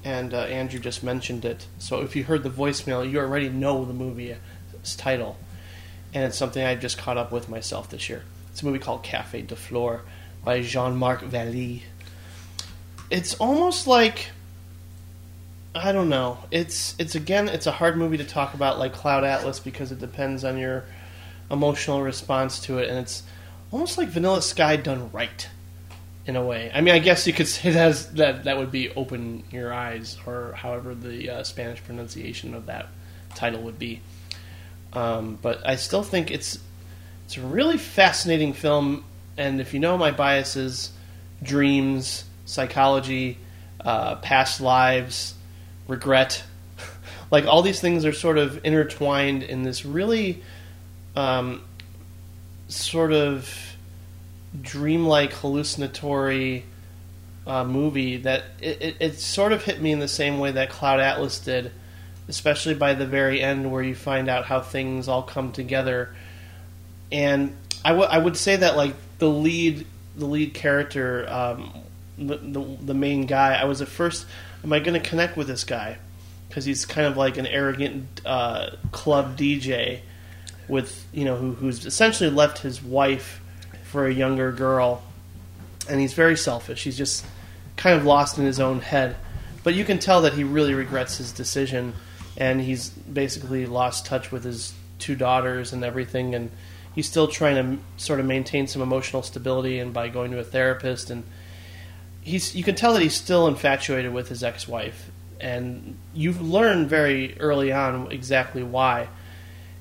and uh, Andrew just mentioned it. So if you heard the voicemail, you already know the movie's title, and it's something I just caught up with myself this year. It's a movie called Cafe de Flore by Jean-Marc Vallée. It's almost like I don't know. It's it's again it's a hard movie to talk about like Cloud Atlas because it depends on your emotional response to it and it's almost like Vanilla Sky done right in a way. I mean, I guess you could say that that that would be open your eyes or however the uh, Spanish pronunciation of that title would be. Um, but I still think it's it's a really fascinating film and if you know my biases, dreams, psychology, uh, past lives, regret. like all these things are sort of intertwined in this really um, sort of dreamlike hallucinatory uh, movie that it, it, it sort of hit me in the same way that Cloud Atlas did, especially by the very end where you find out how things all come together. And I, w- I would say that like the lead the lead character um, the, the the main guy I was at first am I going to connect with this guy? Because he's kind of like an arrogant uh, club DJ with you know who, who's essentially left his wife for a younger girl. And he's very selfish. He's just kind of lost in his own head. But you can tell that he really regrets his decision. And he's basically lost touch with his two daughters and everything. And he's still trying to sort of maintain some emotional stability and by going to a therapist and he's you can tell that he's still infatuated with his ex-wife and you learn very early on exactly why.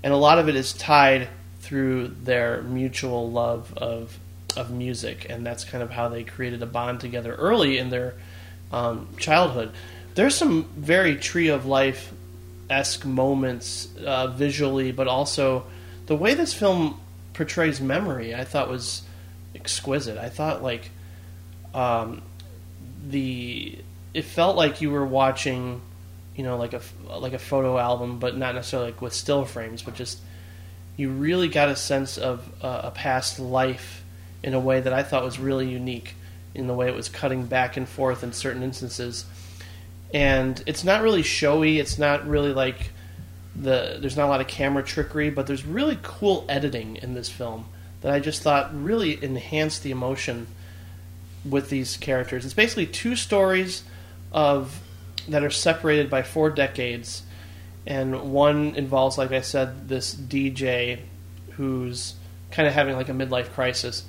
And a lot of it is tied through their mutual love of of music and that's kind of how they created a bond together early in their um, childhood. There's some very tree of life esque moments uh, visually but also the way this film portrays memory i thought was exquisite. I thought like um, the it felt like you were watching you know like a like a photo album but not necessarily like with still frames but just you really got a sense of uh, a past life in a way that I thought was really unique in the way it was cutting back and forth in certain instances. And it's not really showy. It's not really like the there's not a lot of camera trickery but there's really cool editing in this film that I just thought really enhanced the emotion with these characters. It's basically two stories of that are separated by four decades, and one involves, like I said, this DJ who's kind of having like a midlife crisis,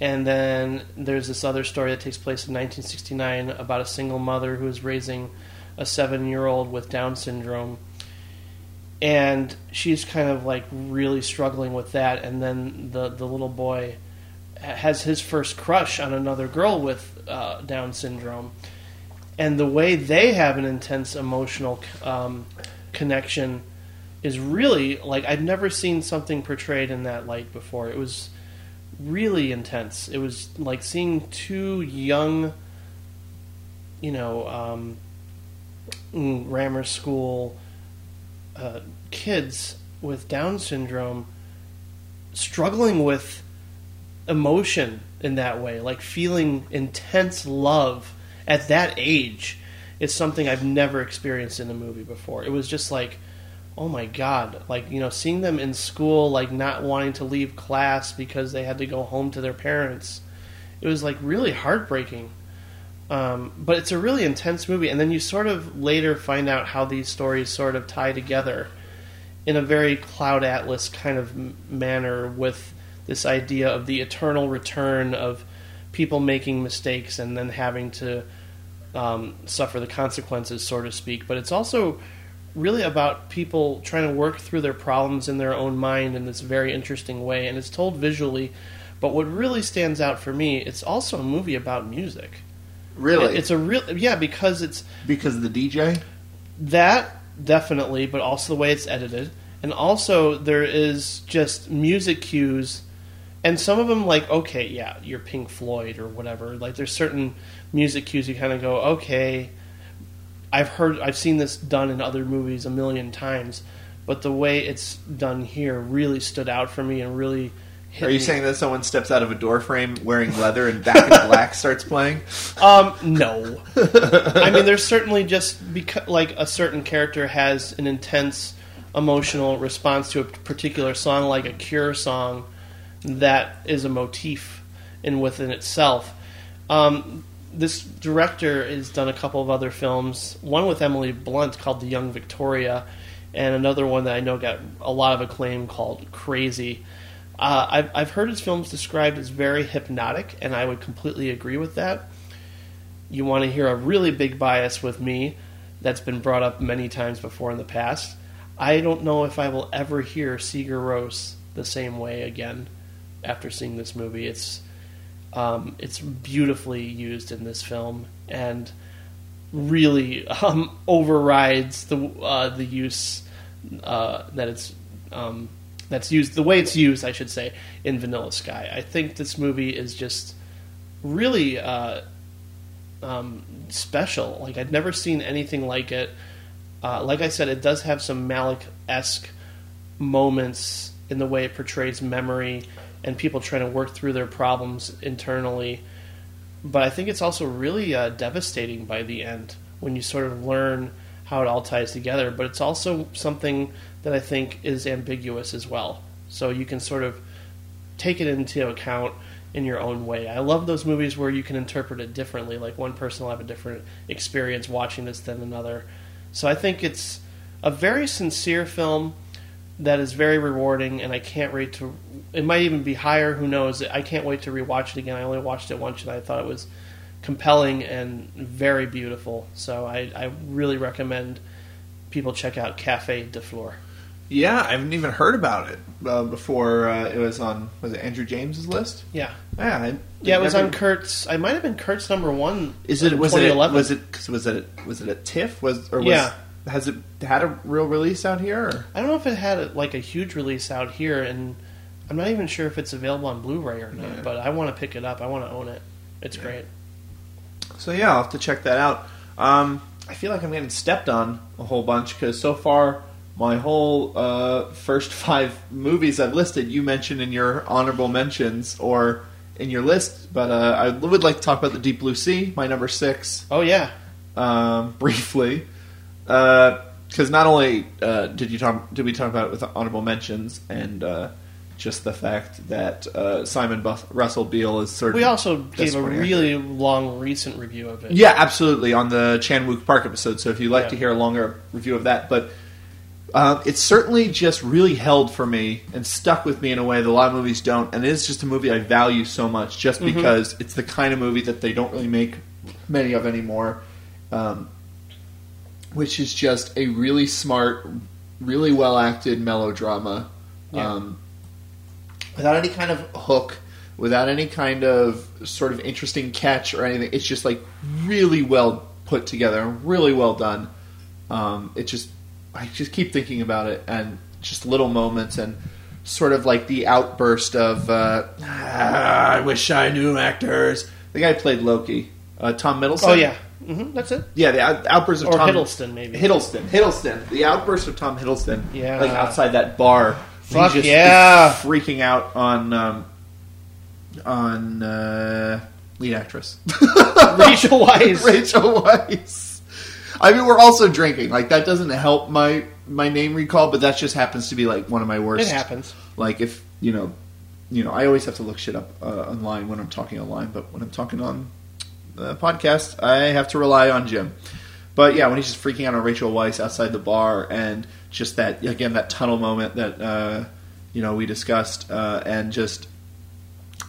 and then there's this other story that takes place in 1969 about a single mother who is raising a seven-year-old with Down syndrome. And she's kind of like really struggling with that, and then the the little boy has his first crush on another girl with uh, Down syndrome, and the way they have an intense emotional um, connection is really like I've never seen something portrayed in that light before. It was really intense. It was like seeing two young, you know, um, mm, grammar school uh, kids with Down syndrome struggling with emotion in that way, like feeling intense love at that age is something I've never experienced in a movie before. It was just like, oh my god, like you know, seeing them in school, like not wanting to leave class because they had to go home to their parents. It was like really heartbreaking. Um, but it's a really intense movie, and then you sort of later find out how these stories sort of tie together in a very Cloud Atlas kind of manner with this idea of the eternal return of people making mistakes and then having to um, suffer the consequences, so to speak. But it's also really about people trying to work through their problems in their own mind in this very interesting way, and it's told visually. But what really stands out for me, it's also a movie about music. Really? It's a real yeah because it's because of the DJ? that definitely, but also the way it's edited, and also there is just music cues and some of them like okay yeah you're pink floyd or whatever like there's certain music cues you kind of go okay i've heard i've seen this done in other movies a million times but the way it's done here really stood out for me and really hit Are you me. saying that someone steps out of a door frame wearing leather and Back in Black starts playing? Um, no. I mean, there's certainly just because like a certain character has an intense emotional response to a particular song, like a Cure song, that is a motif in within itself. Um, this director has done a couple of other films. One with Emily Blunt called The Young Victoria, and another one that I know got a lot of acclaim called Crazy. Uh, I've, I've heard his films described as very hypnotic, and I would completely agree with that. You want to hear a really big bias with me that's been brought up many times before in the past. I don't know if I will ever hear Sigur Rós the same way again after seeing this movie. It's um, it's beautifully used in this film and really um, overrides the uh, the use uh, that it's um, that's used the way it's used, I should say, in Vanilla Sky. I think this movie is just really uh, um, special. Like I'd never seen anything like it. Uh, like I said, it does have some Malick esque moments in the way it portrays memory and people trying to work through their problems internally. But I think it's also really uh, devastating by the end when you sort of learn how it all ties together. But it's also something that I think is ambiguous as well. So you can sort of take it into account in your own way. I love those movies where you can interpret it differently. Like one person will have a different experience watching this than another. So I think it's a very sincere film that is very rewarding, and I can't wait to. It might even be higher. Who knows? I can't wait to rewatch it again. I only watched it once, and I thought it was compelling and very beautiful. So I, I really recommend people check out Cafe de Flore. Yeah, I haven't even heard about it uh, before uh, it was on. Was it Andrew James's list? Yeah, Yeah, I, yeah. It was never- on Kurt's. I might have been Kurt's number one. Is it was it was it was it was it a TIFF was or was, Yeah. Has it had a real release out here? Or? I don't know if it had like a huge release out here, and I'm not even sure if it's available on Blu-ray or not. Yeah. But I want to pick it up. I want to own it. It's great. So yeah, I'll have to check that out. Um, I feel like I'm getting stepped on a whole bunch because so far my whole uh, first five movies I've listed you mentioned in your honorable mentions or in your list, but uh, I would like to talk about the Deep Blue Sea, my number six, Oh yeah, um, briefly. Because not only uh, did you talk, did we talk about it with honorable mentions and uh, just the fact that uh, Simon Buff- Russell Beale is sort of we also gave a really long recent review of it. yeah, absolutely. On the Chan Wook Park episode. So if you'd like Yeah. to hear a longer review of that, but uh, it's certainly just really held for me and stuck with me in a way that a lot of movies don't. And it is just a movie I value so much, just Mm-hmm. because it's the kind of movie that they don't really make many of anymore. Um, which is just a really smart, really well acted melodrama. Yeah. Um, without any kind of hook, without any kind of sort of interesting catch or anything. It's just like really well put together, really well done. Um, it just, I just keep thinking about it and just little moments and sort of like the outburst of, uh, "Ah, I wish I knew actors. The guy played Loki, uh, Tom Middleton. Oh yeah, hmm that's it. Yeah, the out- outburst of Or Tom Hiddleston, maybe. Hiddleston, Hiddleston, the outburst of Tom Hiddleston. Yeah. like outside that bar. Fuck just yeah. freaking out on um, on uh, lead actress Rachel Weisz. Rachel Weisz. I mean, we're also drinking. Like that doesn't help my my name recall, but that just happens to be like one of my worst. It happens. Like if you know, you know, I always have to look shit up uh, online when I'm talking online, but when I'm talking on the podcast, I have to rely on Jim. But yeah, when he's just freaking out on Rachel Weisz outside the bar, and just that again that tunnel moment that uh, you know we discussed, uh, and just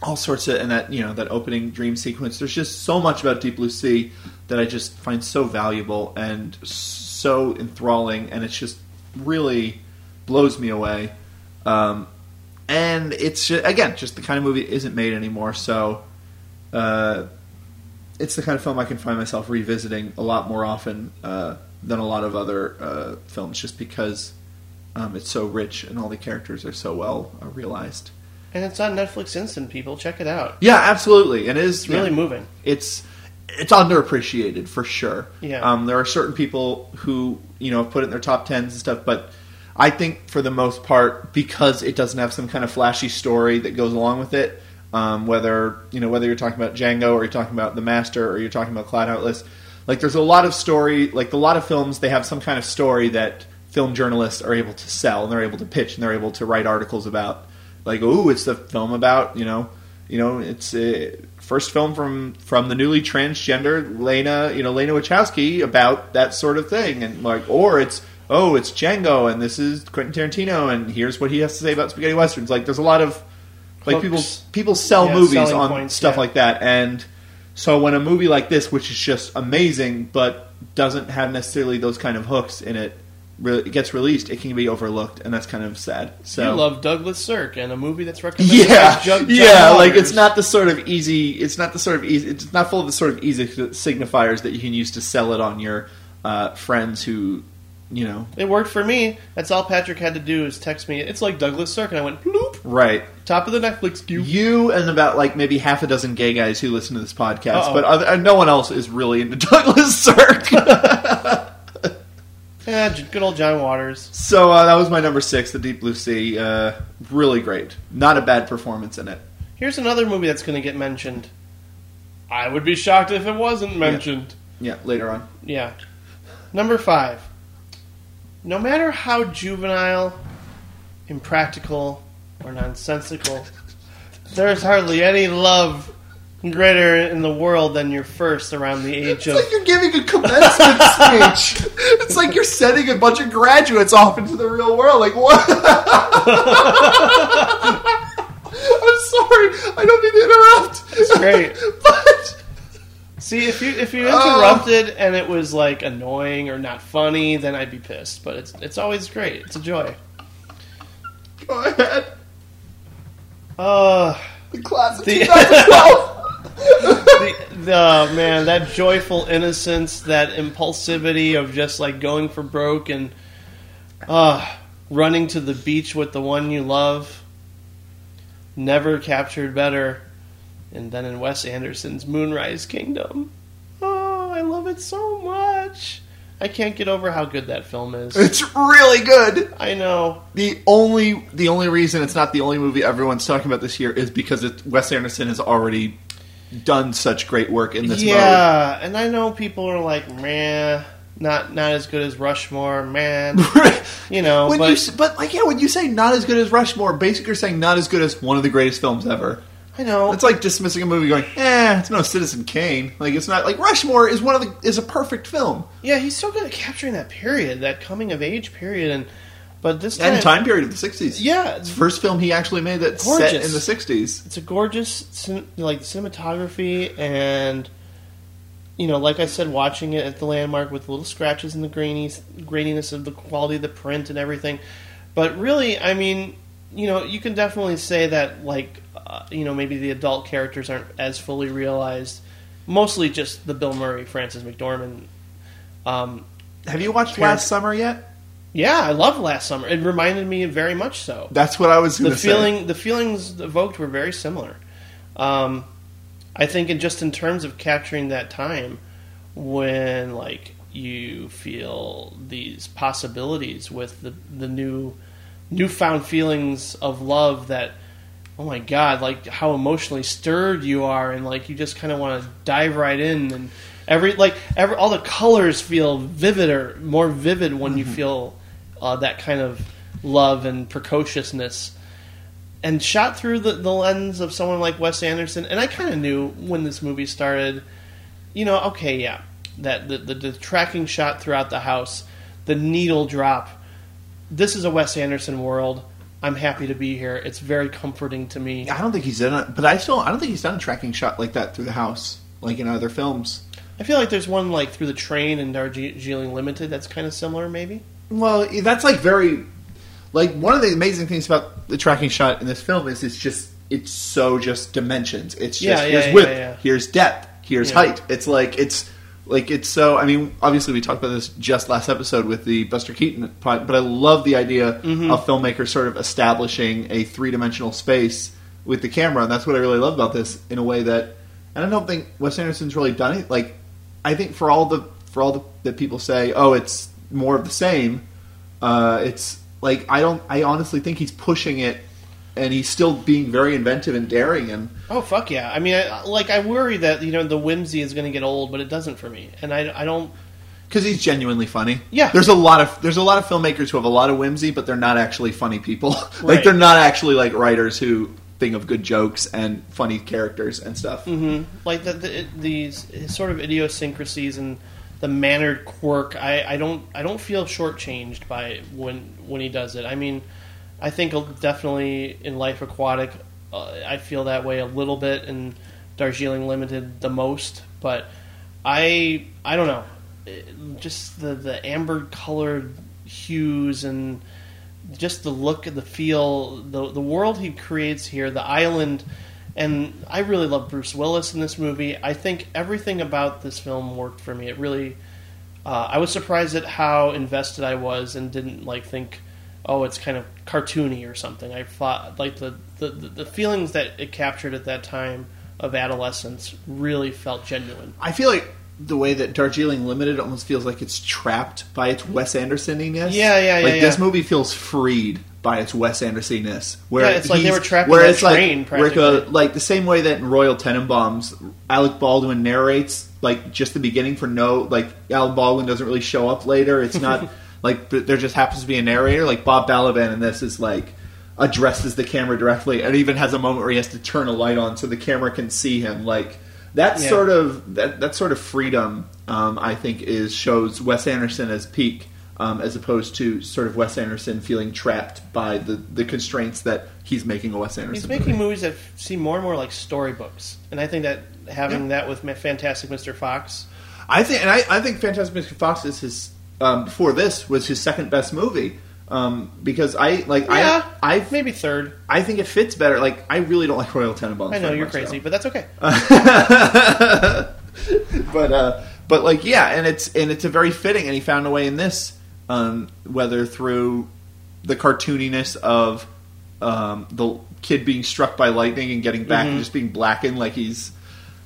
all sorts of and that you know that opening dream sequence. There's just so much about Deep Blue Sea that I just find so valuable and so enthralling, and it's just really blows me away. Um, and it's ju- again just the kind of movie that isn't made anymore. So uh, it's the kind of film I can find myself revisiting a lot more often uh, than a lot of other uh, films, just because um, it's so rich and all the characters are so well uh, realized. And it's on Netflix Instant, people. Check it out. Yeah, absolutely. It is It's really yeah. moving. it's it's underappreciated for sure. Yeah. Um, there are certain people who you know have put it in their top tens and stuff, but I think for the most part, because it doesn't have some kind of flashy story that goes along with it, um, whether you know whether you're talking about Django or you're talking about The Master or you're talking about Cloud Atlas, like there's a lot of story. Like a lot of films, they have some kind of story that film journalists are able to sell and they're able to pitch and they're able to write articles about. Like, oh, it's the film about you know you know, it's a first film from from the newly transgender Lena, you know, Lena Wachowski about that sort of thing, and like, or it's oh, it's Django, and this is Quentin Tarantino, and here's what he has to say about spaghetti westerns. Like, there's a lot of like people Hooks. people sell Yeah, movies selling on points, stuff yeah. like that, and so when a movie like this, which is just amazing, but doesn't have necessarily those kind of hooks in it, re- it gets released, it can be overlooked, and that's kind of sad. So You love Douglas Sirk and a movie that's recommended yeah, by Jug- John yeah. Like Waters. it's not the sort of easy. It's not the sort of easy. It's not full of the sort of easy signifiers that you can use to sell it on your uh, friends who, you know, It worked for me. That's all Patrick had to do is text me. It's like Douglas Sirk, and I went bloop. right. Top of the Netflix queue. You and about like maybe half a dozen gay guys who listen to this podcast, Uh-oh. but other, and no one else is really into Douglas Sirk. Yeah, j- good old John Waters. so uh, that was my number six, The Deep Blue Sea. Uh, really great. Not a bad performance in it. Here's another movie that's going to get mentioned. I would be shocked if it wasn't mentioned. Yeah, later on. Yeah. Number five. No matter how juvenile, impractical, or nonsensical, there's hardly any love greater in the world than your first around the age It's of. It's like you're giving a commencement speech. It's like you're sending a bunch of graduates off into the real world. Like what? I'm sorry. I don't mean to interrupt. It's great. but See, if you if you Oh. interrupted and it was like annoying or not funny, then I'd be pissed. But it's it's always great. It's a joy. go ahead. Uh, The class of The- 2012. the, the man, that joyful innocence, that impulsivity of just like going for broke and uh, running to the beach with the one you love, never captured better. And then in Wes Anderson's Moonrise Kingdom, oh, I love it so much. I can't get over how good that film is. It's really good. I know. The only the only reason it's not the only movie everyone's talking about this year is because it, Wes Anderson has already done such great work in this mode. yeah, and I know people are like, man, not not as good as Rushmore, man. You know, but you but like yeah, when you say not as good as Rushmore, basically you're saying not as good as one of the greatest films ever. I know. It's like dismissing a movie, going, "Eh, it's no Citizen Kane." Like it's not like Rushmore is one of the is a perfect film yeah, he's so good at capturing that period, that coming of age period, and but this time, and time period of the '60s. yeah, it's, first film he actually made that's set in the '60s. it's a gorgeous like cinematography, and you know, like I said, watching it at the landmark with little scratches and the grainy graininess of the quality of the print and everything. But really, I mean, you know, you can definitely say that like uh, you know maybe the adult characters aren't as fully realized. Mostly just the Bill Murray, Frances McDormand. Um, Have you watched Last Summer yet? yeah, I loved last summer. It reminded me very much so. That's what I was the to say. feeling the feelings evoked were very similar. Um, I think in just in terms of capturing that time when like you feel these possibilities with the the new newfound feelings of love that oh my god like how emotionally stirred you are and like you just kind of want to dive right in and every like every all the colors feel vivid or more vivid when you feel uh, that kind of love and precociousness and shot through the, the lens of someone like Wes Anderson. And I kind of knew when this movie started, you know, okay, yeah, that the, the, the tracking shot throughout the house, the needle drop. This is a Wes Anderson world. I'm happy to be here. It's very comforting to me. I don't think he's done it, but I still I don't think he's done a tracking shot like that through the house, like in other films. I feel like there's one like through the train in Darjeeling Limited that's kind of similar, maybe. Well, that's like very like one of the amazing things about the tracking shot in this film is it's just it's so just dimensions. It's just Yeah, yeah, here's yeah, width, here's depth, here's height. It's like it's like it's so. I mean, obviously we talked about this just last episode with the Buster Keaton pod, but I love the idea Mm-hmm. of filmmakers sort of establishing a three dimensional space with the camera, and that's what I really love about this. In a way that, and I don't think Wes Anderson's really done it. Like, I think for all the for all the that people say, oh, it's more of the same. Uh, it's like I don't. I honestly think he's pushing it, and he's still being very inventive and daring. And Oh fuck yeah! I mean, I, like I worry that you know the whimsy is going to get old, but it doesn't for me, and I, I don't. because he's genuinely funny. Yeah. there's a lot of there's a lot of filmmakers who have a lot of whimsy, but they're not actually funny people. like Right. they're not actually like writers who think of good jokes and funny characters and stuff. Mm-hmm. Like the, the these sort of idiosyncrasies and the mannered quirk. I, I don't I don't feel shortchanged by when when he does it. I mean, I think definitely in Life Aquatic, uh, I feel that way a little bit, and Darjeeling Limited the most. But I I don't know, It- just the the amber colored hues and just the look and the feel, the the world he creates here, the island, and I really love Bruce Willis in this movie. I think everything about this film worked for me. It really, uh, I was surprised at how invested I was and didn't like think, oh, it's kind of cartoony or something. I thought like the the, the feelings that it captured at that time of adolescence really felt genuine. I feel like the way that Darjeeling Limited almost feels like it's trapped by its Wes Andersoniness. Yeah, yeah, yeah, Like this movie feels freed by its Wes Andersoniness. Where Yeah, it's like they were trapped where in a it's like- train, where uh, like the same way that in Royal Tenenbaums, Alec Baldwin narrates like just the beginning for no like Alec Baldwin doesn't really show up later. It's not like there just happens to be a narrator. Like Bob Balaban in this is like addresses the camera directly and even has a moment where he has to turn a light on so the camera can see him. Like that Yeah. sort of that that sort of freedom, um, I think, is shows Wes Anderson as peak, um, as opposed to sort of Wes Anderson feeling trapped by the, the constraints that he's making a Wes Anderson. He's making movie. movies that seem more and more like storybooks, and I think that having that with Fantastic Mr. Fox, I think, and I, I think Fantastic Mr. Fox is his um, before this was his second best movie. Um, because I like yeah, I I maybe third. I think it fits better. Like I really don't like Royal Tenenbaums. I know you're much, crazy, though. but that's okay. but uh, but like yeah, and it's and it's a very fitting, and he found a way in this, um, whether through the cartooniness of um, the kid being struck by lightning and getting back Mm-hmm. and just being blackened like he's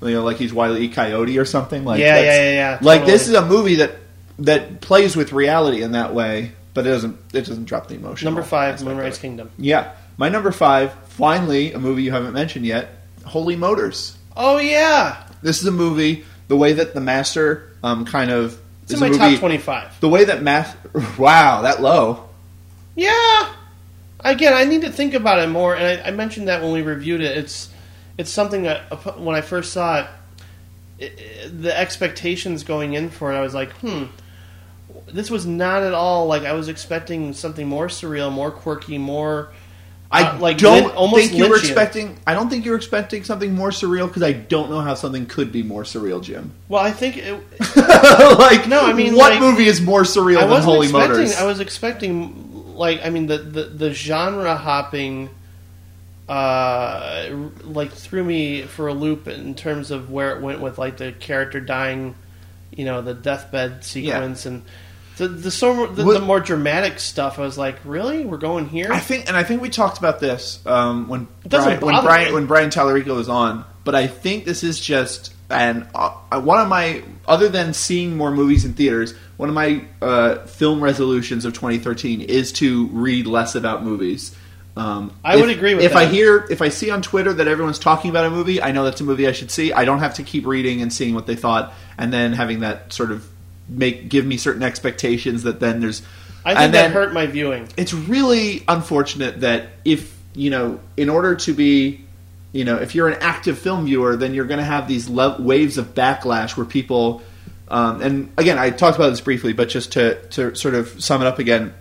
you know like he's Wile E. Coyote or something like Yeah, yeah, yeah, yeah, like this is a movie that that plays with reality in that way, but it doesn't it doesn't drop the emotion. Number five, Moonrise Kingdom. Yeah, my number five. Finally, a movie you haven't mentioned yet, Holy Motors. Oh yeah, This is a movie. The way that the master um, kind of it's is in my movie. top twenty-five. The way that math. Wow, that low. Yeah. Again, I need to think about it more, and I, I mentioned that when we reviewed it. It's it's something that when I first saw it, it, it- the expectations going in for it, I was like, hmm. This was not at all like I was expecting something more surreal, more quirky, more I uh, like don't Lin- almost think you were expecting. I don't think you were expecting something more surreal because I don't know how something could be more surreal, Jim. Well, I think it, like, No, I mean, what like- movie is more surreal I than Holy. Motors? I was expecting, like, I mean, the the, the genre hopping, uh, like threw me for a loop in terms of where it went with like the character dying, you know, the deathbed sequence and. The the, so, the, the more dramatic stuff, I was like, "Really, we're going here?" I think, and I think we talked about this um, when Brian, when Brian me. when Brian Tallarico was on. But I think this is just and uh, one of my other than seeing more movies in theaters, one of my uh, film resolutions of 2013 is to read less about movies. Um, I if- would agree with if I hear if I see on Twitter that everyone's talking about a movie, I know that's a movie I should see. I don't have to keep reading and seeing what they thought, and then having that sort of make give me certain expectations that then there's. I think and that then, hurt my viewing. it's really unfortunate that if you know in order to be you know if you're an active film viewer then you're going to have these le- waves of backlash where people um, and again i talked about this briefly but just to, to sort of sum it up again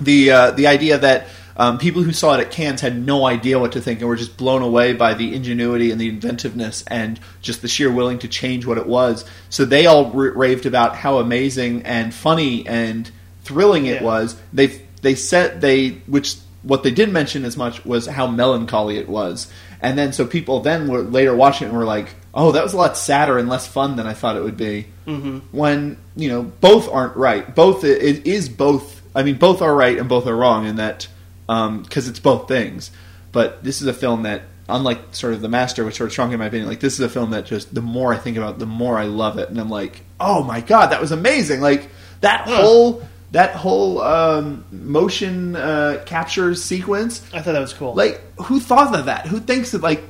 the uh, the idea that um, people who saw it at Cannes had no idea what to think and were just blown away by the ingenuity and the inventiveness and just the sheer willing to change what it was. So they all r- raved about how amazing and funny and thrilling it Yeah. was. They they said they which what they didn't mention as much was how melancholy it was. And then so people then were later watching it and were like, "Oh, that was a lot sadder and less fun than I thought it would be." Mm-hmm. When you know both aren't right. Both it is both. I mean, both are right and both are wrong in that because it's both things. But this is a film that unlike sort of the master, which sort of shrunk in my opinion, like this is a film that just the more I think about, it, the more I love it, and I'm like, oh my god, that was amazing! Like that whole that whole um, motion uh, capture sequence. I thought that was cool. Like, who thought of that? Who thinks that like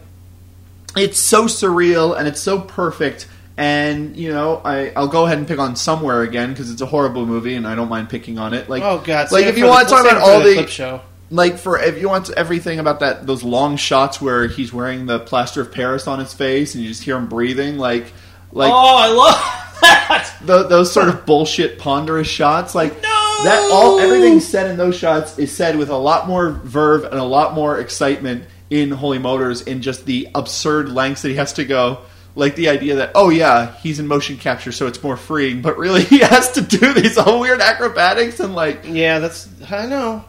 it's so surreal and it's so perfect? And you know, I I'll go ahead and pick on somewhere again because it's a horrible movie and I don't mind picking on it. Like, oh god, like if you want to talk about all the clip show. Like for if you want everything about that those long shots where he's wearing the plaster of Paris on his face and you just hear him breathing like like oh, I love that. tho- those sort of bullshit ponderous shots like no! that all everything said in those shots is said with a lot more verve and a lot more excitement in Holy Motors in just the absurd lengths that he has to go like the idea that oh yeah he's in motion capture so it's more freeing but really he has to do these all weird acrobatics and like Yeah, that's I know.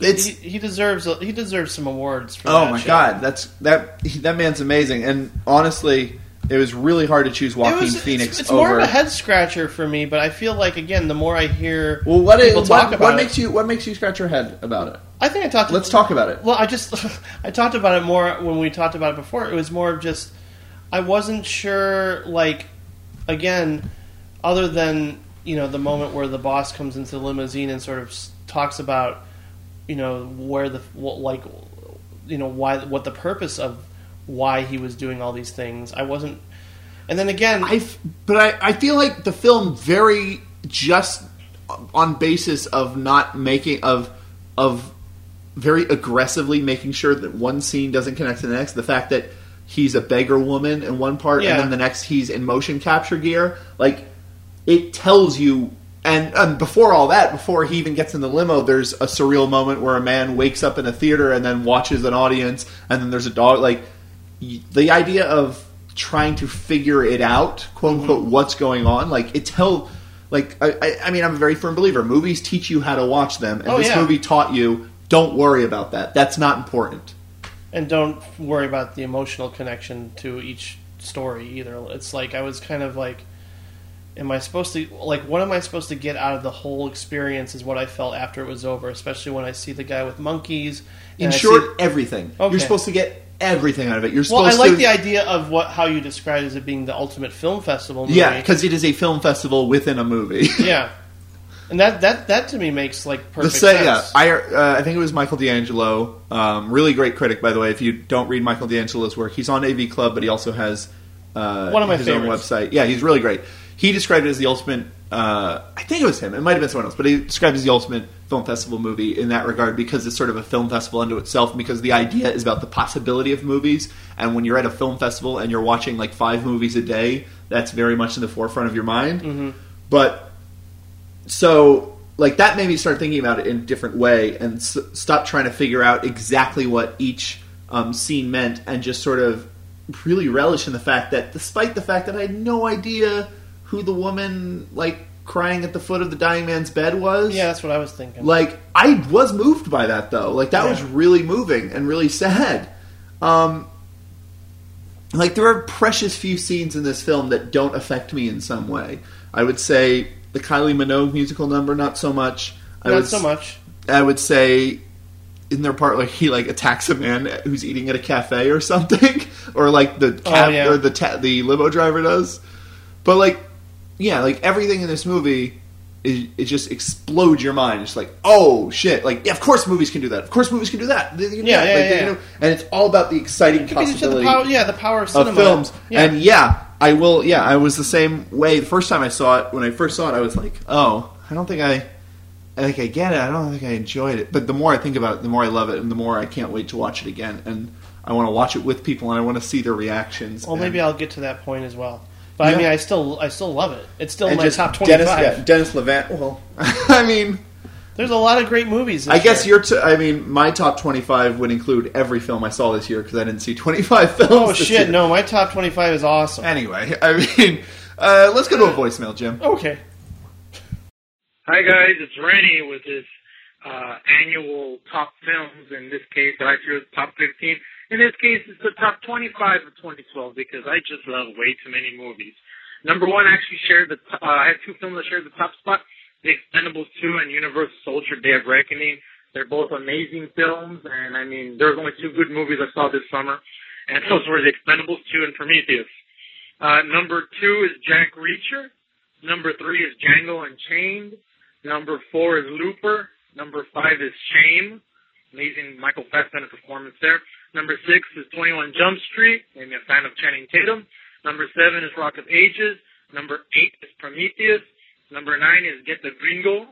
It's he, he deserves a, he deserves some awards. for Oh my shit. god, that's that that man's amazing. And honestly, it was really hard to choose It was, Phoenix it's, it's over. more of a head scratcher for me, but I feel like again, the more I hear well, what, is, people talk what, about what it, makes you what makes you scratch your head about it? I think I talked. Let's talk about it. Well, I just I talked about it more when we talked about it before. It was more of just I wasn't sure. Like again, other than you know the moment where the boss comes into the limousine and sort of talks about you know where the what, like you know why what the purpose of why he was doing all these things. I wasn't. And then again, I but I, I feel like the film very just on basis of not making of of very aggressively making sure that one scene doesn't connect to the next. The fact that he's a beggar woman in one part, Yeah. and then the next he's in motion capture gear, like it tells you. And, and before all that, before he even gets in the limo, there's a surreal moment where a man wakes up in a theater and then watches an audience, and then there's a dog. Like the idea of trying to figure it out, quote unquote, mm-hmm. what's going on. Like it tell, like I, I, I mean, I'm a very firm believer. Movies teach you how to watch them, and Oh, this yeah. movie taught you don't worry about that. That's not important. and don't worry about the emotional connection to each story either. It's like I was kind of like, am I supposed to like what am I supposed to get out of the whole experience? Is what I felt after it was over, especially when I see the guy with monkeys. In short, see- everything. Okay. You're supposed to get everything out of it. You're supposed well, I like to. the idea of what how you described as it being the ultimate film festival. Movie. yeah, because it is a film festival within a movie. yeah, and that that that to me makes like The perfect say, sense. yeah, I uh, I think it was Michael D'Angelo. Um, really great critic, by the way. If you don't read Michael D'Angelo's work, he's on AV Club, but he also has uh, One of my his own website. Yeah, he's really great. He described it as the ultimate. Uh, I think it was him. It might have been someone else, but he described it as the ultimate film festival movie in that regard because it's sort of a film festival unto itself. and Because the idea is about the possibility of movies, and when you're at a film festival and you're watching like five movies a day, that's very much in the forefront of your mind. Mm-hmm. But so like that made me start thinking about it in a different way and s- stop trying to figure out exactly what each um, scene meant and just sort of really relish in the fact that despite the fact that I had no idea who the woman like crying at the foot of the dying man's bed was yeah, that's what I was thinking. like I was moved by that though. Like that Yeah. was really moving and really sad. Um like there are precious few scenes in this film that don't affect me in some way. I would say the Kylie Minogue musical number not so much. I Not would so much. I would say in their part like he like attacks a man who's eating at a cafe or something or like the cab Oh, yeah. or the ta- the limo driver does. But like yeah, like everything in this movie it, it just explodes your mind. It's like, oh shit! Like, yeah, of course movies can do that. Of course movies can do that. They can do Yeah, that. yeah, Like, they yeah, can yeah. do- and it's all about the exciting Because you said possibility the power, yeah, the power of of cinema. films. Yeah. And yeah, I will. Yeah, I was the same way. The first time I saw it, when I first saw it, I was like, oh, I don't think I. I think I get it. I don't think I enjoyed it. But the more I think about it, the more I love it, and the more I can't wait to watch it again. And I want to watch it with people, and I want to see their reactions. Well, and, maybe I'll get to that point as well. But Yeah. I mean, I still, I still love it. It's still in and my top twenty-five. Denis, yeah, Denis Lavant. Well, I mean, There's a lot of great movies. This I guess year. your. T- I mean, my top twenty-five would include every film I saw this year because I didn't see twenty-five films. Oh this shit! year. No, my top twenty-five is awesome. Anyway, I mean, uh, let's go to a voicemail, Jim. Okay. Hi guys, it's Rennie with his uh, annual top films. In this case, last year's top 15. In this case, it's the top 25 of 2012 because I just love way too many movies. Number one actually shared the. Uh, I had two films that shared the top spot: The Expendables 2 and Universal Soldier: Day of Reckoning. They're both amazing films, and I mean, there's only two good movies I saw this summer, and those were The Expendables 2 and Prometheus. Uh, number two is Jack Reacher. Number three is Django Unchained. Number four is Looper. Number five is Shame. Amazing Michael Fassbender performance there. Number six is 21 Jump Street. Maybe a fan of Channing Tatum. Number seven is Rock of Ages. Number eight is Prometheus. Number nine is Get the Gringo.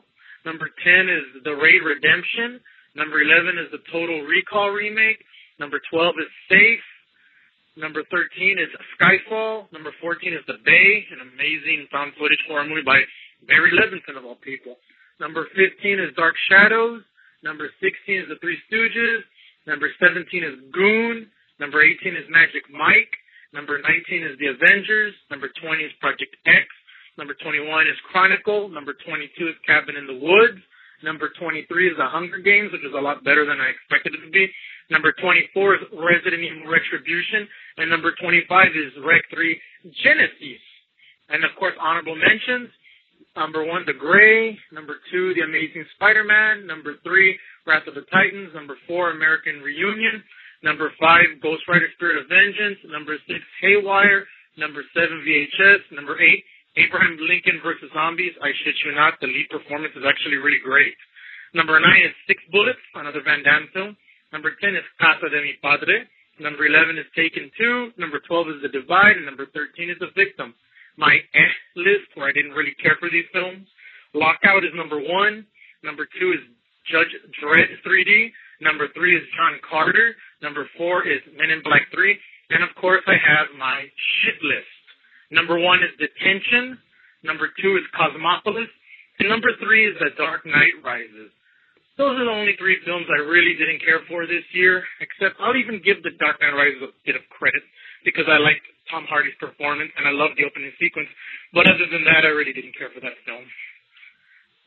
Number 10 is The Raid Redemption. Number 11 is the Total Recall remake. Number 12 is Safe. Number 13 is Skyfall. Number 14 is The Bay, an amazing found footage horror movie by Barry Levinson of all people. Number 15 is Dark Shadows. Number 16 is The Three Stooges. Number 17 is Goon. Number 18 is Magic Mike. Number 19 is The Avengers. Number 20 is Project X. Number 21 is Chronicle. Number 22 is Cabin in the Woods. Number 23 is The Hunger Games, which is a lot better than I expected it to be. Number 24 is Resident Evil Retribution. And number 25 is Rec 3 Genesis. And of course, honorable mentions. Number one, The Grey. Number two, The Amazing Spider-Man. Number three, Wrath of the Titans. Number four, American Reunion. Number five, Ghost Rider Spirit of Vengeance. Number six, Haywire. Number seven, VHS. Number eight, Abraham Lincoln versus Zombies. I shit you not, the lead performance is actually really great. Number nine is Six Bullets, another Van Damme film. Number ten is Casa de mi Padre. Number eleven is Taken Two. Number twelve is The Divide, and number thirteen is The Victim. My eh list, where I didn't really care for these films. Lockout is number one. Number two is Judge Dredd 3D. Number three is John Carter. Number four is Men in Black 3. And of course, I have my shit list. Number one is Detention. Number two is Cosmopolis. And number three is The Dark Knight Rises. Those are the only three films I really didn't care for this year, except I'll even give The Dark Knight Rises a bit of credit because I liked Tom Hardy's performance and I loved the opening sequence. But other than that, I really didn't care for that film.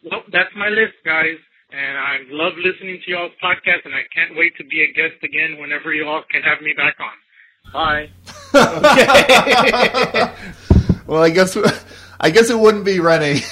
Well, that's my list, guys. And I love listening to y'all's podcast, and I can't wait to be a guest again whenever y'all can have me back on. Bye. well, I guess I guess it wouldn't be Rennie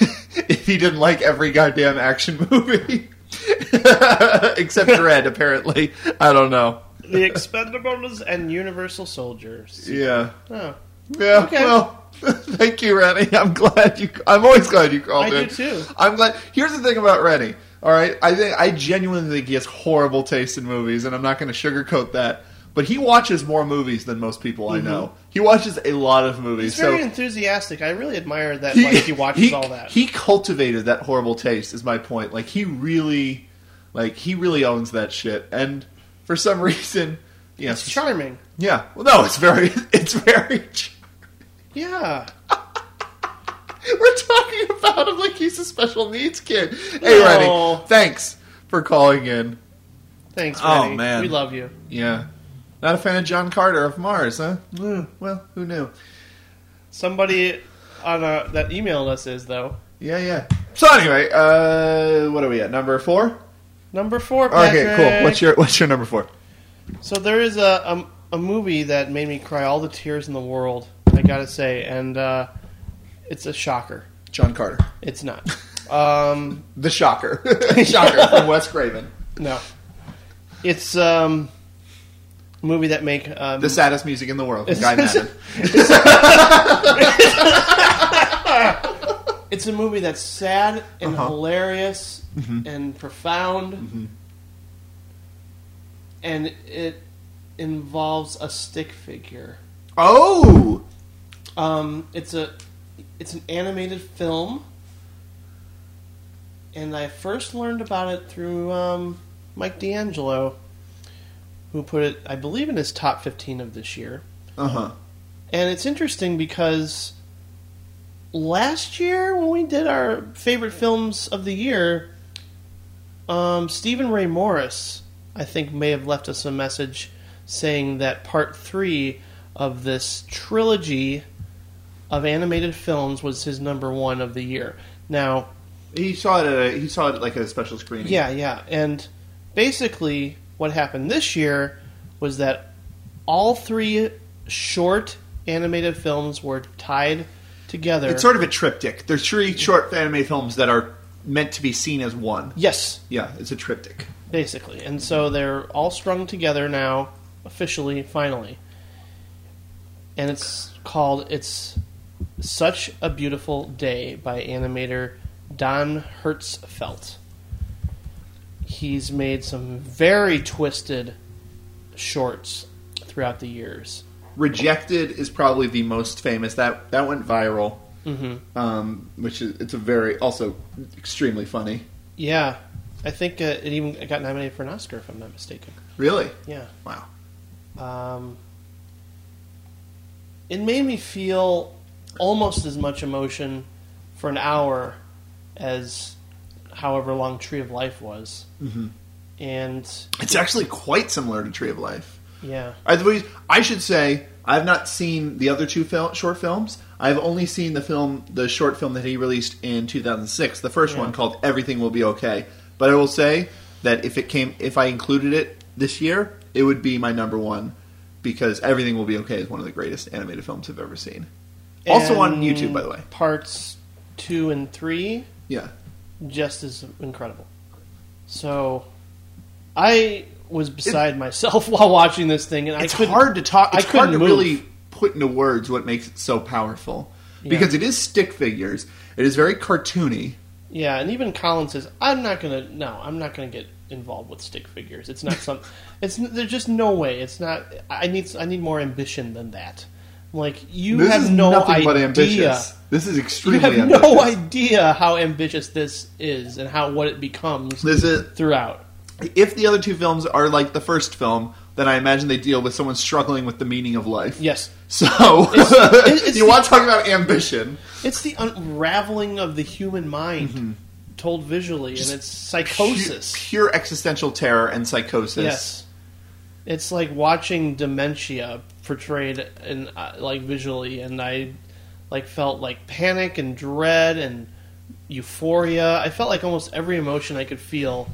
if he didn't like every goddamn action movie. Except Dredd, apparently. I don't know. The Expendables and Universal Soldiers. Yeah. Oh, Yeah. Okay. Well, thank you, Rennie. I'm glad you. I'm always glad you called I do too. I'm glad. Here's the thing about Rennie. All right, I think I genuinely think he has horrible taste in movies, and I'm not going to sugarcoat that. But he watches more movies than most people I know. He watches a lot of movies. Mm-hmm. he's very so enthusiastic. I really admire that. like he watches he- all that. He cultivated that horrible taste. Is my point. Like he really, like he really owns that shit. And for some reason, yes, it's charming. yeah. Well, no, it's very, it's very. Yeah. We're talking about him like he's a special needs kid. Hey, No. Rennie, thanks for calling in. Thanks, Oh, Rennie. man. We love you. Yeah, not a fan of John Carter of Mars, huh? Eh, Well, who knew? Somebody on uh, that emailed us is though. Yeah, yeah. So anyway, uh, what are we at? Number four. Number four. Patrick. Okay, cool. What's your What's your number four? So there is a, a a movie that made me cry all the tears in the world. I gotta say, and uh, it's a shocker. John Carter, It's not. Um, the Shocker, Shocker from Wes Craven, no. It's um, a movie that make um, the saddest music in the world. Guy Maddin. It's a movie that's sad and Uh-huh. hilarious Mm-hmm. and profound, and it involves a stick figure. Oh, Um, it's a it's an animated film, and I first learned about it through um, Mike D'Angelo, who put it, I believe, in his top fifteen of this year. uh huh. And it's interesting because last year when we did our favorite films of the year, um, Stephen Ray Morris, I think, may have left us a message saying that part three of this trilogy of animated films was his number one of the year. Now, He saw it. At a, he saw it like at a special screening. yeah, yeah. And basically, what happened this year was that all three short animated films were tied together. It's sort of a triptych. There's three short anime films that are meant to be seen as one. yes, Yeah, it's a triptych. basically. And so they're all strung together now, officially, finally. And it's called It's Such a Beautiful Day by animator Don Hertzfeldt. He's made some very twisted shorts throughout the years. Rejected is probably the most famous. That that went viral. Mm-hmm. Um, which is it's a very also extremely funny. Yeah, I think uh, it even got nominated for an Oscar, if I'm not mistaken. Really? Yeah. Wow. Um, it made me feel almost as much emotion for an hour as however long Tree of Life was. Mhm. And It's actually quite similar to Tree of Life. Yeah, I, I should say I've not seen the other two fil- short films. I've only seen the film, the short film that he released in 2006, the first Yeah. one called "Everything Will Be Okay." But I will say that if it came, if I included it this year, it would be my number one because "Everything Will Be Okay" is one of the greatest animated films I've ever seen. Also on YouTube, by the way. Parts two and three Yeah, just as incredible. So, I was beside myself while watching this thing, and it's I couldn't. hard to talk. I It's hard couldn't to move. really put into words what makes it so powerful because it is stick figures. It is very cartoony. Yeah, and even Colin says, "I'm not gonna. No, I'm not gonna get involved with stick figures. It's not some. it's there's just no way. It's not. I need. I need more ambition than that. Like you this have is no nothing idea. but ambitious. This is extremely. You have ambitious. no idea how ambitious this is and how what it becomes This is throughout. If the other two films are like the first film, then I imagine they deal with someone struggling with the meaning of life. Yes, So It's- it's you the- want to talk about ambition? it's the unraveling of the human mind told visually, and it's psychosis. Pure, pure existential terror and psychosis. Yes, it's like watching dementia portrayed in uh, like visually, and I like felt like panic and dread and euphoria. I felt like almost every emotion I could feel,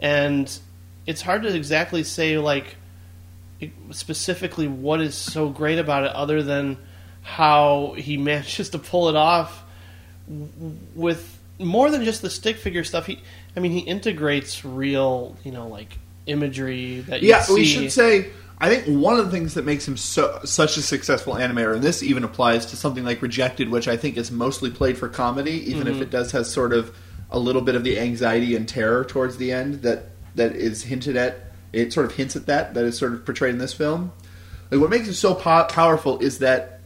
and it's hard to exactly say like specifically what is so great about it, other than how he manages to pull it off with more than just the stick figure stuff. He, I mean, he integrates real, you know, like imagery that Yeah, see. we should say. I think one of the things that makes him so such a successful animator, and this even applies to something like Rejected, which I think is mostly played for comedy, even Mm-hmm. if it does have sort of a little bit of the anxiety and terror towards the end that that is hinted at. It sort of hints at that that is sort of portrayed in this film. Like what makes it so po- powerful is that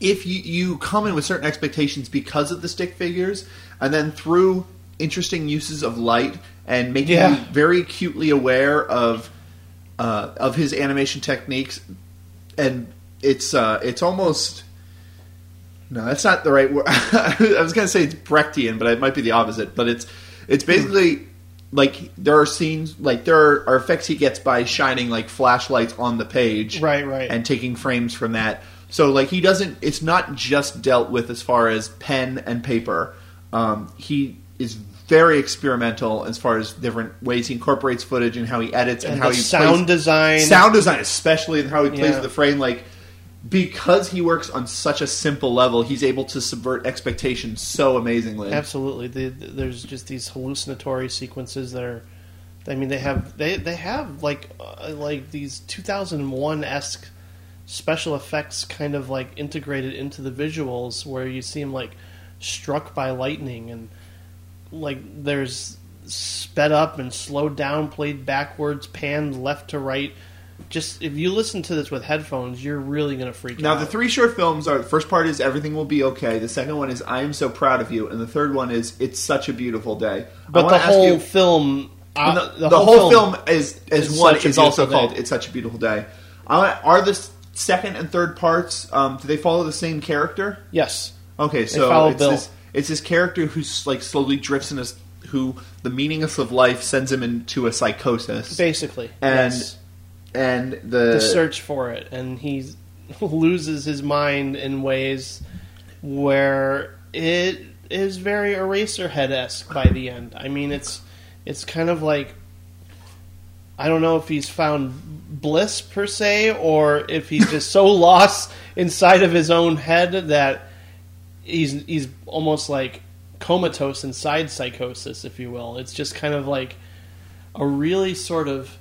if you, you come in with certain expectations because of the stick figures, and then through interesting uses of light and making Yeah. you very acutely aware of uh, of his animation techniques, and it's uh, it's almost no, that's not the right word. I was going to say it's Brechtian, but it might be the opposite. But it's it's basically like there are scenes like there are, effects he gets by shining like flashlights on the page, Right, right. and taking frames from that. So like he doesn't. It's not just dealt with as far as pen and paper. Um, he is very experimental as far as different ways he incorporates footage and how he edits and, and how the he sound plays, design. sound design, especially and how he plays Yeah. the frame. Like because he works on such a simple level, he's able to subvert expectations so amazingly. Absolutely, the, the- there's just these hallucinatory sequences that are. I mean, they have they they have like uh, like these 2001 esque special effects kind of like integrated into the visuals where you see him like struck by lightning and like there's sped up and slowed down, played backwards, panned left to right. Just if you listen to this with headphones, you're really gonna freak Now out. Now the three short films are the first part is everything will be okay. The second one is I am so proud of you, and the third one is it's such a beautiful day. But the whole you- film, uh, the, the whole, film, is as is one is also beautiful called "It's Such a Beautiful Day." Wanna- Are the second and third parts um, do they follow the same character? yes, Okay, so it's this it's this character who's like slowly drifts in a s- who the meaningless of life sends him into a psychosis, basically, and yes. And the the search for it, and he loses his mind in ways where it is very Eraserhead esque by the end. I mean, it's it's kind of like I don't know if he's found bliss per se, or if he's just so lost inside of his own head that he's he's almost like comatose inside psychosis, if you will. It's just kind of like a really sort of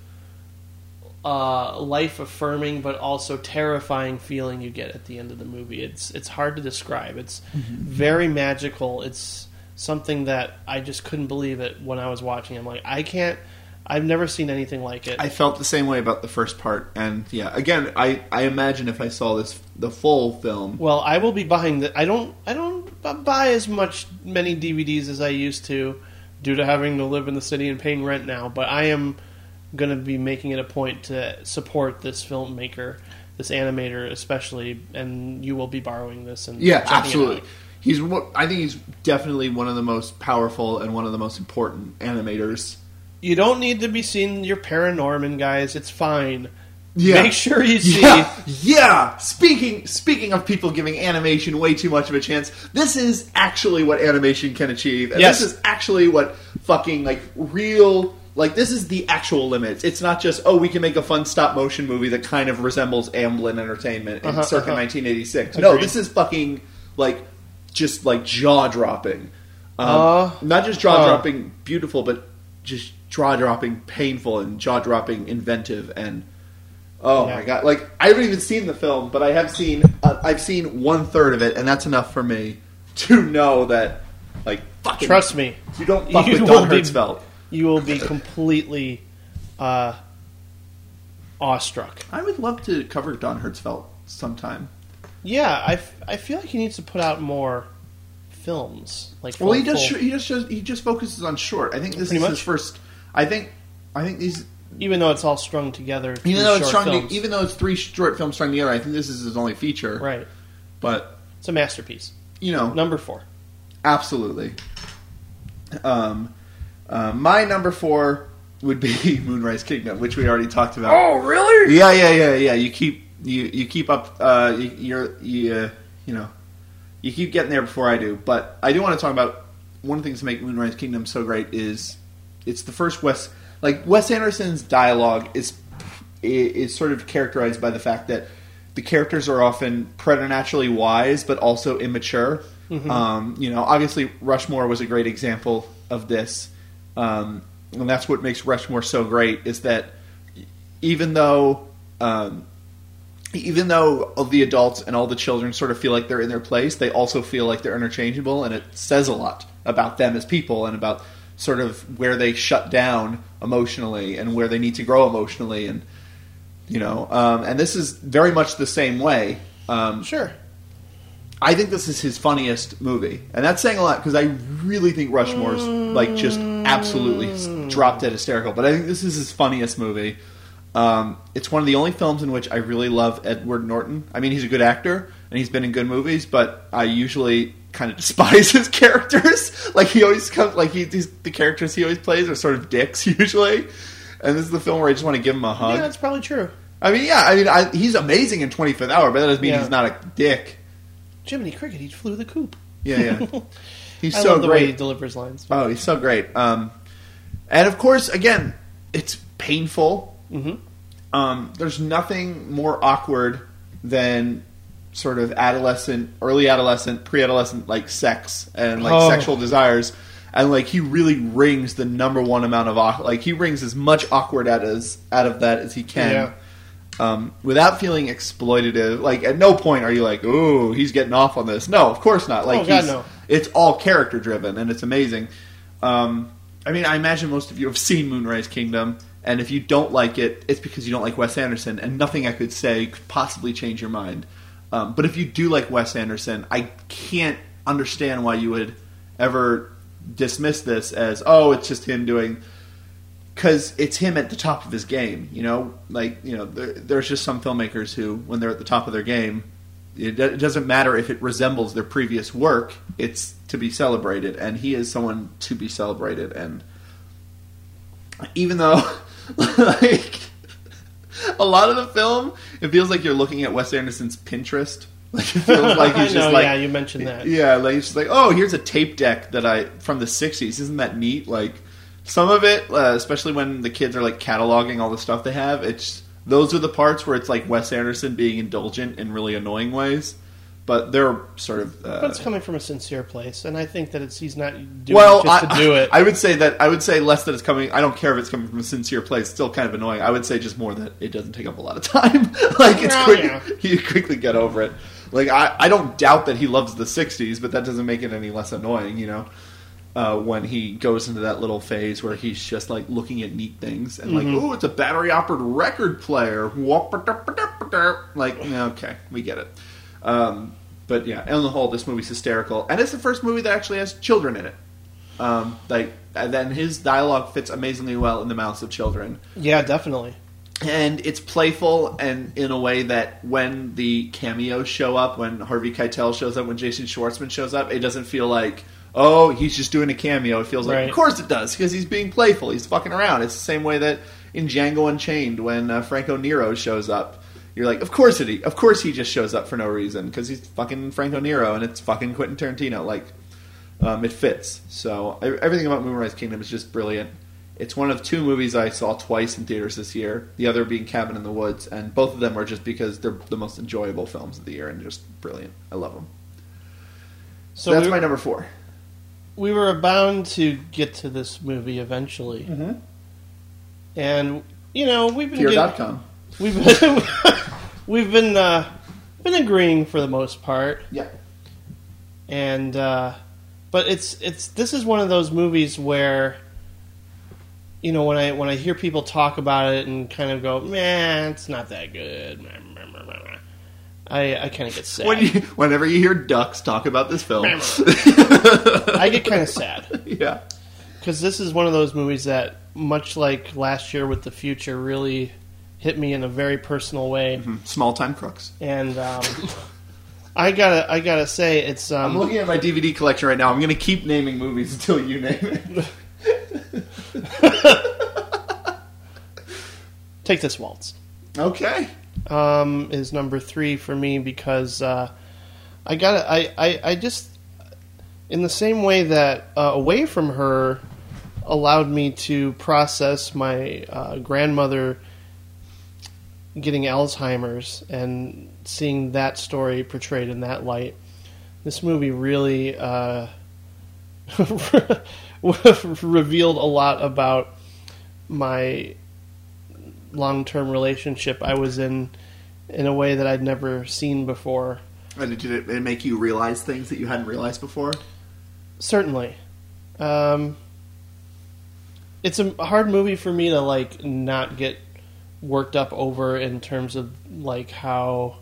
uh, life affirming but also terrifying feeling you get at the end of the movie. It's it's hard to describe. It's very magical. It's something that I just couldn't believe it when I was watching. I'm like, I can't. I've never seen anything like it. I felt the same way about the first part, and yeah, again, I, I imagine if I saw this the full film, Well, I will be buying the. I don't. I don't buy as much many DVDs as I used to, due to having to live in the city and paying rent now. But I am going to be making it a point to support this filmmaker, this animator especially, and you will be borrowing this and yeah, absolutely. He's I think he's definitely one of the most powerful and one of the most important animators. You don't need to be seeing your Paranorman guys. It's fine. Yeah. Make sure you see. Yeah, yeah. Speaking speaking of people giving animation way too much of a chance, this is actually what animation can achieve, and Yes. this is actually what fucking like real like this is the actual limits. It's not just oh we can make a fun stop motion movie that kind of resembles Amblin Entertainment in Uh-huh, circa uh-huh. 1986. No, this is fucking like just like jaw dropping. Um, Uh, not just jaw dropping beautiful, but just jaw dropping painful and jaw dropping inventive and oh Yeah. my god! Like I haven't even seen the film, but I have seen uh, I've seen one third of it, and that's enough for me to know that like fucking Trust me. you don't fuck You with Don be- Hertzfeldt. You will be completely uh, awestruck. I would love to cover Don Hertzfeldt sometime. Yeah, I, f- I feel like he needs to put out more films. Like Well, he does. sh- He just shows, he just focuses on short. I think this Pretty is his first. I think I think these even though it's all strung together. even though it's strung, to, even though it's three short films strung together, I think this is his only feature. right, But it's a masterpiece. you know, Number four. Absolutely. Um, uh, my number four would be Moonrise Kingdom, which we already talked about. Oh, really? Yeah, yeah, yeah, yeah. You keep you you keep up. Uh, you, you're you uh, you know you keep getting there before I do. But I do want to talk about one of the things that make Moonrise Kingdom so great is it's the first Wes like Wes Anderson's dialogue is is sort of characterized by the fact that the characters are often preternaturally wise but also immature. Um, you know, obviously Rushmore was a great example of this, um, and that's what makes Rushmore so great is that even though um, even though all the adults and all the children sort of feel like they're in their place, they also feel like they're interchangeable, and it says a lot about them as people and about sort of where they shut down emotionally and where they need to grow emotionally, and you know, um, and this is very much the same way. Um, Sure. I think this is his funniest movie, and that's saying a lot because I really think Rushmore's like just absolutely s- drop dead hysterical. But I think this is his funniest movie. Um, it's one of the only films in which I really love Edward Norton. I mean, he's a good actor and he's been in good movies, but I usually kind of despise his characters. like he always comes, like he, these, the characters he always plays are sort of dicks usually. And this is the film where I just want to give him a hug. Yeah, that's probably true. I mean, yeah, I mean, I, he's amazing in 25th Hour, but that doesn't mean Yeah. he's not a dick. Jiminy Cricket, he flew the coop. Yeah, yeah. He's I so love the way he great. delivers lines. Oh, he's so great. Um, and of course, again, it's painful. Mhm. Um, there's nothing more awkward than sort of adolescent, early adolescent, pre-adolescent like sex and like Oh. sexual desires. And like he really rings the number one amount of like he rings as much awkward out as out of that as he can. Yeah. Um, without feeling exploitative, like at no point are you like, "Oh, he's getting off on this." No, of course not. Like, Oh, God, he's- no. it's all character driven, and it's amazing. Um, I mean, I imagine most of you have seen Moonrise Kingdom, and if you don't like it, it's because you don't like Wes Anderson, and nothing I could say could possibly change your mind. Um, but if you do like Wes Anderson, I can't understand why you would ever dismiss this as, "Oh, it's just him doing." Because it's him at the top of his game. You know, like you know, there, there's just some filmmakers who, when they're at the top of their game, it, it doesn't matter if it resembles their previous work; it's to be celebrated, and he is someone to be celebrated. And even though, like, a lot of the film, it feels like you're looking at Wes Anderson's Pinterest. Like it feels like he's know, just like yeah, you mentioned that. yeah, like he's just like, oh, here's a tape deck that I from the '60s. Isn't that neat? Like some of it, uh, especially when the kids are like cataloging all the stuff they have. It's those are the parts where it's like Wes Anderson being indulgent in really annoying ways. but they're sort of. Uh, But it's coming from a sincere place, and I think that it's he's not doing well, it just I, to do it. I would say that I would say less that it's coming. I don't care if it's coming from a sincere place. It's still kind of annoying. I would say just more that it doesn't take up a lot of time. like it's Well, quick. yeah. You quickly get over it. Like I, I don't doubt that he loves the '60s, but that doesn't make it any less annoying. You know. Uh, when he goes into that little phase where he's just like looking at neat things and like, Mm-hmm. oh, it's a battery operated record player. Like, okay, we get it. Um, but yeah, on the whole, this movie's hysterical, and it's the first movie that actually has children in it. Um, like, and then his dialogue fits amazingly well in the mouths of children, yeah, definitely. and it's playful and in a way that when the cameos show up, when Harvey Keitel shows up, when Jason Schwartzman shows up, it doesn't feel like. Oh, he's just doing a cameo. It feels like, Right. of course it does, because he's being playful. He's fucking around. It's the same way that in Django Unchained, when uh, Franco Nero shows up, you're like, of course it. Of course he just shows up for no reason because he's fucking Franco Nero and it's fucking Quentin Tarantino. Like, um, it fits. So everything about Moonrise Kingdom is just brilliant. It's one of two movies I saw twice in theaters this year. The other being Cabin in the Woods, and both of them are just because they're the most enjoyable films of the year and just brilliant. I love them. So So that's we, my number four. We were bound to get to this movie eventually, Mm-hmm. and you know we've been Fear.com. we've been we've been uh, been agreeing for the most part, Yeah. and uh, but it's it's this is one of those movies where you know when I when I hear people talk about it and kind of go, man, it's not that good. I I kind of get sad. When you, whenever you hear ducks talk about this film, I get kind of sad yeah. because this is one of those movies that, much like last year with The Future, really hit me in a very personal way. Small time crooks. And um, I gotta I gotta say it's um, I'm looking at my DVD collection right now. I'm going to keep naming movies until you name it. take this waltz. Okay. Um, is number three for me because uh, I got I, I I just in the same way that uh, away from her allowed me to process my uh, grandmother getting Alzheimer's and seeing that story portrayed in that light. This movie really uh, revealed a lot about my long-term relationship I was in in a way that I'd never seen before. And did it, make you realize things that you hadn't realized before? Certainly, um, it's a hard movie for me to like not get worked up over in terms of like how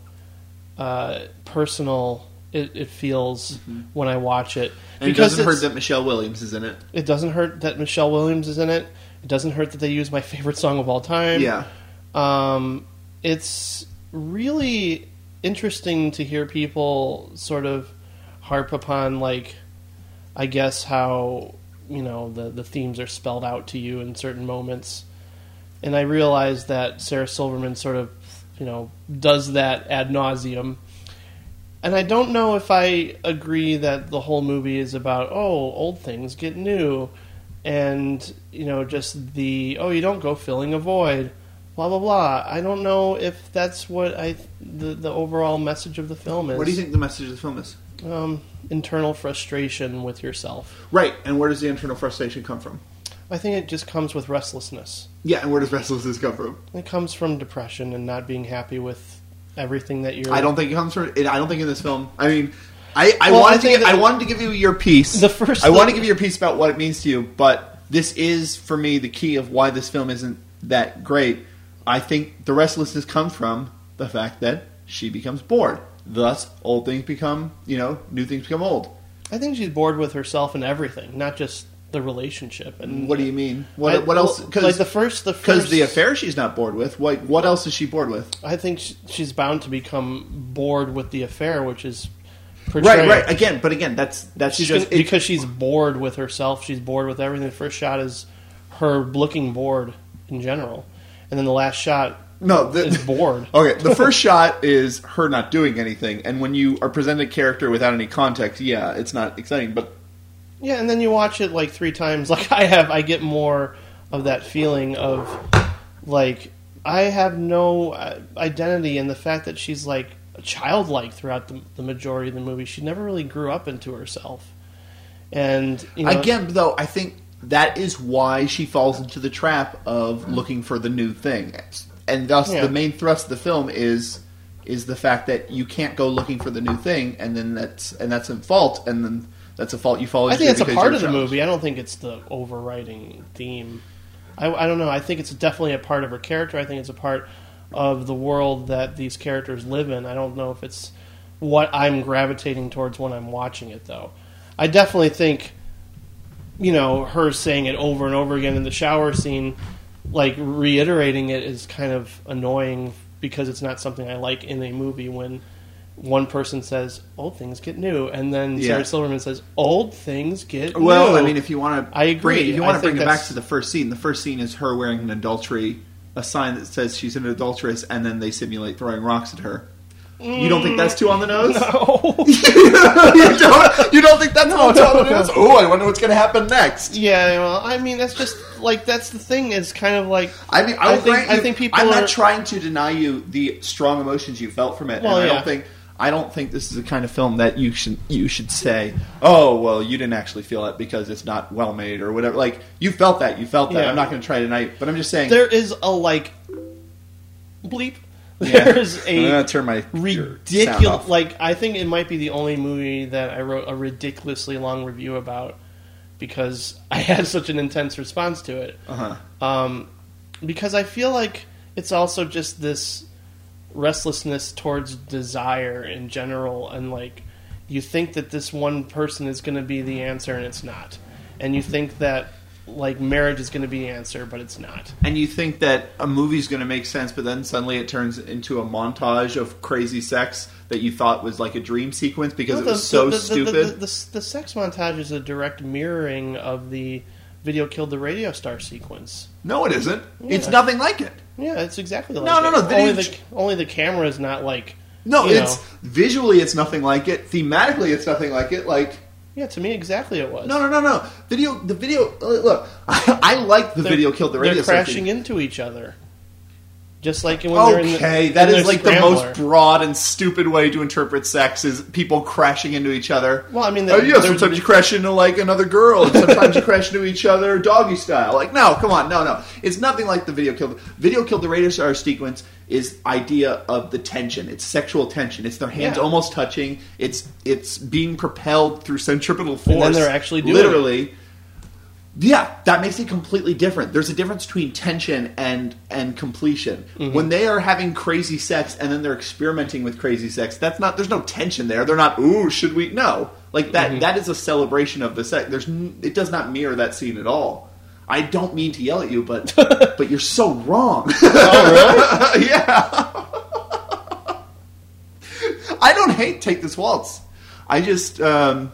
uh, personal it, it feels when I watch it. And it doesn't hurt that Michelle Williams is in it. it doesn't hurt that Michelle Williams is in it. It doesn't hurt that they use my favorite song of all time. Yeah. Um, it's really interesting to hear people sort of harp upon, like, I guess how you know the the themes are spelled out to you in certain moments, and I realize that Sarah Silverman sort of you know does that ad nauseum. And I don't know if I agree that the whole movie is about oh old things get new, and you know just the oh you don't go filling a void, blah blah blah. I don't know if that's what I the the overall message of the film is. What do you think the message of the film is? Um, internal frustration with yourself. Right. And where does the internal frustration come from? I think it just comes with restlessness. Yeah. And where does restlessness come from? It comes from depression and not being happy with everything that you're. I don't think it comes from. It, I don't think in this film. I mean, I, I Well, I wanted to. Give, I wanted to give you your piece. The first I want to give you your piece about what it means to you, but this is for me the key of why this film isn't that great. I think the restlessness comes from the fact that she becomes bored. Thus, old things become, you know, new things become old. I think she's bored with herself and everything, not just the relationship. And What do you mean? What, I- what else? well, like the first, the because the affair she's not bored with. What what else is she bored with? I think she's bound to become bored with the affair, which is Right, right. Again, but again, that's that's She's just gonna- because she's bored with herself. She's bored with everything. The first shot is her looking bored in general, and then the last shot no. The, is bored. Okay, the first shot is her not doing anything, and when you are presented a character without any context, yeah, it's not exciting. But Yeah, and then you watch it like three times, like I have. I get more of that feeling of like I have no uh, identity, and the fact that she's like childlike throughout the, the majority of the movie. She never really grew up into herself. And you know, Again, though, I think that is why she falls into the trap of looking for the new thing, and thus Yeah. the main thrust of the film is is the fact that you can't go looking for the new thing, and then that's and that's a fault, and then that's a fault you fall into. I think it's a part of the movie. I don't think it's the overriding theme. I, I don't know. I think it's definitely a part of her character. I think it's a part of the world that these characters live in. I don't know if it's what I'm gravitating towards when I'm watching it, though. I definitely think, you know, her saying it over and over again in the shower scene, like reiterating it, is kind of annoying because it's not something I like in a movie when one person says old things get new and then Yeah. Sarah Silverman says old things get Well, new. I mean, if you want to, I agree. Bring, if you I want to bring it back to the first scene, the first scene is her wearing an adultery, a sign that says she's an adulteress, and then they simulate throwing rocks at her. You don't think mm. that's too on the nose? no. you don't. You don't think that's all too on the nose? Oh, I wonder what's going to happen next. yeah, well, I mean that's just like that's the thing is kind of like I mean, I I'll think- grant I think people I'm are- not trying to deny you the strong emotions you felt from it. Well, and I yeah. don't think. I don't think this is the kind of film that you should you should say, "Oh, well, you didn't actually feel it because it's not well made or whatever." Like you felt that, you felt that. Yeah. I'm not going to try tonight, but I'm just saying. there is a like bleep. Yeah. There's I'm a gonna turn my ridiculous like I think it might be the only movie that I wrote a ridiculously long review about because I had such an intense response to it. Uh-huh. Um, because I feel like it's also just this restlessness towards desire in general, and like you think that this one person is going to be the answer, and it's not, and you think that like marriage is going to be the answer, but it's not. and you think that a movie's going to make sense, but then suddenly it turns into a montage of crazy sex that you thought was like a dream sequence because it was so the, stupid. The, the, the, the sex montage is a direct mirroring of the video killed the radio star sequence. no, it isn't. It's nothing like it. Yeah, it's exactly like No, no, it. no, Only video- the only the camera is not like No, it's know. visually it's nothing like it. Thematically, it's nothing like it. Like yeah. To me, exactly it was. no, no, no, no. Video, the video. uh, Look, I, I like the They're- video killed the radio. They're crashing thing. into each other, just like when they're in the, Okay, that is like the most broad and stupid way to interpret sex is people crashing into each other. Well, I mean, oh yeah, sometimes you crash into like another girl, and sometimes you crash into each other doggy style. Like, no, come on, no, no, it's nothing like the video killed. Video killed the radio star sequence is idea of the tension. It's sexual tension. It's their hands Yeah. almost touching. It's it's being propelled through centripetal force. then they're actually doing literally. Yeah, that makes it completely different. There's a difference between tension and and completion. Mm-hmm. When they are having crazy sex and then they're experimenting with crazy sex, that's not. There's no tension there. They're not. Ooh, should we? No, like that. Mm-hmm. that is a celebration of the sex. There's. It does not mirror that scene at all. I don't mean to yell at you, but but you're so wrong. Oh, yeah. I don't hate Take This Waltz. I just, um,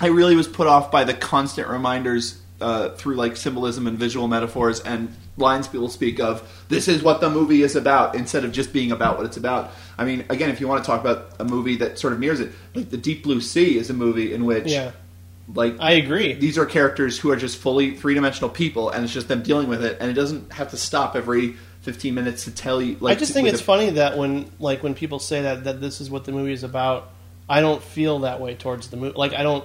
I really was put off by the constant reminders uh, through like symbolism and visual metaphors and lines people speak of. This is what the movie is about, instead of just being about what it's about. I mean, again, if you want to talk about a movie that sort of mirrors it, like The Deep Blue Sea is a movie in which, Yeah, like, I agree. these are characters who are just fully three dimensional people, and it's just them dealing with it, and it doesn't have to stop every fifteen minutes to tell you. Like, I just think it's a- funny that when like when people say that that this is what the movie is about, I don't feel that way towards the movie. Like I don't.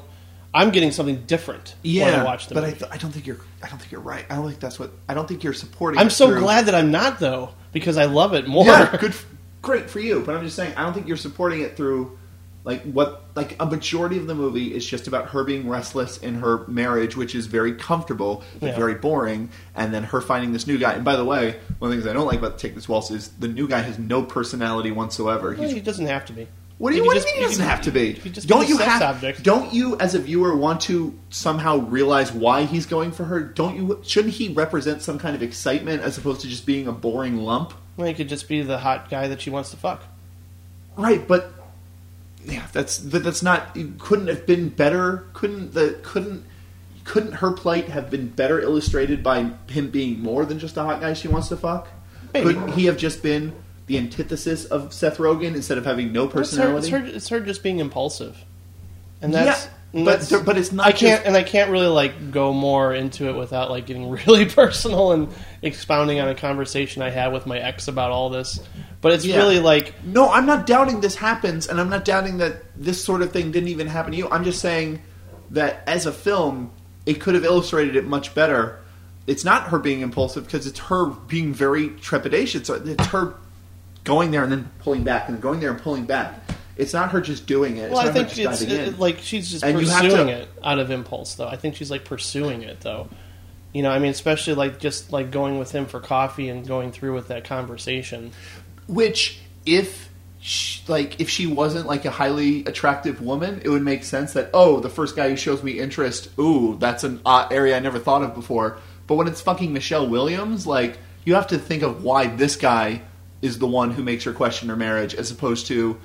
I'm getting something different Yeah, when I watch the but I, movie. th- I don't think you're. I don't think you're right. I don't think that's what. I don't think you're supporting. I'm so through- glad that I'm not though because I love it more. Yeah, good, great for you. But I'm just saying, I don't think you're supporting it through, like what, like a majority of the movie is just about her being restless in her marriage, which is very comfortable but Yeah. very boring, and then her finding this new guy. And by the way, one of the things I don't like about Take This Waltz is the new guy has no personality whatsoever. Well, he doesn't have to be. What do you, what could do you mean? He doesn't have to be. just don't you have? object. Don't you, as a viewer, want to somehow realize why he's going for her? Don't you? Shouldn't he represent some kind of excitement as opposed to just being a boring lump? Well, he could just be the hot guy that she wants to fuck. Right, but yeah, that's but that's not. it Couldn't have been better. Couldn't the couldn't couldn't her plight have been better illustrated by him being more than just a hot guy she wants to fuck? Maybe. Couldn't he have just been the antithesis of Seth Rogen instead of having no It's her, personality? it's her. It's her just being impulsive, and that's. yeah, and but that's- but it's not. I can't, just- and I can't really like go more into it without like getting really personal and expounding on a conversation I had with my ex about all this. but it's Yeah. really like No, I'm not doubting this happens, and I'm not doubting that this sort of thing didn't even happen to you. I'm just saying that as a film, it could have illustrated it much better. It's not her being impulsive because it's her being very trepidatious. So It's her going there and then pulling back, and going there and pulling back. It's not her just doing it. It's well, I think it's it, like she's just And pursuing to- it out of impulse, though. I think she's like pursuing it, though. You know, I mean, especially like just like going with him for coffee and going through with that conversation. Which, if she, like if she wasn't like a highly attractive woman, it would make sense that oh, the first guy who shows me interest, ooh, that's an uh, area I never thought of before. But when it's fucking Michelle Williams, like you have to think of why this guy is the one who makes her question her marriage, as opposed to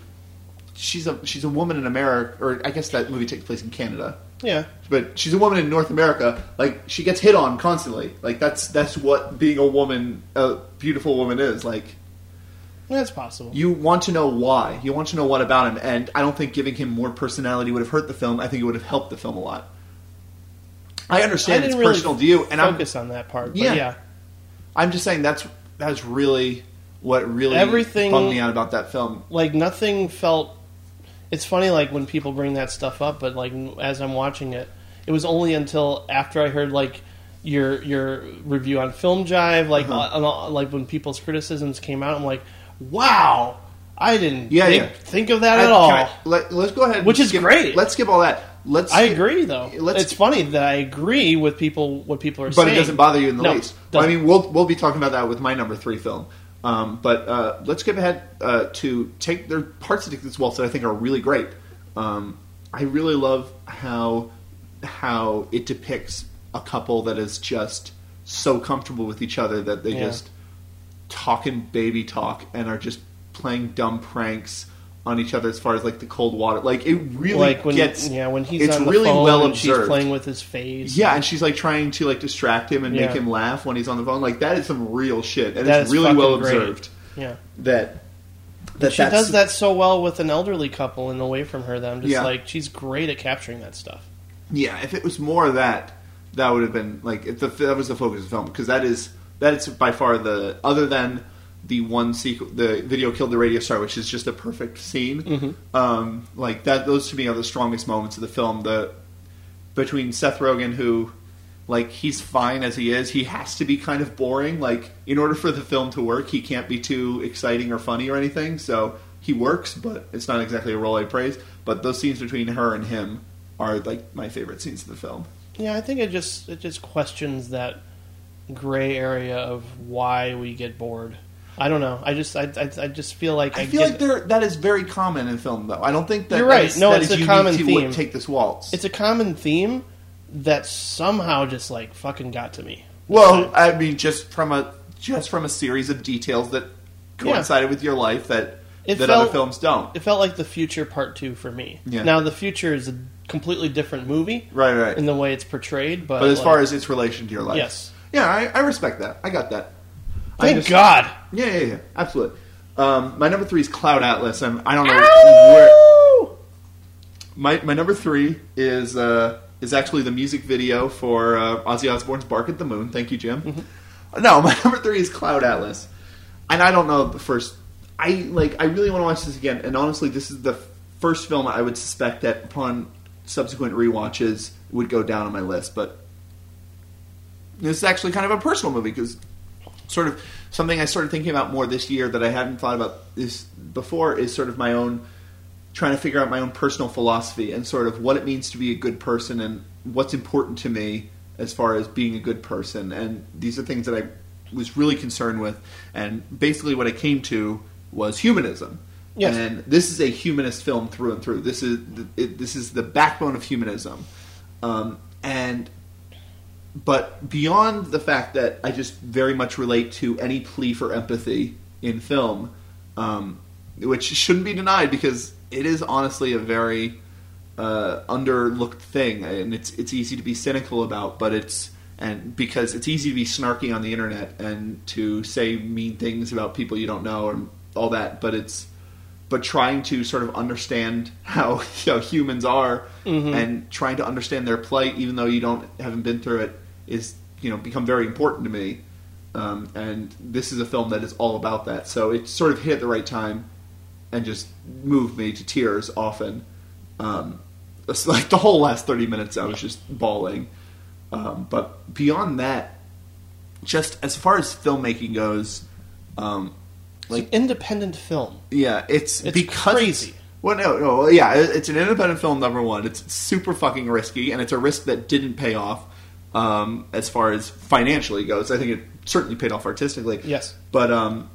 she's a she's a woman in America, or I guess that movie takes place in Canada. Yeah, But she's a woman in North America. Like she gets hit on constantly. Like that's that's what being a woman, a beautiful woman, is. Like that's possible. you want to know why. You want to know what about him, and I don't think giving him more personality would have hurt the film. I think it would have helped the film a lot. I I understand it's didn't really personal to you, and I'm focus on that part. But Yeah. yeah. I'm just saying that's that's really what really Everything- bummed me out about that film. like nothing felt. It's funny, like when people bring that stuff up, but like as I'm watching it, it was only until after I heard like your your review on Film Jive, like uh-huh. all- like when people's criticisms came out, I'm like, wow, I didn't Yeah, think, yeah. think of that at all. I- let, us go ahead, and Which is skip- great. Let's skip all that. Let's. I agree, though. Let's- it's funny that I agree with people what people are saying. but saying, it doesn't bother you in the No, least. Well, I doesn't. mean, we'll we'll be talking about that with my number three film. Um, but uh, let's get ahead uh, to take there are parts of This Waltz that I think are really great. Um, I really love how how it depicts a couple that is just so comfortable with each other that they Yeah. just talking baby talk and are just playing dumb pranks on each other as far as like the cold water. Like it really like when gets yeah when he's it's on the really phone well and she's playing with his face. Yeah, and she's like trying to like distract him and make him laugh when he's on the phone. Like that is some real shit, and That it's really well great. observed. yeah. That that She does that so well with an elderly couple and away from her. That I'm just Yeah. like, she's great at capturing that stuff. Yeah, if it was more of that, that would have been like if the, that was the focus of the film because that is that is by far the other than the one sequence, the video killed the radio star, which is just a perfect scene. Mm-hmm. Um, like that, those to me are the strongest moments of the film. The between Seth Rogen, who like he's fine as he is, he has to be kind of boring. Like in order for the film to work, he can't be too exciting or funny or anything. So he works, but it's not exactly a role I praise. But those scenes between her and him are like my favorite scenes of the film. Yeah, I think it just it just questions that gray area of why we get bored. I don't know. I just I, I, I just feel like I, I feel like there that is very common in film, though. I don't think that You're right. is- No, that it's is a common to theme. Take this waltz. it's a common theme that somehow just like fucking got to me. well, I mean, just from a just from a series of details that coincided with your life that It that felt- other films don't. It felt like the future part two for me. Yeah. Now the future is a completely different movie Right, right. in the way it's portrayed, but, but as like, far as its relation to your life, Yes. yeah, I, I respect that. I got that. Thank just- God. Yeah, yeah, yeah, absolutely. Um, my number three is Cloud Atlas, and I don't know where. My my number three is uh, is actually the music video for uh, Ozzy Osbourne's "Bark at the Moon." Thank you, Jim. Mm-hmm. No, my number three is Cloud Atlas, and I don't know the first. I like. I really want to watch this again, and honestly, this is the first film I would suspect that upon subsequent rewatches would go down on my list, but this is actually kind of a personal movie because sort of something I started thinking about more this year that I hadn't thought about this before is sort of my own trying to figure out my own personal philosophy and sort of what it means to be a good person and what's important to me as far as being a good person and these are things that I was really concerned with and basically what I came to was humanism. Yes. And this is a humanist film through and through. This is the, it, this is the backbone of humanism. Um, and but beyond the fact that I just very much relate to any plea for empathy in film, um, which shouldn't be denied because it is honestly a very uh, underlooked thing, and it's it's easy to be cynical about, but it's and because it's easy to be snarky on the internet and to say mean things about people you don't know and all that, but it's but trying to sort of understand how you know, humans are and trying to understand their plight, even though you don't haven't been through it, is you know become very important to me. um, and this is a film that is all about that. So it sort of hit at the right time, and just moved me to tears often. Um, like the whole last thirty minutes, I was just bawling. Um, but beyond that, just as far as filmmaking goes, um, Like independent film. yeah, it's, It's because crazy. well, no, no, yeah, it's an independent film. Number one, it's super fucking risky, and it's a risk that didn't pay off um, as far as financially goes. I think it certainly paid off artistically. Yes. but um,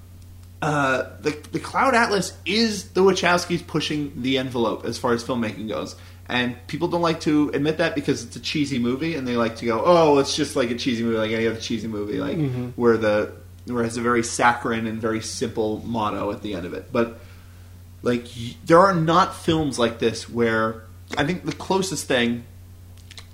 uh, the the Cloud Atlas is the Wachowskis pushing the envelope as far as filmmaking goes. And people don't like to admit that because it's a cheesy movie, and they like to go, "Oh, it's just like a cheesy movie, like any other cheesy movie, like where the where it has a very saccharine and very simple motto at the end of it." But like, there are not films like this where I think the closest thing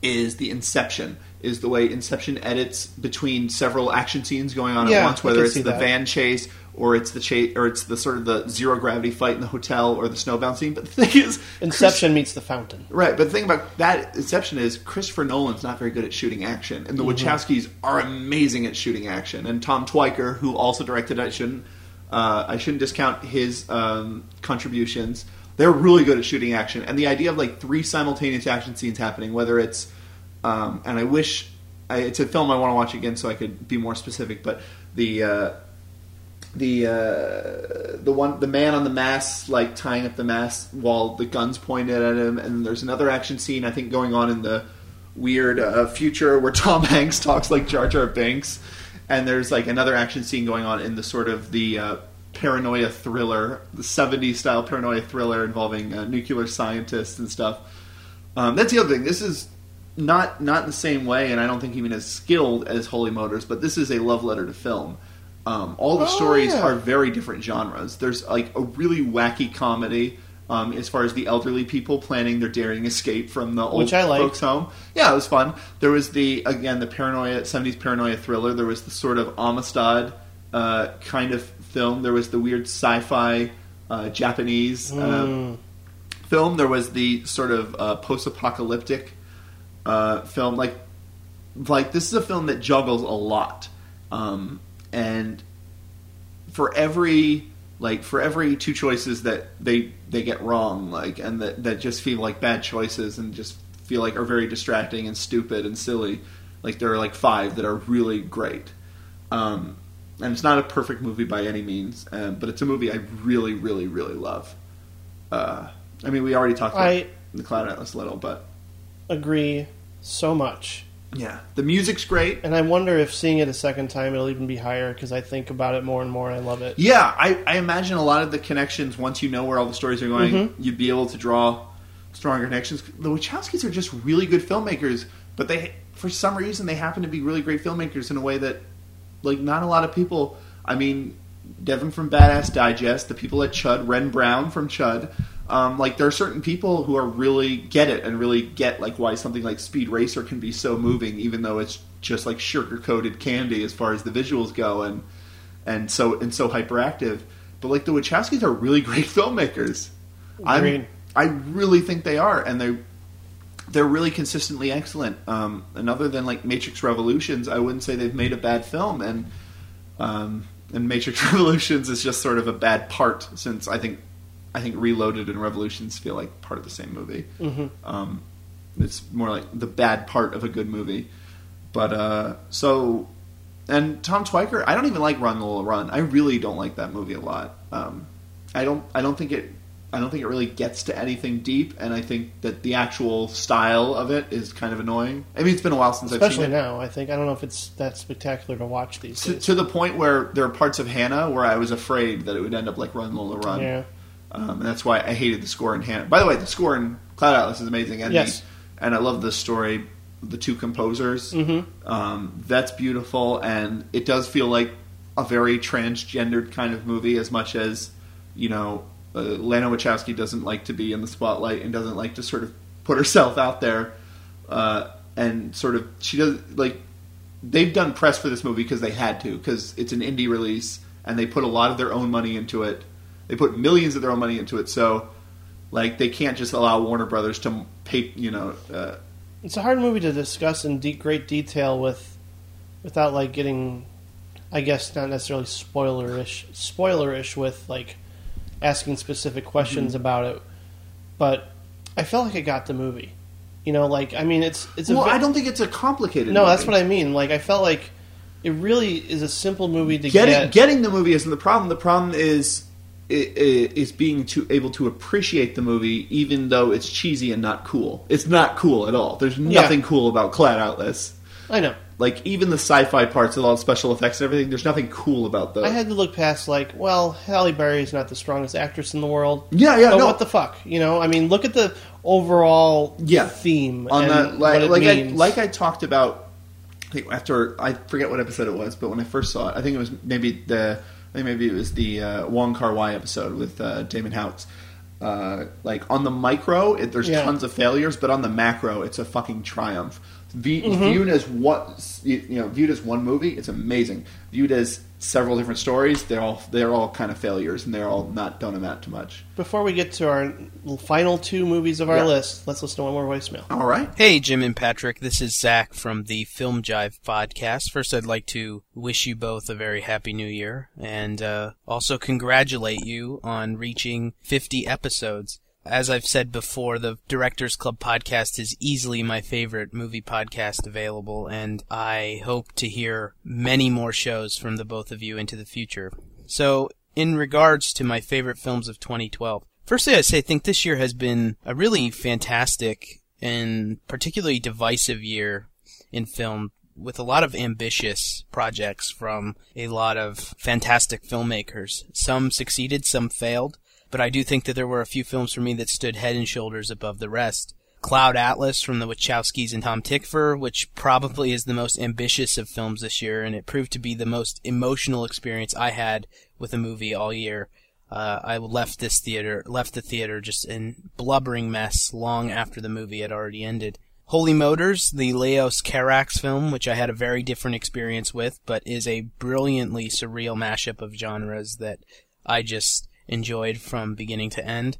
is the Inception. Is the way Inception edits between several action scenes going on Yeah, at once, whether it's the that. van chase or it's the chase or it's the sort of the zero gravity fight in the hotel or the snowbound scene. But the thing is, Inception meets the fountain. Right, but the thing about that Inception is Christopher Nolan's not very good at shooting action, and the Mm-hmm. Wachowskis are amazing at shooting action. And Tom Tykwer, who also directed, I shouldn't, uh, I shouldn't discount his um, contributions. They're really good at shooting action, and the idea of like three simultaneous action scenes happening, whether it's, um, and I wish I, it's a film I want to watch again so I could be more specific, but the. Uh, the uh, the one the man on the mast like tying up the mast while the guns pointed at him, and there's another action scene I think going on in the weird uh, future where Tom Hanks talks like Jar Jar Binks, and there's like another action scene going on in the sort of the uh, paranoia thriller, the '70s style paranoia thriller involving uh, nuclear scientists and stuff. Um, that's the other thing. This is not not in the same way, and I don't think even as skilled as Holy Motors, but this is a love letter to film. Um, all the Oh, stories yeah. are very different genres. There's like a really wacky comedy um, as far as the elderly people planning their daring escape from the old Which I liked. folks' home. Yeah, it was fun. There was the again the paranoia '70s paranoia thriller. There was the sort of Amistad uh, kind of film. There was the weird sci-fi uh, Japanese. Uh, film. There was the sort of uh, post-apocalyptic uh, film. Like, like this is a film that juggles a lot, um, and for every like for every two choices that they they get wrong, like and that that just feel like bad choices and just feel like are very distracting and stupid and silly. Like there are like five that are really great. Um, and it's not a perfect movie by any means, um, but it's a movie I really, really, really love. Uh, I mean, we already talked about I- the Cloud Atlas a little, but Agree so much. Yeah, the music's great. And I wonder if seeing it a second time it'll even be higher because I think about it more and more and I love it. Yeah, I, I imagine a lot of the connections once you know where all the stories are going, mm-hmm. you'd be able to draw stronger connections. The Wachowskis are just really good filmmakers, but they, for some reason, they happen to be really great filmmakers in a way that, like, not a lot of people. I mean, Devin from Badass Digest, the people at Chud, Renn Brown from Chud. Um, like there are certain people who are really get it and really get like why something like Speed Racer can be so moving, even though it's just like sugar coated candy as far as the visuals go, and and so and so hyperactive. But like the Wachowskis are really great filmmakers. I mean, I really think they are, and they they're really consistently excellent. Um, and other than like Matrix Revolutions, I wouldn't say they've made a bad film. And um, and Matrix Revolutions is just sort of a bad part since I think I think Reloaded and Revolutions feel like part of the same movie. Mm-hmm. Um, it's more like the bad part of a good movie. But uh, so, and Tom Tykwer, I don't even like Run Lola Run. I really don't like that movie a lot. Um, I don't. I don't think it. I don't think it really gets to anything deep, and I think that the actual style of it is kind of annoying. I mean, it's been a while since I've Especially seen it. now, I think. I don't know if it's that spectacular to watch these To, to the point where there are parts of Hanna where I was afraid that it would end up like Run Lola Run. Yeah. Um, and that's why I hated the score in Hanna. By the way, the score in Cloud Atlas is amazing, and Yes. the, and I love the story, the two composers. Mm-hmm. Um, that's beautiful, and it does feel like a very transgendered kind of movie, as much as you know, uh, Lana Wachowski doesn't like to be in the spotlight and doesn't like to sort of put herself out there, uh, and sort of she does like they've done press for this movie because they had to because it's an indie release and they put a lot of their own money into it. They put millions of their own money into it, so like they can't just allow Warner Brothers to pay. You know, uh, It's a hard movie to discuss in de- great detail with, without like getting I guess not necessarily spoilerish, spoilerish with like asking specific questions Mm-hmm. about it, but I felt like I got the movie. You know, like I mean, it's it's Well, I don't think it's a complicated. no, movie. that's what I mean. Like I felt like it really is a simple movie to getting get. getting the movie isn't the problem. The problem is is being to, able to appreciate the movie, even though it's cheesy and not cool. It's not cool at all. There's nothing cool about Cloud Atlas. I know. Like even the sci-fi parts with all the special effects and everything. There's nothing cool about those. I had to look past like, well, Halle Berry is not the strongest actress in the world. Yeah, yeah, But no. what the fuck? You know, I mean, look at the overall Yeah. theme on and the what like like I, like I talked about I think after I forget what episode it was, but when I first saw it, I think it was maybe the I think maybe it was the uh, Wong Kar Wai episode with uh, Damon Houx. Uh, like on the micro, it, there's Yeah. tons of failures, but on the macro, it's a fucking triumph. V- Mm-hmm. Viewed as what you you know, viewed as one movie, it's amazing. Viewed as several different stories, they're all they're all kind of failures, and they're all not don't amount to much. Before we get to our final two movies of our Yeah. list, let's listen to one more voicemail. All right, Hey, Jim and Patrick. This is Zach from the Film Jive podcast. First, I'd like to wish you both a very happy new year and uh, also congratulate you on reaching 50 episodes. As I've said before, the Directors Club podcast is easily my favorite movie podcast available, and I hope to hear many more shows from the both of you into the future. So, in regards to my favorite films of 2012, firstly, I say I think this year has been a really fantastic and particularly divisive year in film with a lot of ambitious projects from a lot of fantastic filmmakers. Some succeeded, some failed, but I do think that there were a few films for me that stood head and shoulders above the rest. Cloud Atlas from the Wachowskis and Tom Tykwer, which probably is the most ambitious of films this year, and it proved to be the most emotional experience I had with a movie all year. Uh, I left this theater, left the theater just in blubbering mess long after the movie had already ended. Holy Motors, the Leos Carax film, which I had a very different experience with, but is a brilliantly surreal mashup of genres that I just enjoyed from beginning to end.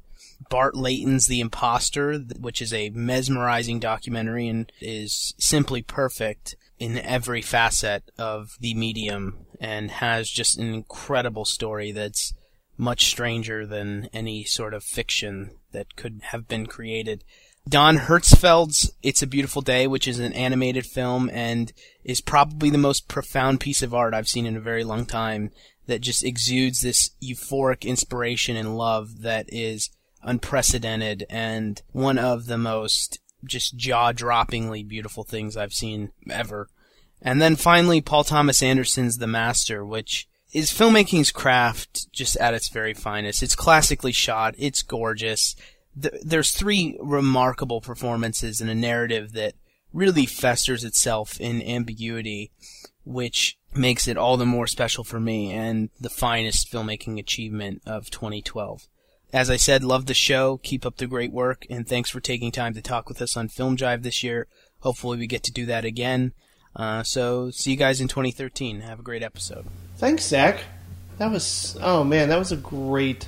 Bart Layton's The Imposter, which is a mesmerizing documentary and is simply perfect in every facet of the medium and has just an incredible story that's much stranger than any sort of fiction that could have been created. Don Hertzfeldt's It's a Beautiful Day, which is an animated film and is probably the most profound piece of art I've seen in a very long time that just exudes this euphoric inspiration and love that is unprecedented and one of the most just jaw-droppingly beautiful things I've seen ever. And then finally, Paul Thomas Anderson's The Master, which is filmmaking's craft just at its very finest. It's classically shot. It's gorgeous. Th- there's three remarkable performances and a narrative that really festers itself in ambiguity, which makes it all the more special for me and the finest filmmaking achievement of 2012. As I said, love the show. Keep up the great work, and thanks for taking time to talk with us on Film Jive this year. Hopefully, we get to do that again. Uh, so, see you guys in 2013. Have a great episode. Thanks, Zach. That was oh man, that was a great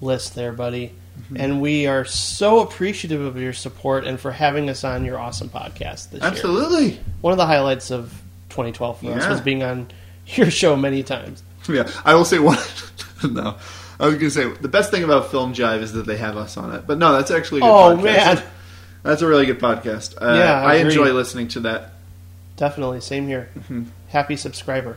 list there, buddy. Mm-hmm. And we are so appreciative of your support and for having us on your awesome podcast this year. absolutely. One of the highlights of 2012 for us was being on your show many times. Yeah, I will say one. no, I was going to say the best thing about Film Jive is that they have us on it. But no, that's actually a good Oh podcast. man, that's a really good podcast. Uh, Yeah, I I, enjoy listening to that. definitely same here. Mm-hmm. Happy subscriber.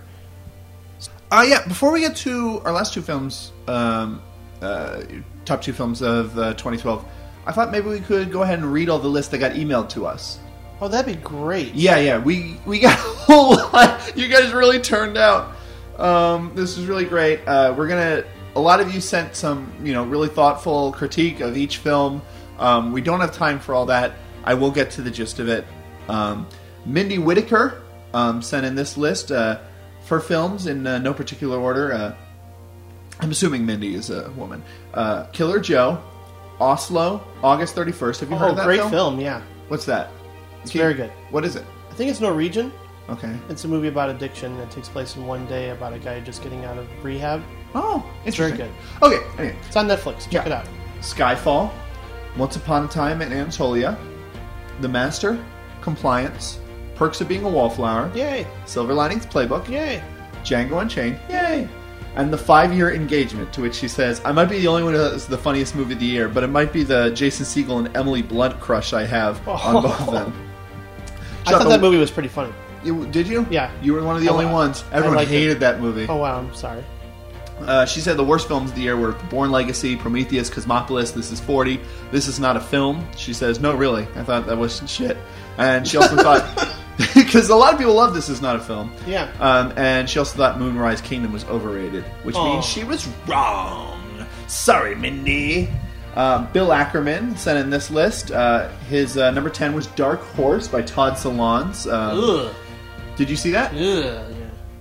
Uh, yeah, before we get to our last two films, um, uh, top two films of uh, 2012, I thought maybe we could go ahead and read all the lists that got emailed to us. Oh, that'd be great. Yeah, yeah, we we got a whole lot. You guys really turned out. Um, this is really great. Uh, we're gonna. A lot of you sent some, you know, really thoughtful critique of each film. Um, we don't have time for all that. I will get to the gist of it. Um, Mindy Whitaker um, sent in this list uh, for films in uh, no particular order. Uh, I'm assuming Mindy is a woman. Uh, Killer Joe, Oslo, August 31st. Have you heard Oh, of that great film? film. Yeah, What's that? It's very good. What is it? I think it's Norwegian. Okay. It's a movie about addiction that takes place in one day about a guy just getting out of rehab. Oh, It's very good. Okay, anyway. It's on Netflix. Check Yeah. it out. Skyfall, Once Upon a Time in Anatolia, The Master, Compliance, Perks of Being a Wallflower, Yay! Silver Linings Playbook, Yay! Django Unchained, yay, and the five-year engagement. To which she says, "I might be the only one who has the funniest movie of the year, but it might be the Jason Segel and Emily Blunt crush I have on oh. both of them." I thought that movie was pretty funny. You, did you? Yeah. You were one of the I only li- ones. Everyone liked it. hated that movie. Oh wow, I'm sorry. Uh, she said the worst films of the year were Bourne Legacy, Prometheus, Cosmopolis, This Is 40. This is not a film. She says, no, really. I thought that was shit. And she also thought, because a lot of people love This Is Not a Film. Yeah. Um, and she also thought Moonrise Kingdom was overrated, which Aw. means she was wrong. Sorry, Mindy. Uh, Bill Ackerman sent in this list. Uh, his uh, number 10 was Dark Horse by Todd Solondz. Um, Ugh. did you see that? Ugh. Yeah.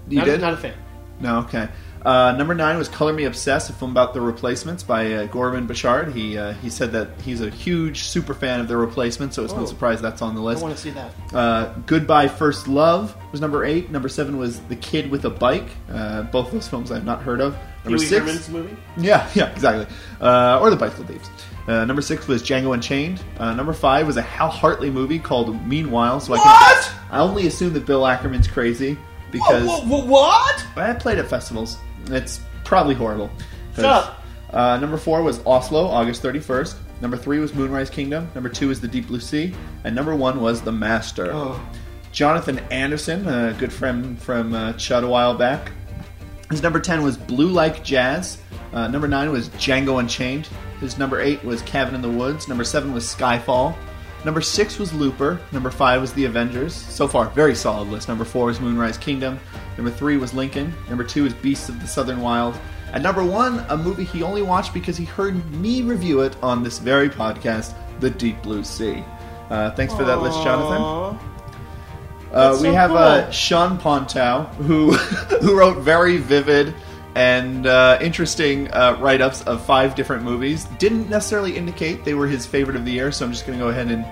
You not, did? Not a fan. No, okay. Uh, number nine was "Color Me Obsessed," a film about the Replacements by uh, Gorman Bechard. He uh, he said that he's a huge super fan of the Replacements, so it's no Oh. surprise that's on the list. I want to see that. Uh, "Goodbye First Love" was number eight. Number seven was "The Kid with a Bike." Uh, both those films I've not heard of. Number Huey six, Herman's movie. yeah, yeah, exactly. Uh, or the Bicycle Thieves. Uh, number six was Django Unchained. Uh, number five was a Hal Hartley movie called Meanwhile. So I What? can I only assume that Bill Ackerman's crazy because what? I played at festivals. It's probably horrible. Shut up. Uh, number four was Oslo, August 31st. Number three was Moonrise Kingdom. Number two was The Deep Blue Sea. And number one was The Master. Oh. Jonathan Anderson, a good friend from uh, Chud a while back. His number 10 was Blue Like Jazz. Uh, number 9 was Django Unchained. His number 8 was Cabin in the Woods. Number 7 was Skyfall. Number 6 was Looper. Number 5 was The Avengers. So far, very solid list. Number 4 was Moonrise Kingdom. Number 3 was Lincoln. Number 2 is Beasts of the Southern Wild. And number 1, a movie he only watched because he heard me review it on this very podcast, The Deep Blue Sea. Uh, thanks for that list, Jonathan. Uh, we so have uh. Sean Pontow, who who wrote very vivid and uh, interesting uh, write ups of five different movies. Didn't necessarily indicate they were his favorite of the year, so I'm just going to go ahead and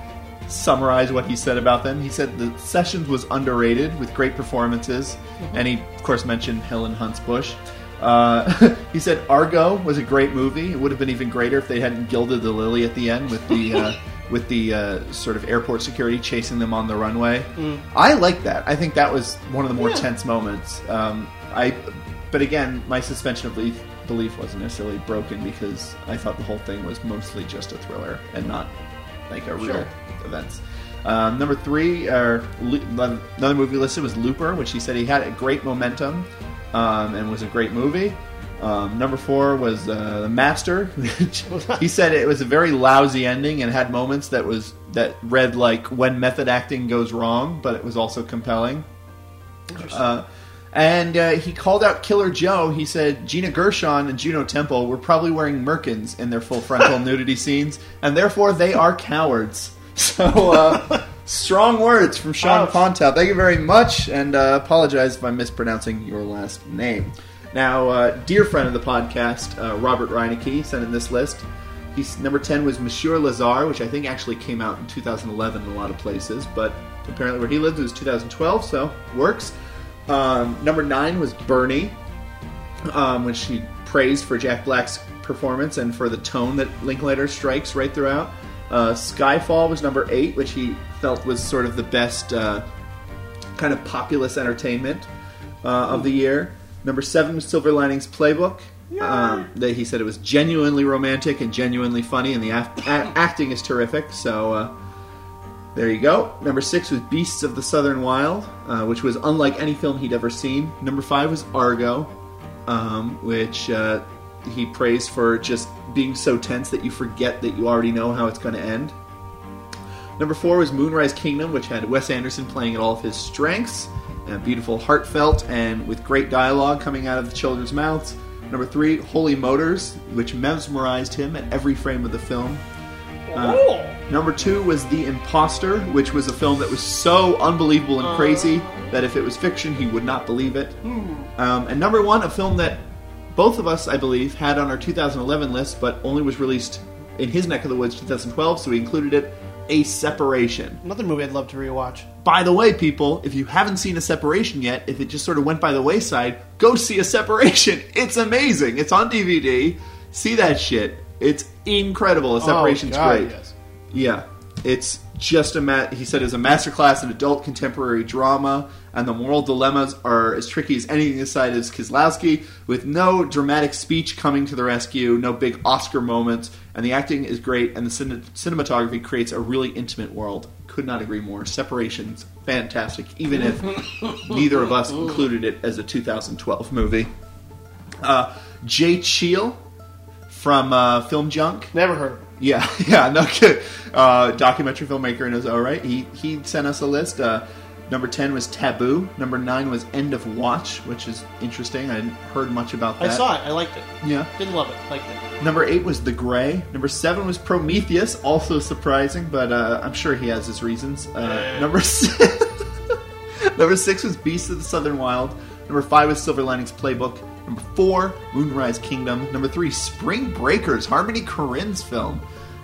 summarize what he said about them. He said the Sessions was underrated with great performances, Mm-hmm. and he, of course, mentioned Helen Hunt's Bush. Uh, he said Argo was a great movie. It would have been even greater if they hadn't gilded the lily at the end with the uh, with the uh, sort of airport security chasing them on the runway. I like that. I think that was one of the more Yeah. tense moments. Um, I, but again, my suspension of belief, belief wasn't necessarily broken because I thought the whole thing was mostly just a thriller and not like a real Sure. events. Um, number three, or another movie listed was Looper, which he said he had a great momentum um, and was a great movie. Um, number four was uh, The Master, which he said it was a very lousy ending and had moments that was that read like when method acting goes wrong, but it was also compelling. Uh, and uh, he called out Killer Joe. He said Gina Gershon and Juno Temple were probably wearing merkins in their full frontal nudity scenes, and therefore they are cowards. So, uh, strong words from Sean. Pontow. Thank you very much, and uh, apologize if I'm mispronouncing your last name. Now, uh, dear friend of the podcast, uh, Robert Reineke, sent in this list. He's number ten was Monsieur Lazhar, which I think actually came out in 2011 in a lot of places, but apparently where he lived it was 2012, so works. Um, number nine was Bernie, um, which he praised for Jack Black's performance and for the tone that Linklater strikes right throughout. Uh, Skyfall was number eight, which he felt was sort of the best uh, kind of populist entertainment uh, of the year. Number seven was Silver Linings Playbook. Um, that he said it was genuinely romantic and genuinely funny, and the act- a- acting is terrific. So uh, there you go. Number six was Beasts of the Southern Wild, uh, which was unlike any film he'd ever seen. Number five was Argo, um, which uh, he praised for just being so tense that you forget that you already know how it's going to end. Number four was Moonrise Kingdom, which had Wes Anderson playing at all of his strengths, and beautiful, heartfelt, and with great dialogue coming out of the children's mouths. Number three, Holy Motors, which mesmerized him at every frame of the film. Uh, number two was The Imposter, which was a film that was so unbelievable and crazy that if it was fiction, he would not believe it. Um, and number one, a film that both of us, I believe, had on our 2011 list, but only was released in his neck of the woods 2012, so we included it. A Separation. Another movie I'd love to rewatch. By the way, people, if you haven't seen A Separation yet, if it just sort of went by the wayside, go see A Separation. It's amazing. It's on DVD. See that shit. It's incredible. A Separation's oh, God, great. Yes. Yeah. It's just a ma- he said is a masterclass in adult contemporary drama, and the moral dilemmas are as tricky as anything this side is Kieslowski, with no dramatic speech coming to the rescue, no big Oscar moments, and the acting is great, and the cin- cinematography creates a really intimate world. Could not agree more. Separation's fantastic, even if neither of us included it as a 2012 movie. Uh, Jay Cheel from uh, Film Junk. Never heard. Yeah, yeah, no good. Uh, documentary filmmaker in his own right. He he sent us a list. Uh, number ten was Taboo. Number nine was End of Watch, which is interesting. I hadn't heard much about that. I saw it. I liked it. Yeah. Didn't love it. Liked it. Number eight was The Grey. Number seven was Prometheus. Also surprising, but uh, I'm sure he has his reasons. Uh, number six, number six was Beasts of the Southern Wild. Number five was Silver Linings Playbook. Number four, Moonrise Kingdom. Number three, Spring Breakers, Harmony Korine's film.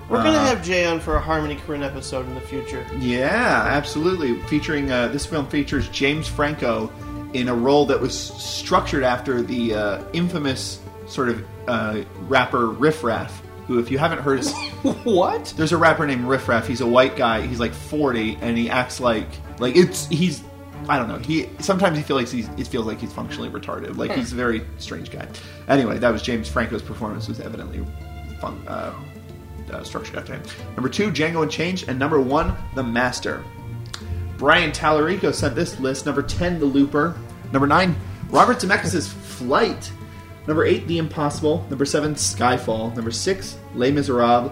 We're gonna Uh, have Jay on for a Harmony Korine episode in the future. Yeah, absolutely. Featuring uh, this film features James Franco in a role that was structured after the uh, infamous sort of uh, rapper Riff Raff. Who, if you haven't heard, what? there's a rapper named Riff Raff. He's a white guy. He's like 40, and he acts like like it's he's. I don't know. He sometimes he feels like he's it feels like he's functionally retarded. Like he's a very strange guy. Anyway, that was James Franco's performance was evidently fun, uh, uh, structured after him. Number two, Django Unchained, and number one, The Master. Brian Tallarico sent this list. Number 10, The Looper. Number 9, Robert Zemeckis' Flight. Number 8, The Impossible. Number 7, Skyfall. Number 6, Les Miserables.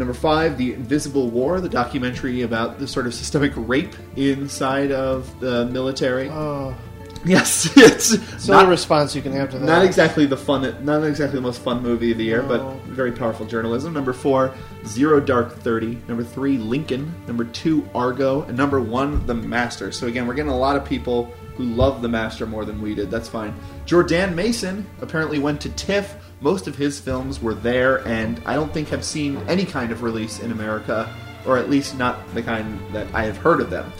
Number 5, The Invisible War, the documentary about the sort of systemic rape inside of the military. Oh, yes, it's it's the only response you can have to that. not exactly the fun, not exactly the most fun movie of the year, No. but very powerful journalism. Number four, Zero Dark Thirty. Number three, Lincoln. Number two, Argo, and number one, The Master. So again, we're getting a lot of people who love The Master more than we did. That's fine. Jordan Mason apparently went to TIFF. Most of his films were there, and I don't think have seen any kind of release in America, or at least not the kind that I have heard of them.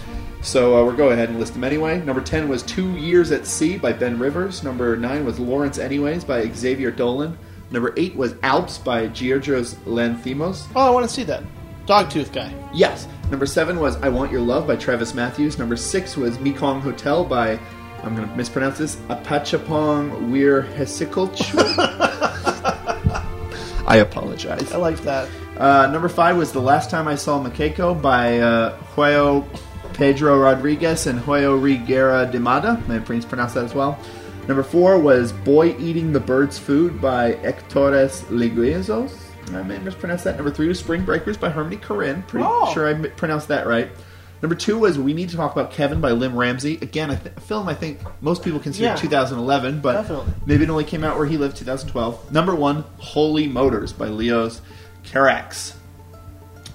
So uh, we'll go ahead and list them anyway. Number 10 was Two Years at Sea by Ben Rivers. Number 9 was Laurence Anyways by Xavier Dolan. Number 8 was Alps by Georgios Lanthimos. Oh, I want to see that. Dogtooth guy. Yes. Number 7 was I Want Your Love by Travis Matthews. Number 6 was Mekong Hotel by, I'm going to mispronounce this, Apachapong Weir Hesikulch. I apologize. I like that. Uh, number five was The Last Time I Saw Makeko by uh, Joao Pedro Rodriguez and Joao Riguera de Mada. My I please pronounce that as well. Number four was Boy Eating the Bird's Food by Hectores Liguizos. I may have mispronounced that. Number three was Spring Breakers by Harmony Korine. Pretty Oh. sure I pronounced that right. Number two was We Need to Talk About Kevin by Lim Ramsey. Again, a, th- a film I think most people consider Yeah. 2011, but Definitely. maybe it only came out where he lived 2012. Number one, Holy Motors by Leos Carax.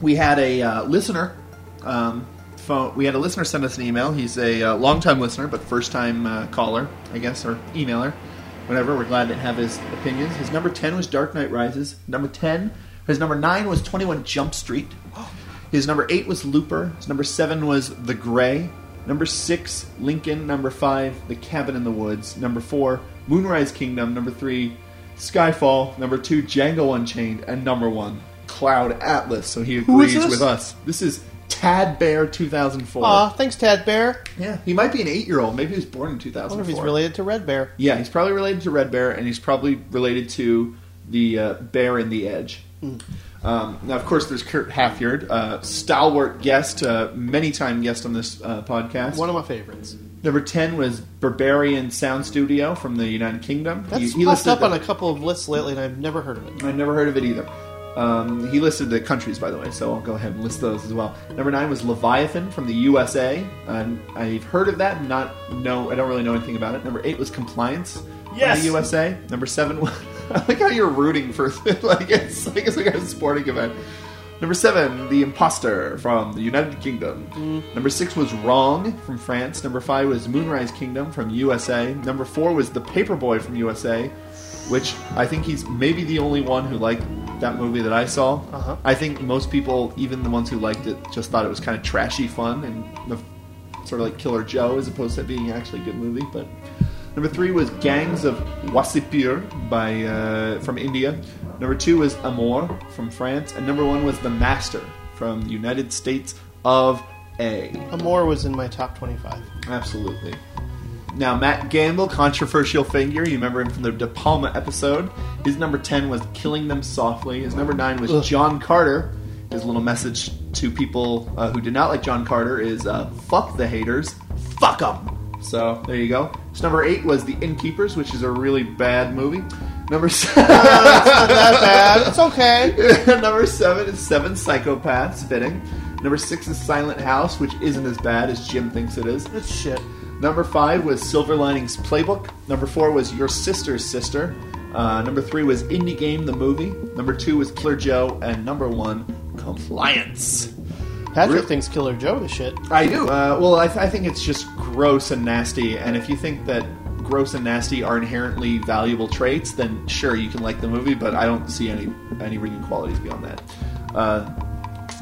We had a uh, listener. Um, phone, we had a listener send us an email. He's a uh, longtime listener, but first time uh, caller, I guess, or emailer. Whatever. We're glad to have his opinions. His number 10 was Dark Knight Rises. Number 10. His number 9 was 21 Jump Street. His number 8 was Looper. His number 7 was The Grey. Number 6, Lincoln. Number 5, The Cabin in the Woods. Number 4, Moonrise Kingdom. Number 3, Skyfall. Number 2, Django Unchained. And number 1, Cloud Atlas. So he agrees with us. This is Tad Bear 2004. Aw, thanks, Tad Bear. Yeah, he might be an 8 year old. Maybe he was born in I 2004. wonder if he's related to Red Bear. Yeah, he's probably related to Red Bear, and he's probably related to the uh, Bear in the Edge. Um, now, of course, there's Kurt Halfyard, uh, stalwart guest, uh, many time guest on this uh, podcast. One of my favorites. Number 10 was Berberian Sound Studio from the United Kingdom. That's He- he popped listed up the- on a couple of lists lately, and I've never heard of it. I've never heard of it either. Um, he listed the countries, by the way, so I'll go ahead and list those as well. Number nine was Leviathan from the USA, and I've heard of that, not know. I don't really know anything about it. Number eight was Compliance from the USA. Number seven, was, I like how you're rooting for like it's like it's like a sporting event. Number seven, The Imposter from the United Kingdom. Number six was Wrong from France. Number five was Moonrise Kingdom from USA. Number four was The Paperboy from USA, which I think he's maybe the only one who liked that movie that I saw. Uh-huh. I think most people, even the ones who liked it, just thought it was kind of trashy fun and sort of like Killer Joe as opposed to being actually a good movie. But number three was Gangs of Wasseypur by uh, from India. Number two was Amour from France, and number one was The Master from the United States of A. Amour was in my top 25. Absolutely. Now, Matt Gamble, controversial figure. You remember him from the De Palma episode. His number 10 was Killing Them Softly. His number 9 was Ugh. John Carter. His little message to people uh, who did not like John Carter is uh, fuck the haters, fuck them. So, there you go. His number 8 was The Innkeepers, which is a really bad movie. Number 7. it's Not that bad. It's okay. Number seven is Seven Psychopaths, fitting. Number six is Silent House, which isn't as bad as Jim thinks it is. It's shit. Number five was Silver Linings Playbook. Number four was Your Sister's Sister. Uh, number three was Indie Game the movie. Number two was Killer Joe, and number one, Compliance. Patrick Re- thinks Killer Joe is shit. I do. Uh, well, I, th- I think it's just gross and nasty. And if you think that gross and nasty are inherently valuable traits, then sure, you can like the movie. But I don't see any any redeeming qualities beyond that. Uh,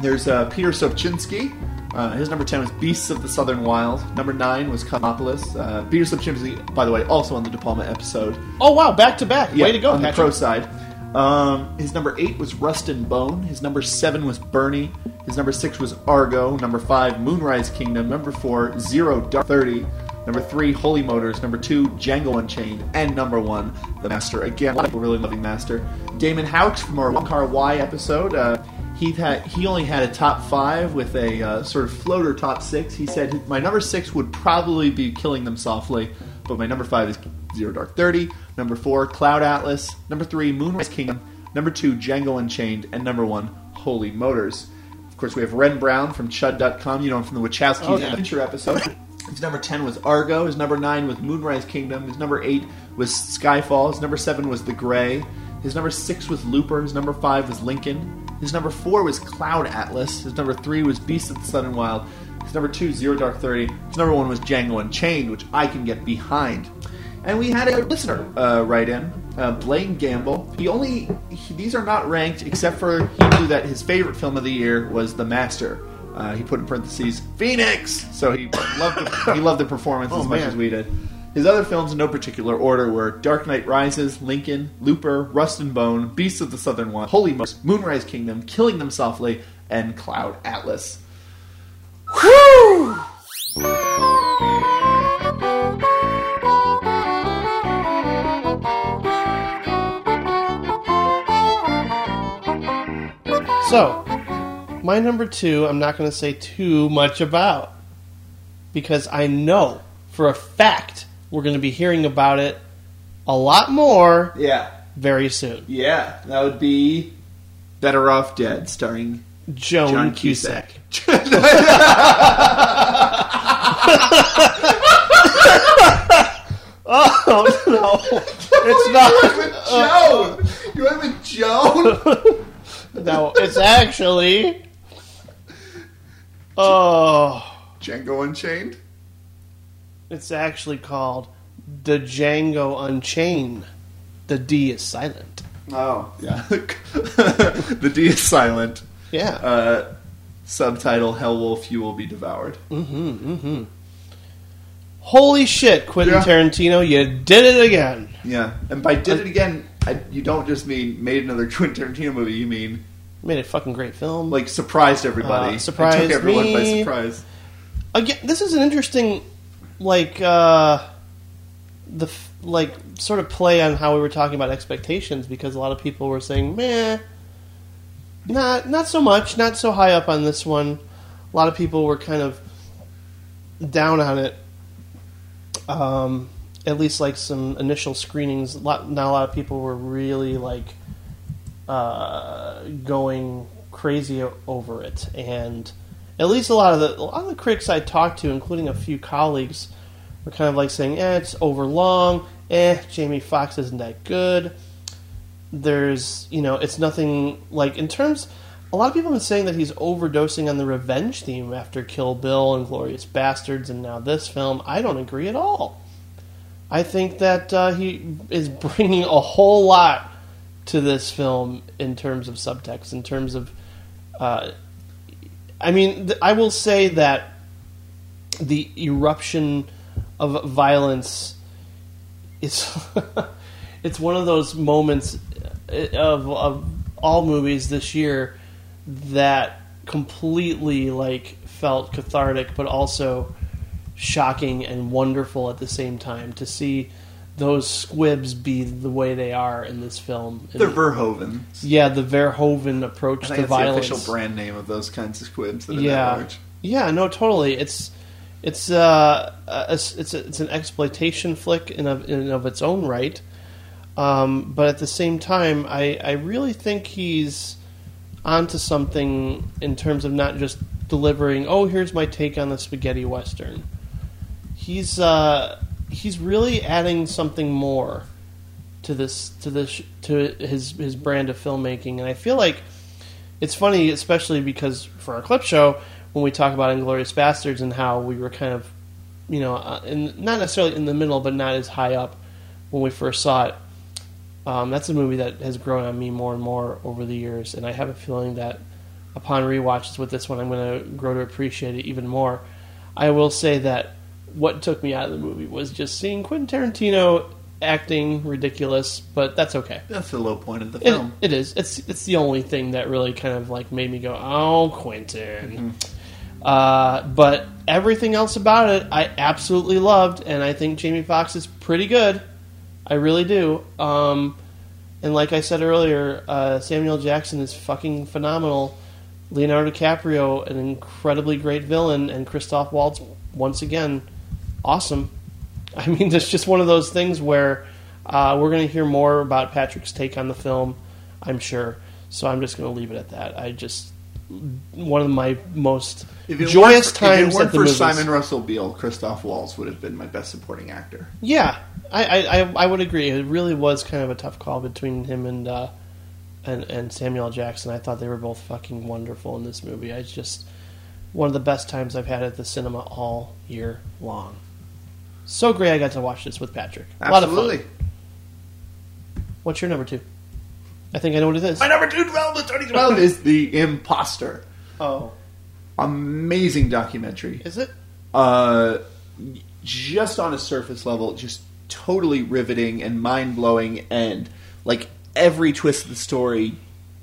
there's uh, Peter Sobczynski. Uh, his number 10 was Beasts of the Southern Wild. Number 9 was Cosmopolis. Uh, Peter Sobczynski, by the way, also on the De Palma episode. Oh wow, back to back. Way to go, on Patrick. the pro side. Um, his number eight was Rust and Bone. His number seven was Bernie. His number six was Argo. Number five, Moonrise Kingdom. Number four, Zero Dark Thirty. Number three, Holy Motors. Number two, Django Unchained. And number one, The Master. Again, a lot of people really loving Master. Damon Houx from our Wong Kar Wai episode. Uh, he had he only had a top five with a uh, sort of floater top six. He said my number six would probably be Killing Them Softly, but my number five is Zero Dark Thirty. Number four, Cloud Atlas. Number three, Moonrise Kingdom. Number two, Django Unchained. And number one, Holy Motors. Of course, we have Renn Brown from Chud.com, you know him from the Wachowskis Oh, yeah. Adventure episode. His number 10 was Argo. His number 9 was Moonrise Kingdom. His number 8 was Skyfall. His number 7 was The Grey. His number 6 was Looper. His number 5 was Lincoln. His number 4 was Cloud Atlas. His number 3 was Beast of the Southern Wild. His number 2, Zero Dark Thirty. His number 1 was Django Unchained, which I can get behind. And we had a listener uh, write in, uh, Blaine Gamble. He only he, these are not ranked except for he knew that his favorite film of the year was The Master. Uh, he put in parentheses Phoenix, so he loved the, he loved the performance Oh, as much man. as we did. His other films in no particular order were Dark Knight Rises, Lincoln, Looper, Rust and Bone, Beasts of the Southern Wild, Holy Motors, Moonrise Kingdom, Killing Them Softly, and Cloud Atlas. Whew! So, my number two, I'm not going to say too much about because I know for a fact we're going to be hearing about it a lot more Yeah, very soon. yeah, that would be Better Off Dead, starring Joan, John Cusack. Cusack. Oh no, it's not. Joan! You went with Joan? No, it's actually. Oh, Django Unchained? it's actually called the Django Unchained. The D is silent. Oh, yeah. the D is silent. Yeah. Uh, subtitle Hell Wolf, You Will Be Devoured. Mm-hmm, mm-hmm. Holy shit, Quentin Yeah. Tarantino, you did it again. Yeah. And by did it again, I, you don't just mean made another Quentin Tarantino movie, you mean Made a fucking great film. like surprised everybody. Uh, surprised It took everyone by surprise. again, this is an interesting, like, uh, the like sort of play on how we were talking about expectations because a lot of people were saying, "Meh, not not so much, not so high up on this one." A lot of people were kind of down on it. Um, at least like some initial screenings. Not a lot of people were really like uh, going crazy over it, and at least a lot of the a lot of the critics I talked to, including a few colleagues, were kind of like saying, "Eh, it's overlong. Eh, Jamie Foxx isn't that good." There's, you know, it's nothing like in terms. A lot of people have been saying that he's overdosing on the revenge theme after Kill Bill and Glorious Bastards, and now this film. I don't agree at all. I think that uh, he is bringing a whole lot to this film in terms of subtext, in terms of. Uh, I mean, th- I will say that the eruption of violence is. it's one of those moments uh, of, of all movies this year that completely like felt cathartic, but also shocking and wonderful at the same time to see those squibs be the way they are in this film. They're Verhoeven. yeah, the Verhoeven approach to violence. the official brand name of those kinds of squibs that yeah, large. yeah, no, totally. It's it's uh a, it's a, it's an exploitation flick in of in of its own right, um, but at the same time, I I really think he's onto something in terms of not just delivering. Oh, here's my take on the spaghetti western. He's uh he's really adding something more to this to this to his his brand of filmmaking, and I feel like it's funny, especially because for our clip show, when we talk about Inglourious Basterds and how we were kind of, you know, uh, in, not necessarily in the middle, but not as high up when we first saw it. Um, that's a movie that has grown on me more and more over the years, and I have a feeling that upon rewatches with this one, I'm going to grow to appreciate it even more. I will say that what took me out of the movie was just seeing Quentin Tarantino acting ridiculous, but that's okay. That's the low point of the It, film. it is. It's it's the only thing that really kind of like made me go, "Oh, Quentin." Uh, but everything else about it, I absolutely loved, and I think Jamie Foxx is pretty good. I really do. Um, and like I said earlier, uh, Samuel Jackson is fucking phenomenal. Leonardo DiCaprio, an incredibly great villain, and Christoph Waltz once again, awesome. I mean, it's just one of those things where uh, we're going to hear more about Patrick's take on the film, I'm sure. So I'm just going to leave it at that. I just one of my most joyous weren't- times If it weren't at the for movies. Simon Russell Beale, Christoph Waltz would have been my best supporting actor. Yeah, I, I, I, I would agree. It really was kind of a tough call between him and uh, and and Samuel Jackson. I thought they were both fucking wonderful in this movie. I just one of the best times I've had at the cinema all year long. So great! I got to watch this with Patrick. A lot of Absolutely. fun. What's your number two? I think I know what it is. My number two film of 2012 is The Imposter. Oh, Amazing documentary. is it? uh, just on a surface level, just totally riveting and mind blowing, and like every twist of the story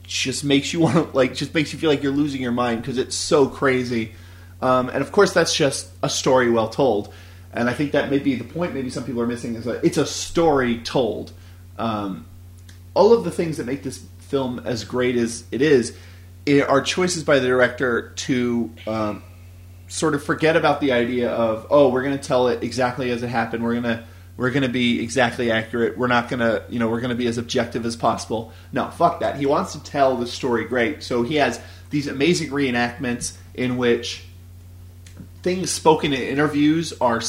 just makes you want to like just makes you feel like you're losing your mind because it's so crazy. Um, and of course, that's just a story well told. And I think that may be the point. Maybe some people are missing is that it's a story told. Um, all of the things that make this film as great as it is i- are choices by the director to um, sort of forget about the idea of oh we're going to tell it exactly as it happened we're going to we're going to be exactly accurate we're not going to you know we're going to be as objective as possible no fuck that he wants to tell the story great so he has these amazing reenactments in which things spoken in interviews are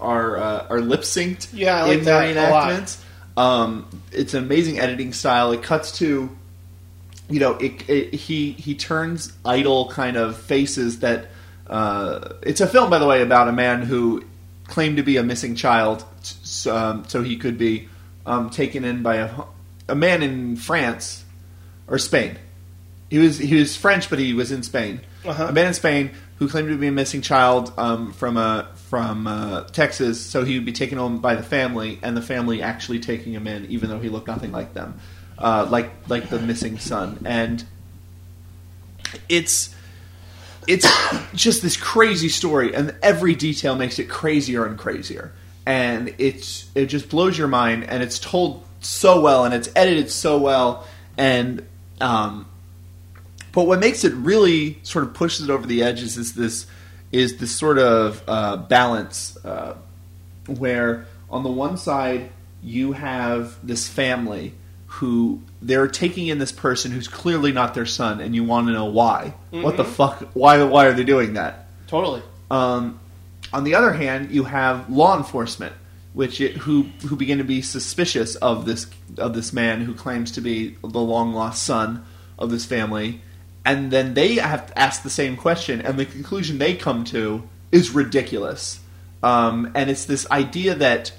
are uh, are lip synced Yeah, I like in lot. reenactments um, it's an amazing editing style it cuts to you know, it, it, he he turns idle kind of faces that. Uh, it's a film, by the way, about a man who claimed to be a missing child, um, so he could be um, taken in by a a man in France or Spain. He was he was French, but he was in Spain. Uh-huh. A man in Spain who claimed to be a missing child um, from a from uh, Texas, so he would be taken home by the family, and the family actually taking him in, even though he looked nothing like them, uh, like like the missing son, and it's it's just this crazy story, and every detail makes it crazier and crazier, and it's it just blows your mind, and it's told so well, and it's edited so well, and um, but what makes it really sort of pushes it over the edges is this is this sort of uh, balance uh, where on the one side you have this family who they're taking in this person who's clearly not their son, and you want to know why. What the fuck? Why? Why are they doing that? Totally. Um, on the other hand, you have law enforcement, which it, who who begin to be suspicious of this of this man who claims to be the long lost son of this family, and then they have to ask the same question, and the conclusion they come to is ridiculous. Um, and it's this idea that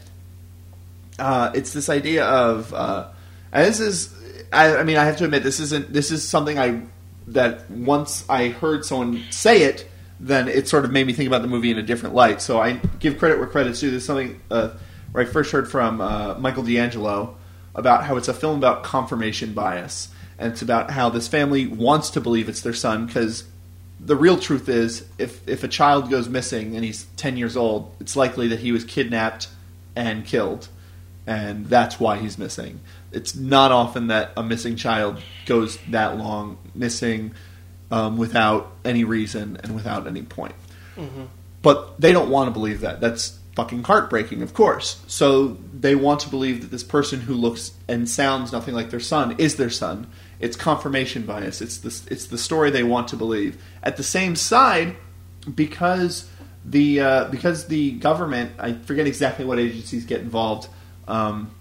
uh, it's this idea of uh, and this is I, I mean I have to admit this isn't this is something I that once I heard someone say it then it sort of made me think about the movie in a different light. So I give credit where credit's due. This is something uh, where I first heard from uh, Michael D'Angelo about how it's a film about confirmation bias and it's about how this family wants to believe it's their son because the real truth is, if if a child goes missing and he's ten years old, it's likely that he was kidnapped and killed, and that's why he's missing. It's not often that a missing child goes that long missing um, without any reason and without any point. But they don't want to believe that. That's fucking heartbreaking, of course. So they want to believe that this person who looks and sounds nothing like their son is their son. It's confirmation bias. It's the it's the story they want to believe. At the same side, because the uh, because the government, I forget exactly what agencies get involved. Um,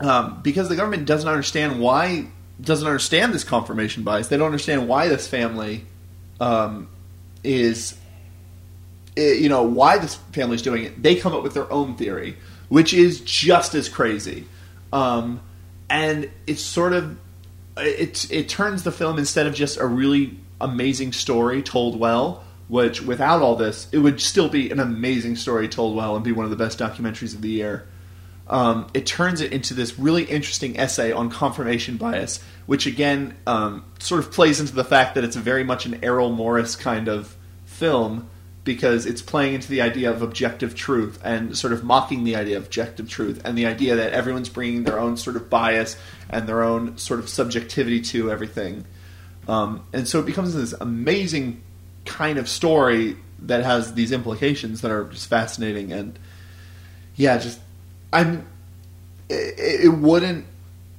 um, because the government doesn't understand why doesn't understand this confirmation bias. They don't understand why this family um, is eh, you know why this family's doing it. They come up with their own theory, which is just as crazy, um, and it's sort of it it turns the film instead of just a really amazing story told well. Which without all this, it would still be an amazing story told well and be one of the best documentaries of the year um, it turns it into this really interesting essay on confirmation bias, which again um, sort of plays into the fact that it's very much an Errol Morris kind of film because it's playing into the idea of objective truth and sort of mocking the idea of objective truth and the idea that everyone's bringing their own sort of bias and their own sort of subjectivity to everything. Um, and so it becomes this amazing kind of story that has these implications that are just fascinating and yeah, just I'm. It, it wouldn't.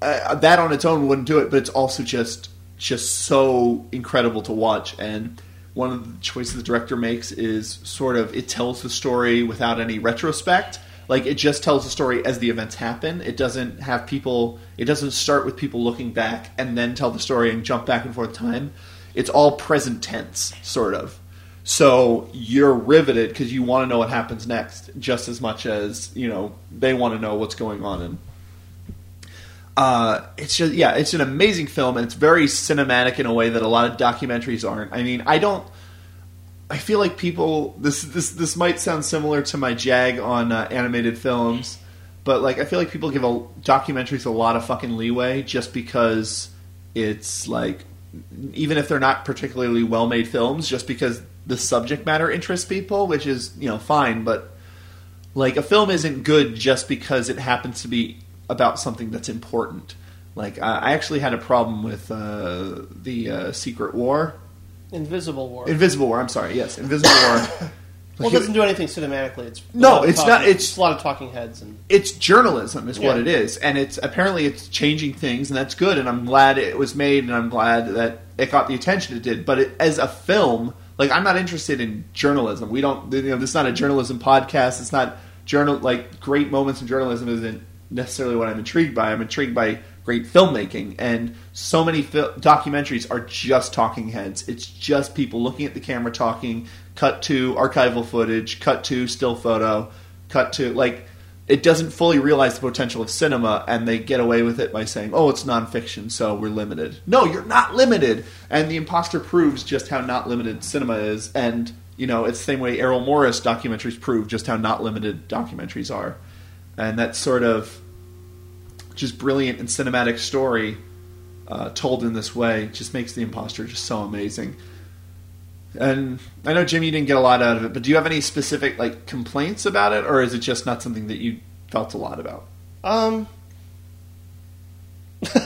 Uh, that on its own wouldn't do it, but it's also just just so incredible to watch. And one of the choices the director makes is sort of it tells the story without any retrospect. Like it just tells the story as the events happen. It doesn't have people. It doesn't start with people looking back and then tell the story and jump back and forth time. It's all present tense, sort of. So you're riveted because you want to know what happens next, just as much as you know they want to know what's going on. And uh, it's just yeah, it's an amazing film, and it's very cinematic in a way that a lot of documentaries aren't. I mean, I don't. I feel like people this this this might sound similar to my jag on uh, animated films, but like I feel like people give a, documentaries a lot of fucking leeway just because it's like even if they're not particularly well made films, just because the subject matter interests people, which is you know fine, but like a film isn't good just because it happens to be about something that's important. Like I I actually had a problem with uh, the uh, Secret War, Invisible War. Invisible War. I'm sorry, yes, Invisible War. well, it doesn't do anything cinematically. It's No, it's talking- not- it's- a lot of talking heads and it's journalism is what it is and it's apparently it's changing things and that's good and i'm glad it was made and i'm glad that it got the attention it did but it, as a film like i'm not interested in journalism we don't you know this is not a journalism podcast it's not journal like great moments in journalism isn't necessarily what i'm intrigued by. I'm intrigued by great filmmaking and so many fil- documentaries are just talking heads. It's just people looking at the camera talking cut to archival footage cut to still photo cut to like it doesn't fully realize the potential of cinema and they get away with it by saying oh it's nonfiction so we're limited. No you're not limited! And the imposter proves just how not limited cinema is and you know it's the same way errol morris documentaries prove just how not limited documentaries are. And that sort of just brilliant and cinematic story uh, told in this way just makes the imposter just so amazing and I know Jim, you didn't get a lot out of it, but do you have any specific like complaints about it, or is it just not something that you felt a lot about? um.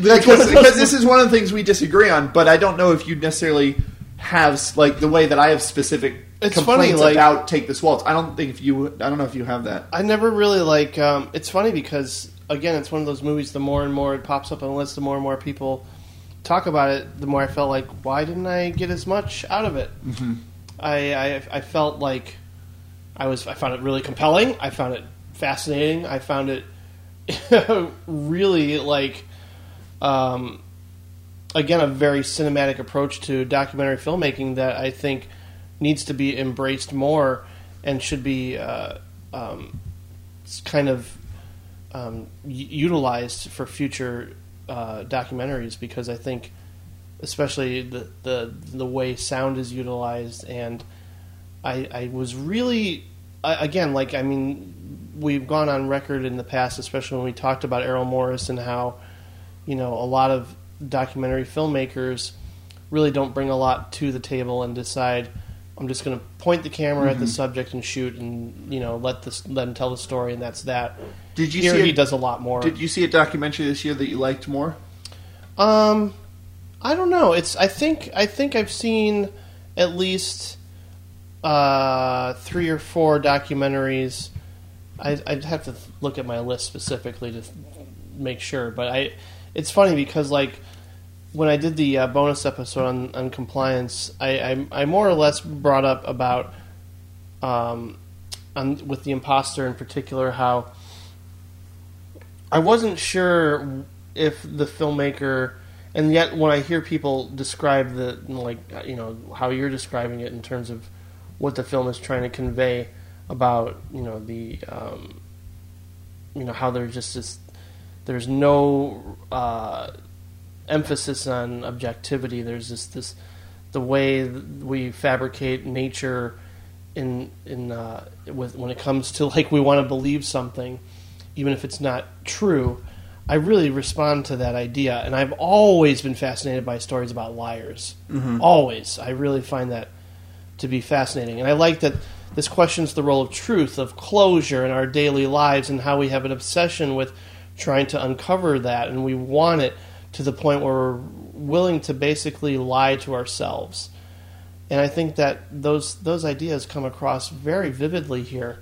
Because, because this is one of the things we disagree on, but I don't know if you necessarily have like the way that I have specific It's complaints funny, like- about Take This Waltz. I don't think if you, I don't know if you have that. I never really like. Um, it's funny because again, it's one of those movies. The more and more it pops up on the list, the more and more people talk about it. The more I felt like, why didn't I get as much out of it? Mm-hmm. I, I I felt like I was. I found it really compelling. I found it fascinating. I found it really like. Um, again, a very cinematic approach to documentary filmmaking that I think needs to be embraced more and should be uh, um, kind of um, utilized for future uh, documentaries because I think, especially the, the the way sound is utilized, and I, I was really I, again like I mean we've gone on record in the past, especially when we talked about Errol Morris and how you know a lot of documentary filmmakers really don't bring a lot to the table and decide I'm just going to point the camera at the Mm-hmm. subject and shoot and you know let this let him tell the story and that's that. Did you Here see? he A, does a lot more. did you see a documentary this year that you liked more? Um, I don't know. It's I think I think I've seen at least uh, three or four documentaries. I, I'd have to look at my list specifically to make sure, but I. It's funny because like when I did the uh, bonus episode on, on compliance, I, I I more or less brought up about um, on, with the imposter in particular how I wasn't sure if the filmmaker, and yet when I hear people describe the like you know how you're describing it in terms of what the film is trying to convey about you know the um, you know how there's just this there's no uh, emphasis on objectivity. There's this this the way we fabricate nature in in uh, with when it comes to like we want to believe something, even if it's not true. I really respond to that idea, and I've always been fascinated by stories about liars. Mm-hmm. Always, I really find that to be fascinating, and I like that this questions the role of truth, of closure in our daily lives, and how we have an obsession with trying to uncover that, and we want it to the point where we're willing to basically lie to ourselves. And I think that those those ideas come across very vividly here.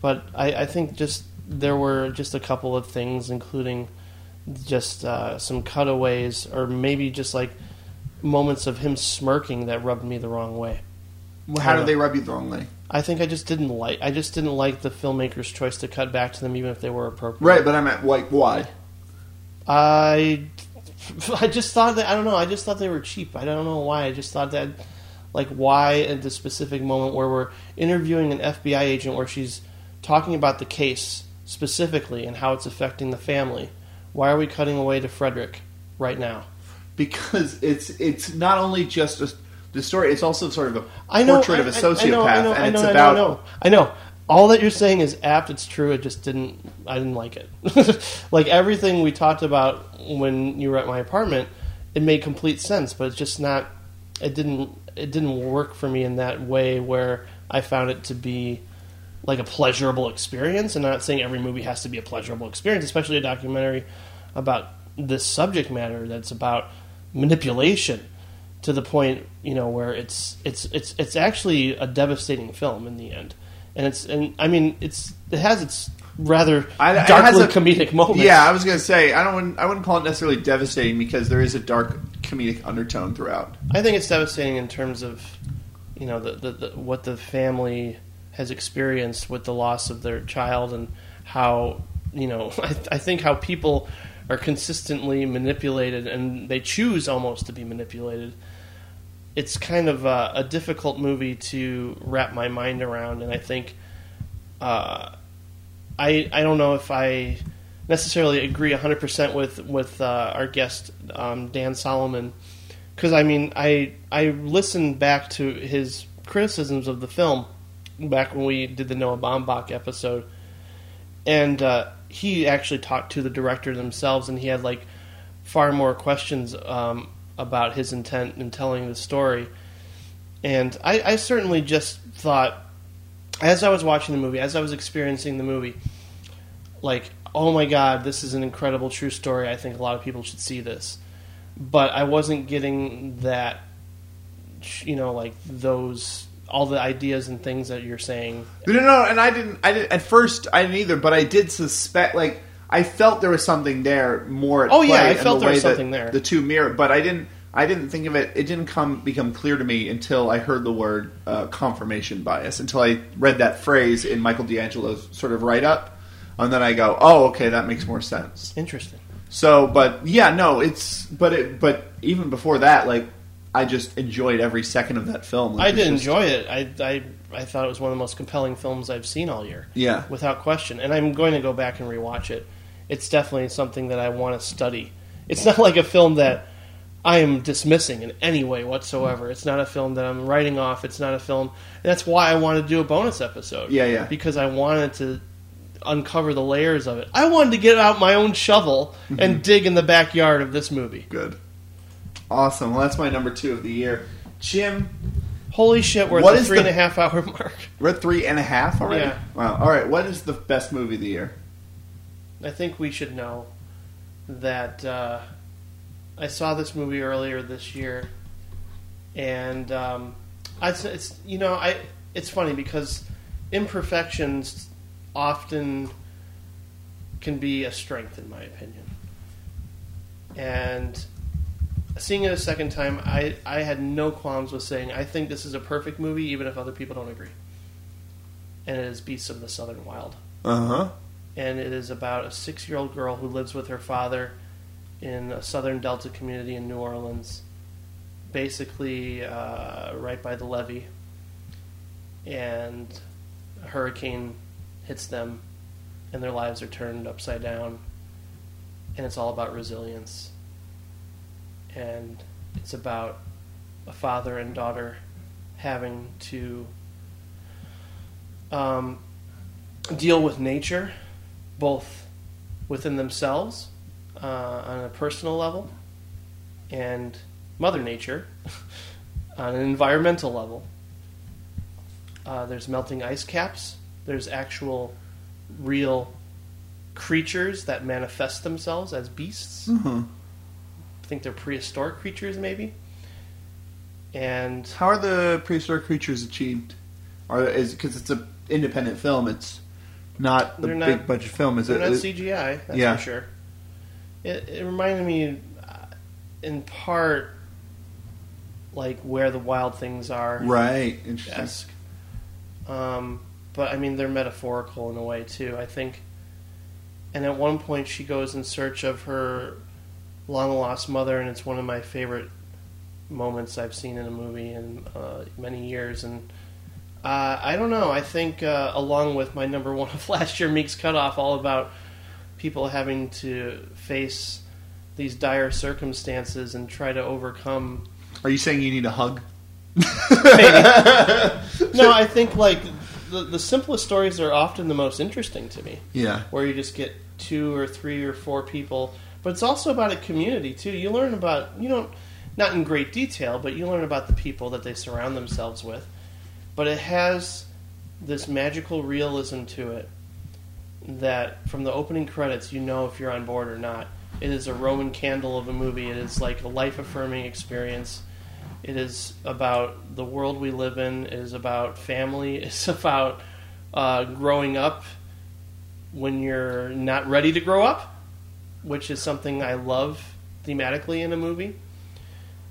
But I, I think just there were just a couple of things, including just uh, some cutaways, or maybe just like moments of him smirking that rubbed me the wrong way. Well, How did they rub you the wrong way? I think I just didn't like. I just didn't like the filmmaker's choice to cut back to them, even if they were appropriate. Right, but I'm at like why? I, I just thought that I don't know. I just thought they were cheap. I don't know why. I just thought that, like, why at the specific moment where we're interviewing an FBI agent where she's talking about the case specifically and how it's affecting the family. Why are we cutting away to Frederick right now? Because it's it's not only just a, the story; it's also sort of a I know, portrait I, of a sociopath, I know, I know, and I know, it's about I know. I know. All that you're saying is apt. It's true. It just didn't. I didn't like it. like everything we talked about when you were at my apartment, it made complete sense. But it's just not. It didn't. It didn't work for me in that way where I found it to be like a pleasurable experience. And I'm not saying every movie has to be a pleasurable experience, especially a documentary about this subject matter that's about manipulation to the point you know where it's it's it's it's actually a devastating film in the end, and it's and I mean it's it has its rather I- darkly has a- comedic moments. Yeah, I was gonna say I don't. I wouldn't call it necessarily devastating because there is a dark comedic undertone throughout. I think it's devastating in terms of you know the, the, the what the family has experienced with the loss of their child and how you know I, I think how people are consistently manipulated and they choose almost to be manipulated. It's kind of a, a difficult movie to wrap my mind around, and I think uh, I I don't know if I necessarily agree 100% with with uh, our guest um, Dan Solomon because I mean I I listened back to his criticisms of the film back when we did the Noah Baumbach episode, and uh, he actually talked to the director themselves, and he had like far more questions um, about his intent in telling the story, and I, I certainly just thought as I was watching the movie, as I was experiencing the movie, like oh my god, this is an incredible true story. I think a lot of people should see this. But I wasn't getting that, you know, like those all the ideas and things that you're saying. No, no, no, and I didn't. I didn't at first. I didn't either, but I did suspect. Like I felt there was something there more. At Oh, yeah, I felt the there was something there. The two mirror, but I didn't. I didn't think of it. It didn't come become clear to me until I heard the word uh, confirmation bias. Until I read that phrase in Michael D'Angelo's sort of write up, and then I go, "Oh, okay, that makes more sense." Interesting. So, but yeah, no, it's but it but even before that, like I just enjoyed every second of that film. Like, I did just- enjoy it. I, I I thought it was one of the most compelling films I've seen all year. Yeah. without question. And I'm going to go back and rewatch it. It's definitely something that I want to study. It's not like a film that I am dismissing in any way whatsoever. It's not a film that I'm writing off. It's not a film. That's why I wanted to do a bonus episode. Yeah, yeah. Because I wanted to uncover the layers of it. I wanted to get out my own shovel Mm-hmm. and dig in the backyard of this movie. Good. Awesome. Well, that's my number two of the year. Jim, Holy shit, we're What at the is three the- and a half hour mark. we're at three and a half already. Yeah. Wow. All right. What is the best movie of the year? I think we should know that uh, I saw this movie earlier this year, and um, I, it's, it's you know I it's funny because imperfections often can be a strength in my opinion, and seeing it a second time, I I had no qualms with saying I think this is a perfect movie, even if other people don't agree. And it is Beasts of the Southern Wild Uh huh. and it is about a six year old girl who lives with her father in a southern Delta community in New Orleans, basically uh, right by the levee. And a hurricane hits them, and their lives are turned upside down. And it's all about resilience. And it's about a father and daughter having to um, deal with nature, both within themselves uh, on a personal level, and Mother Nature on an environmental level. Uh, there's melting ice caps. There's actual, real creatures that manifest themselves as beasts. Mhm. I think they're prehistoric creatures, maybe. And How are the prehistoric creatures achieved? Are is because it's an independent film? It's not They're not- big budget film. Is They're it? not CGI, that's Yeah. for sure. It, it reminded me, uh, in part, like where the wild things are. right. Interesting. Um, but I mean, they're metaphorical in a way too. I think. And at one point, she goes in search of her long lost mother, and it's one of my favorite moments I've seen in a movie in uh, many years. And uh, I don't know. I think uh, along with my number one of last year, Meek's Cutoff, all about people having to face these dire circumstances and try to overcome Are you saying you need a hug? no, I think like the, the simplest stories are often the most interesting to me, Yeah. where you just get two or three or four people. But it's also about a community too. You learn about you don't not in great detail, but you learn about the people that they surround themselves with. But it has this magical realism to it that from the opening credits you know if you're on board or not. It is a Roman candle of a movie. It is like a life affirming experience. It is about the world we live in. It is about family. It's about uh, growing up when you're not ready to grow up, which is something I love thematically in a movie.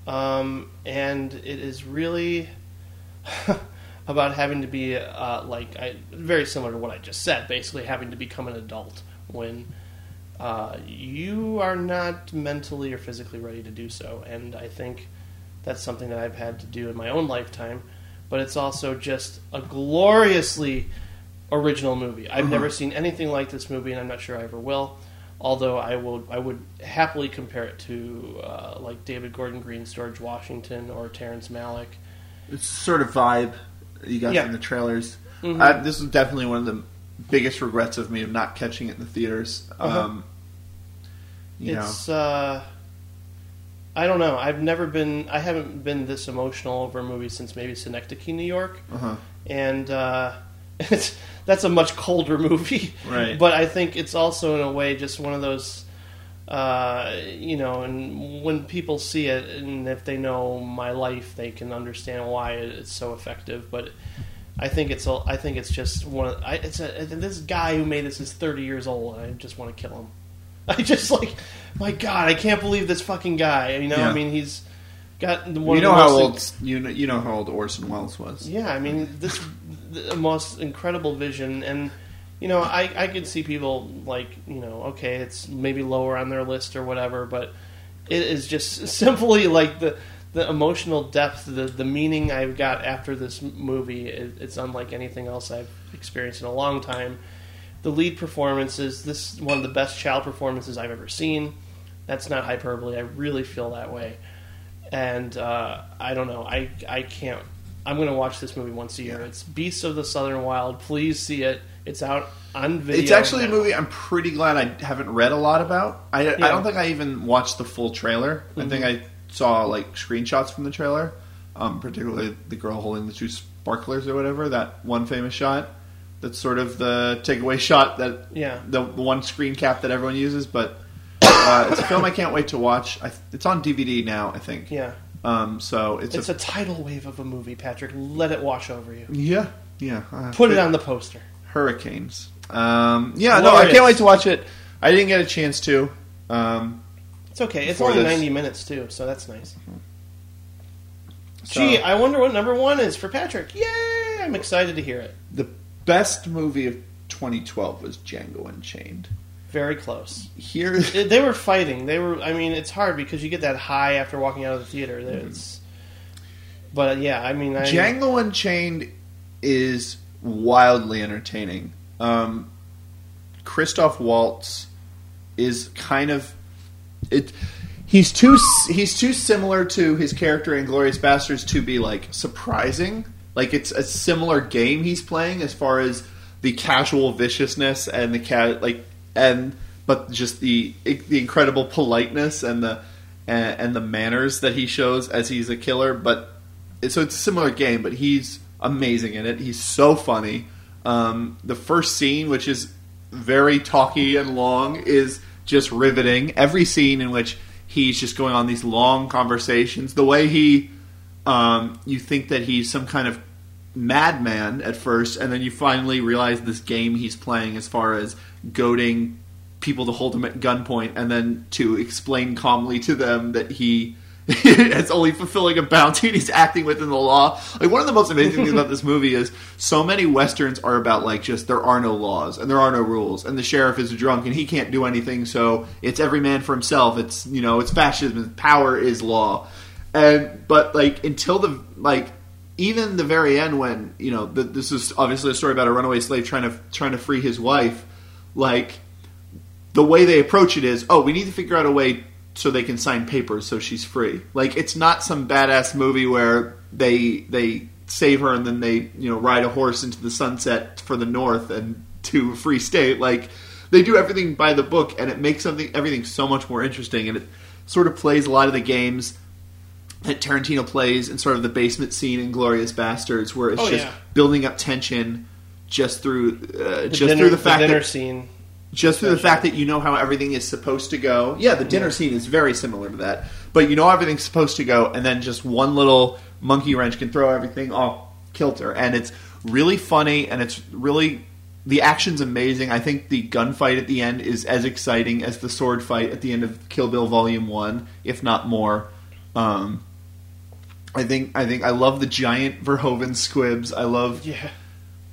Um, and it is really about having to be uh, like I, very similar to what I just said. Basically, having to become an adult when uh, you are not mentally or physically ready to do so. And I think that's something that I've had to do in my own lifetime. But it's also just a gloriously original movie. I've never seen anything like this movie, and I'm not sure I ever will. Although I will, I would happily compare it to uh, like David Gordon Green's George Washington or Terrence Malick. It's sort of vibe you got Yeah. from the trailers. Mhm. I, this is definitely one of the biggest regrets of me of not catching it in the theaters. Uh-huh. Um, you know, it's uh, I don't know. I've never been. I haven't been this emotional over a movie since maybe Synecdoche, New York, uh-huh. and uh, it's that's a much colder movie. Right. But I think it's also in a way just one of those. Uh, you know, and when people see it, and if they know my life, they can understand why it's so effective. But I think it's a, I think it's just one. Of, I, it's a this guy who made this is thirty years old, and I just want to kill him. I just like, my God, I can't believe this fucking guy. You know, Yeah. I mean, he's got the one. you of know how old you know, you know how old Orson Welles was. yeah, I mean, this the most incredible vision, and you know, I I could see people like you know, okay, it's maybe lower on their list or whatever, but it is just simply like the the emotional depth, the the meaning I've got after this movie. It, it's unlike anything else I've experienced in a long time. The lead performances, this is one of the best child performances I've ever seen. That's not hyperbole. I really feel that way and uh, I don't know. I I can't. I'm going to watch this movie once a year. It's Beasts of the Southern Wild. Please see it. It's out on video. It's actually a now. movie I'm pretty glad I haven't read a lot about. I, I don't think I even watched the full trailer. I think I saw like screenshots from the trailer, um, particularly the girl holding the two sparklers or whatever. That one famous shot. That's sort of the takeaway shot that Yeah. the, the one screen cap that everyone uses. But uh, it's a film I can't wait to watch. I, it's on DVD now, I think. Yeah. Um, so it's, It's a, a tidal wave of a movie, Patrick. Let it wash over you. yeah, yeah. Uh, Put it on the poster. Hurricanes. Um, yeah, no, I can't wait to watch it. I didn't get a chance to. Um, It's okay. It's only this. 90 minutes, too, so that's nice. so Gee, I wonder what number one is for Patrick. Yay! I'm excited to hear it. the best movie of 2012 was Django Unchained. Very close. Here, They- They were fighting. They were. I mean, it's hard because you get that high after walking out of the theater. It's, but yeah, I mean, I, Django Unchained is wildly entertaining. Um, Christoph Waltz is kind of it. He's too he's too similar to his character in Glorious Bastards to be like surprising. Like it's a similar game he's playing as far as the casual viciousness and the cat like and but just the the incredible politeness and the and, the manners that he shows as he's a killer. But so it's a similar game, but he's amazing in it. He's so funny. Um, the first scene, which is very talky and long, is just riveting. Every scene in which he's just going on these long conversations, the way he, um, you think that he's some kind of madman at first, and then you finally realize this game he's playing as far as goading people to hold him at gunpoint and then to explain calmly to them that he is only fulfilling a bounty and he's acting within the law. Like one of the most amazing things about this movie is so many westerns are about like just there are no laws and there are no rules and the sheriff is drunk and he can't do anything so it's every man for himself. It's you know, it's fascism, power is law. And but like until the like even the very end when, you know, the, this is obviously a story about a runaway slave trying to trying to free his wife, like the way they approach it is, oh, we need to figure out a way so they can sign papers so she's free. Like it's not some badass movie where they they save her and then they you know ride a horse into the sunset for the north and to a free state. Like they do everything by the book and it makes something everything so much more interesting and it sort of plays a lot of the games that Tarantino plays in sort of the basement scene in Glorious Bastards, where it's Oh, just yeah. building up tension just through uh, the just dinner, through the fact dinner that scene. just through the fact that you know how everything is supposed to go. Yeah, the dinner scene is very similar to that, but you know how everything's supposed to go, and then just one little monkey wrench can throw everything off kilter, and it's really funny, and it's really the action's amazing. I think the gunfight at the end is as exciting as the sword fight at the end of Kill Bill Volume One, if not more. Um, I think I think I love the giant Verhoeven squibs. I love Yeah.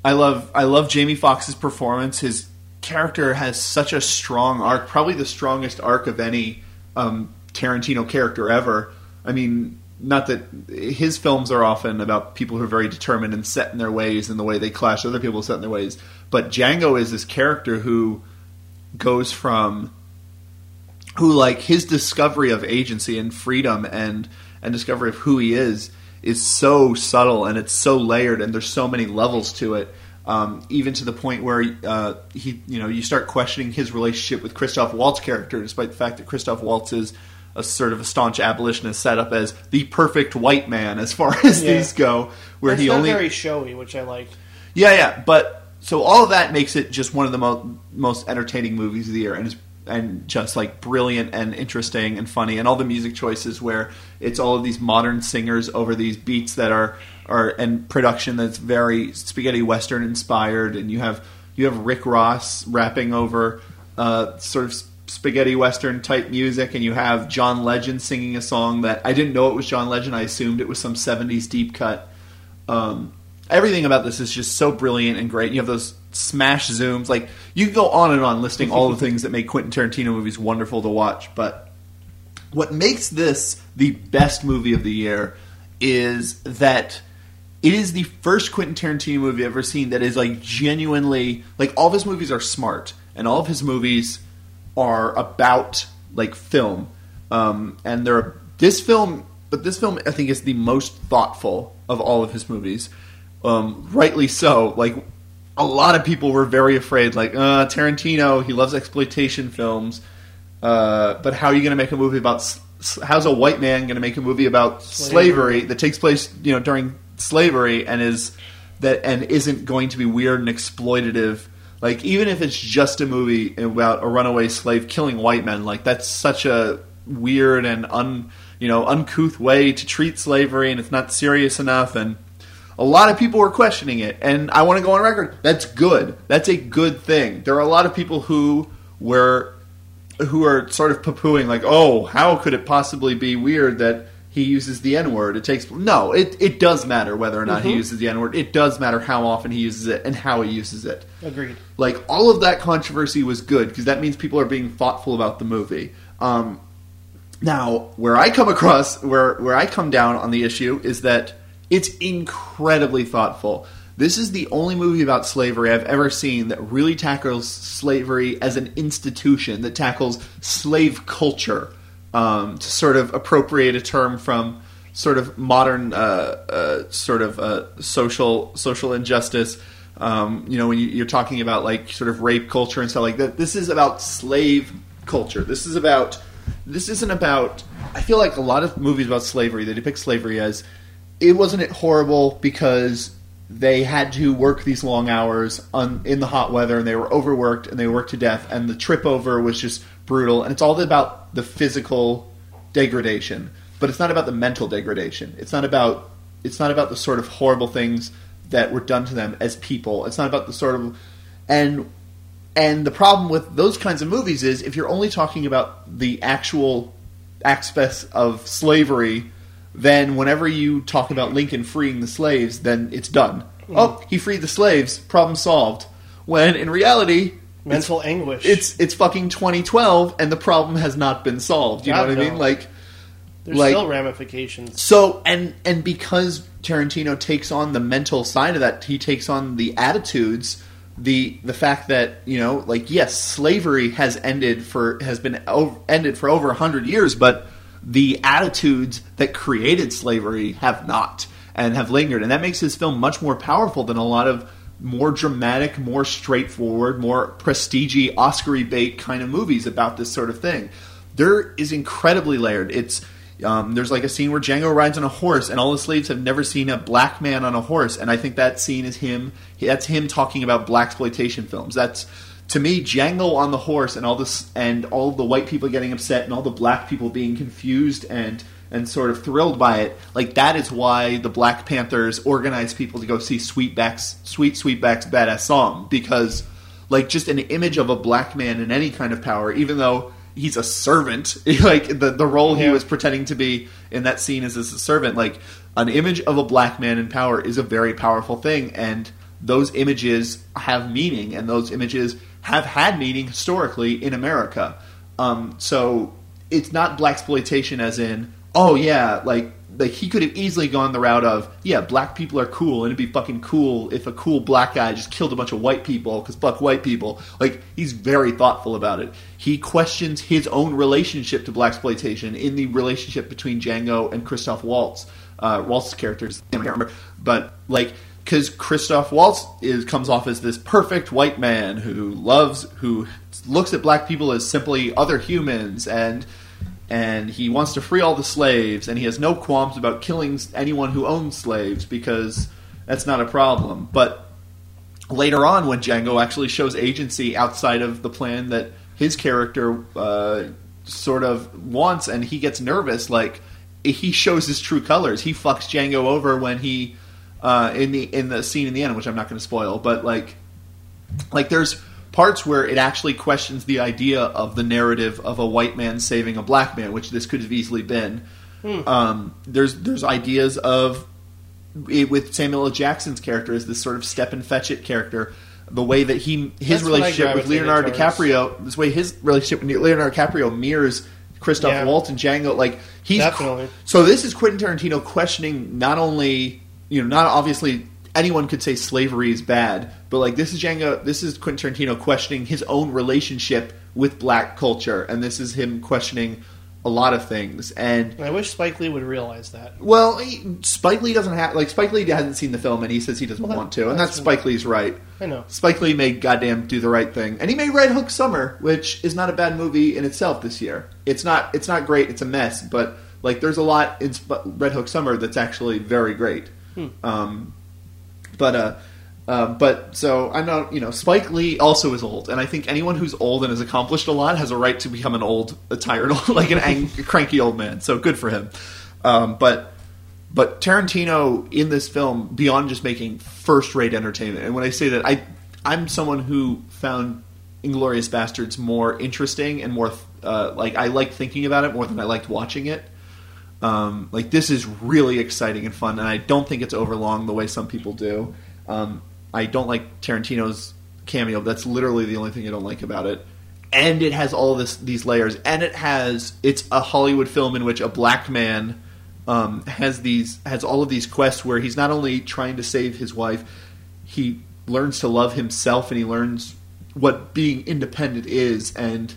I love I love Jamie Foxx's performance. His character has such a strong arc, probably the strongest arc of any um, Tarantino character ever. I mean, not that his films are often about people who are very determined and set in their ways and the way they clash other people set in their ways, but Django is this character who goes from who like his discovery of agency and freedom and and discovery of who he is is so subtle and it's so layered and there's so many levels to it um, even to the point where uh, he you know you start questioning his relationship with Christoph Waltz character despite the fact that Christoph Waltz is a sort of a staunch abolitionist set up as the perfect white man as far as Yeah. these go where It's he only very showy, which I like. yeah, yeah, but so all of that makes it just one of the mo- most entertaining movies of the year, and it's and just like brilliant and interesting and funny, and all the music choices where it's all of these modern singers over these beats that are are and production that's very spaghetti western inspired, and you have you have Rick Ross rapping over uh, sort of spaghetti western type music, and you have John Legend singing a song that I didn't know it was John Legend. I assumed it was some '70s deep cut. Um, everything about this is just so brilliant and great. You have those smash zooms. Like you can go on and on listing all the things that make Quentin Tarantino movies wonderful to watch, but what makes this the best movie of the year is that it is the first Quentin Tarantino movie I've ever seen that is like genuinely like all of his movies are smart and all of his movies are about like film. Um, and they're this film, but this film I think is the most thoughtful of all of his movies. Um, rightly so. Like a lot of people were very afraid, like uh, Tarantino, he loves exploitation films. Uh, but how are you going to make a movie about how's a white man going to make a movie about slavery. that takes place you know during slavery and is that and isn't going to be weird and exploitative like even if it's just a movie about a runaway slave killing white men like that's such a weird and un you know uncouth way to treat slavery and it's not serious enough and a lot of people were questioning it and i want to go on record that's good that's a good thing there are a lot of people who were who are sort of poo-pooing like oh how could it possibly be weird that he uses the N word. It takes no. It it does matter whether or not he uses the N word. It does matter how often he uses it and how he uses it. Agreed. Like all of that controversy was good because that means people are being thoughtful about the movie. Um, now, where I come across, where where I come down on the issue is that it's incredibly thoughtful. This is the only movie about slavery I've ever seen that really tackles slavery as an institution, that tackles slave culture um, to sort of appropriate a term from sort of modern uh, uh, sort of uh, social social injustice. Um, you know, when you, are talking about like sort of rape culture and stuff like that, this is about slave culture. This is about this isn't about. I feel like a lot of movies about slavery they depict slavery as it wasn't it horrible because they had to work these long hours on, in the hot weather and they were overworked and they worked to death and the trip over was just brutal, and it's all about the physical degradation, but it's not about the mental degradation. It's not about it's not about the sort of horrible things that were done to them as people. It's not about the sort of and and the problem with those kinds of movies is if you're only talking about the actual aspects of slavery, then whenever you talk about Lincoln freeing the slaves, then it's done. Mm. Oh, he freed the slaves, problem solved. When in reality, mental anguish. It's it's fucking 2012, and the problem has not been solved. You God, know what I mean? Like, There's like- still ramifications. so and and because Tarantino takes on the mental side of that, he takes on the attitudes, the the fact that you know, like yes, slavery has ended for has been over, ended for over hundred years, but the attitudes that created slavery have not and have lingered, and that makes his film much more powerful than a lot of more dramatic, more straightforward, more prestige Oscar bait kind of movies about this sort of thing. There is incredibly layered. It's um, there's like a scene where Django rides on a horse, and all the slaves have never seen a black man on a horse, and I think that scene is him. That's him talking about black exploitation films. That's to me Django on the horse, and all this, and all the white people getting upset, and all the black people being confused and and sort of thrilled by it. Like that is why the Black Panthers organized people to go see Sweetback's Sweet Sweetback's Baadasssss Song because like just an image of a black man in any kind of power, even though he's a servant, like the the role he was pretending to be in that scene is as a servant, like an image of a black man in power is a very powerful thing and those images have meaning and those images have had meaning historically in America. Um, so it's not black exploitation as in oh yeah like like he could have easily gone the route of yeah black people are cool and it'd be fucking cool if a cool black guy just killed a bunch of white people because fuck white people. Like he's very thoughtful about it. He questions his own relationship to black exploitation in the relationship between Django and Christoph Waltz uh, Waltz's characters. I can't remember. But like because Christoph Waltz is comes off as this perfect white man who loves who looks at black people as simply other humans and and he wants to free all the slaves and he has no qualms about killing anyone who owns slaves because that's not a problem. But later on when Django actually shows agency outside of the plan that his character uh, sort of wants and he gets nervous like he shows his true colors. He fucks Django over when he uh, in the in the scene in the end which I'm not going to spoil but like like there's parts where it actually questions the idea of the narrative of a white man saving a black man, which this could have easily been. Um, there's there's ideas of it, with Samuel L. Jackson's character as this sort of Stepin Fetchit character. The way that he his That's relationship with Leonardo towards. DiCaprio, this way his relationship with Leonardo DiCaprio mirrors Christoph Yeah. Waltz and Django. Like he's Definitely. so this is Quentin Tarantino questioning not only you know not obviously anyone could say slavery is bad, but like this is Django, this is Quentin Tarantino questioning his own relationship with black culture, and this is him questioning a lot of things, and I wish Spike Lee would realize that. well, he, Spike Lee doesn't have like Spike Lee hasn't seen the film, and he says he doesn't Well, that- want to, and that's- that's Spike Lee's right. I know. Spike Lee made goddamn do the right thing, and he made Red Hook Summer, which is not a bad movie in itself this year. It's not it's not great, it's a mess, but like there's a lot in Sp- Red Hook Summer that's actually very great. Um, but uh, uh, but so I know you know Spike Lee also is old, and I think anyone who's old and has accomplished a lot has a right to become an old, a tired, like an ang- cranky old man. So good for him. Um, but but Tarantino in this film, beyond just making first-rate entertainment, and when I say that, I I'm someone who found Inglourious Basterds more interesting and more uh, like I like thinking about it more than I liked watching it. Um, like this is really exciting and fun, and I don't think it's overlong the way some people do. Um, I don't like Tarantino's cameo. That's literally the only thing I don't like about it. And it has all this these layers, and it has it's a Hollywood film in which a black man um, has these has all of these quests where he's not only trying to save his wife, he learns to love himself, and he learns what being independent is, and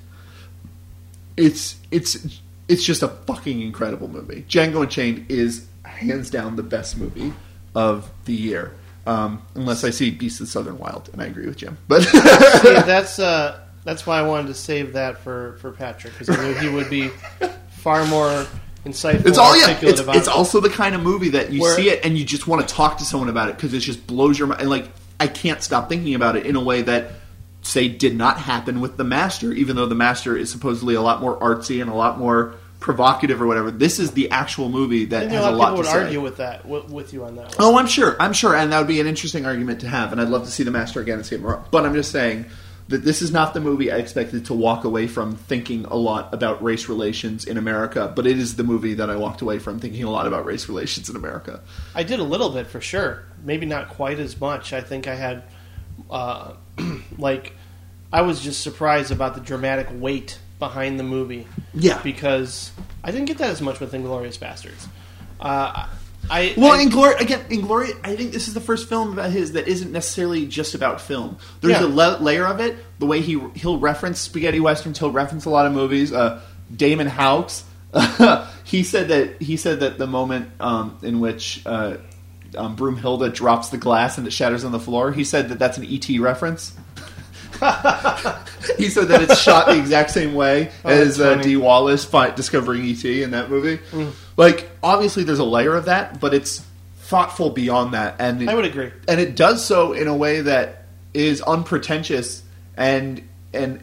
it's it's it's just a fucking incredible movie. Django Unchained is hands down the best movie of the year. Um, unless I see Beast of the Southern Wild, and I agree with Jim. But See, that's uh, that's why I wanted to save that for, for Patrick because I knew he would be far more insightful. it's all yeah. It's, it's it. also the kind of movie that you Where- see it and you just want to talk to someone about it because it just blows your mind. And like I can't stop thinking about it in a way that say did not happen with the Master, even though the Master is supposedly a lot more artsy and a lot more provocative or whatever. This is the actual movie that think a has lot a lot people to would say. argue with that with, with you on that. One. Oh, I'm sure. I'm sure, and that would be an interesting argument to have. And I'd love to see the Master again and see it more. But I'm just saying that this is not the movie I expected to walk away from thinking a lot about race relations in America. But it is the movie that I walked away from thinking a lot about race relations in America. I did a little bit for sure. Maybe not quite as much. I think I had, uh, like, I was just surprised about the dramatic weight behind the movie. Yeah. Because I didn't get that as much with Inglourious Basterds. Uh, I Well, I, Inglourious again, Inglourious. I think this is the first film about his that isn't necessarily just about film. There's Yeah. a le- layer of it. The way he he'll reference spaghetti westerns. He'll reference a lot of movies. Uh, Damon Houx. he said that he said that the moment um, in which uh, um, Broomhilda drops the glass and it shatters on the floor. He said that that's an ET reference. he said that it's shot the exact same way Oh, as uh. Dee Wallace fi- discovering ET in that movie. Like, obviously, there's a layer of that, but it's thoughtful beyond that, and it, I would agree. and it does so in a way that is unpretentious and and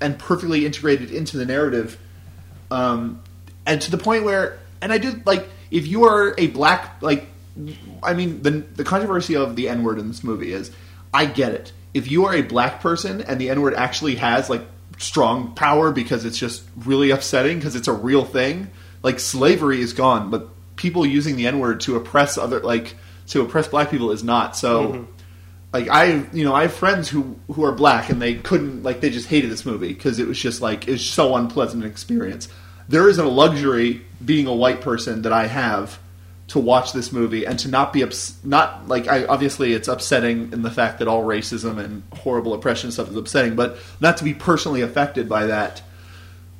and perfectly integrated into the narrative, um, and to the point where, and I did like, if you are a black like, I mean, the the controversy of the N word in this movie is, I get it. If you are a black person and the N word actually has like strong power because it's just really upsetting because it's a real thing, like slavery is gone, but people using the N word to oppress other like to oppress black people is not. So mm-hmm. like I you know I have friends who who are black and they couldn't like they just hated this movie because it was just like it was so unpleasant an experience. There isn't a luxury being a white person that I have to watch this movie and to not be ups- not like I obviously it's upsetting in the fact that all racism and horrible oppression stuff is upsetting, but not to be personally affected by that.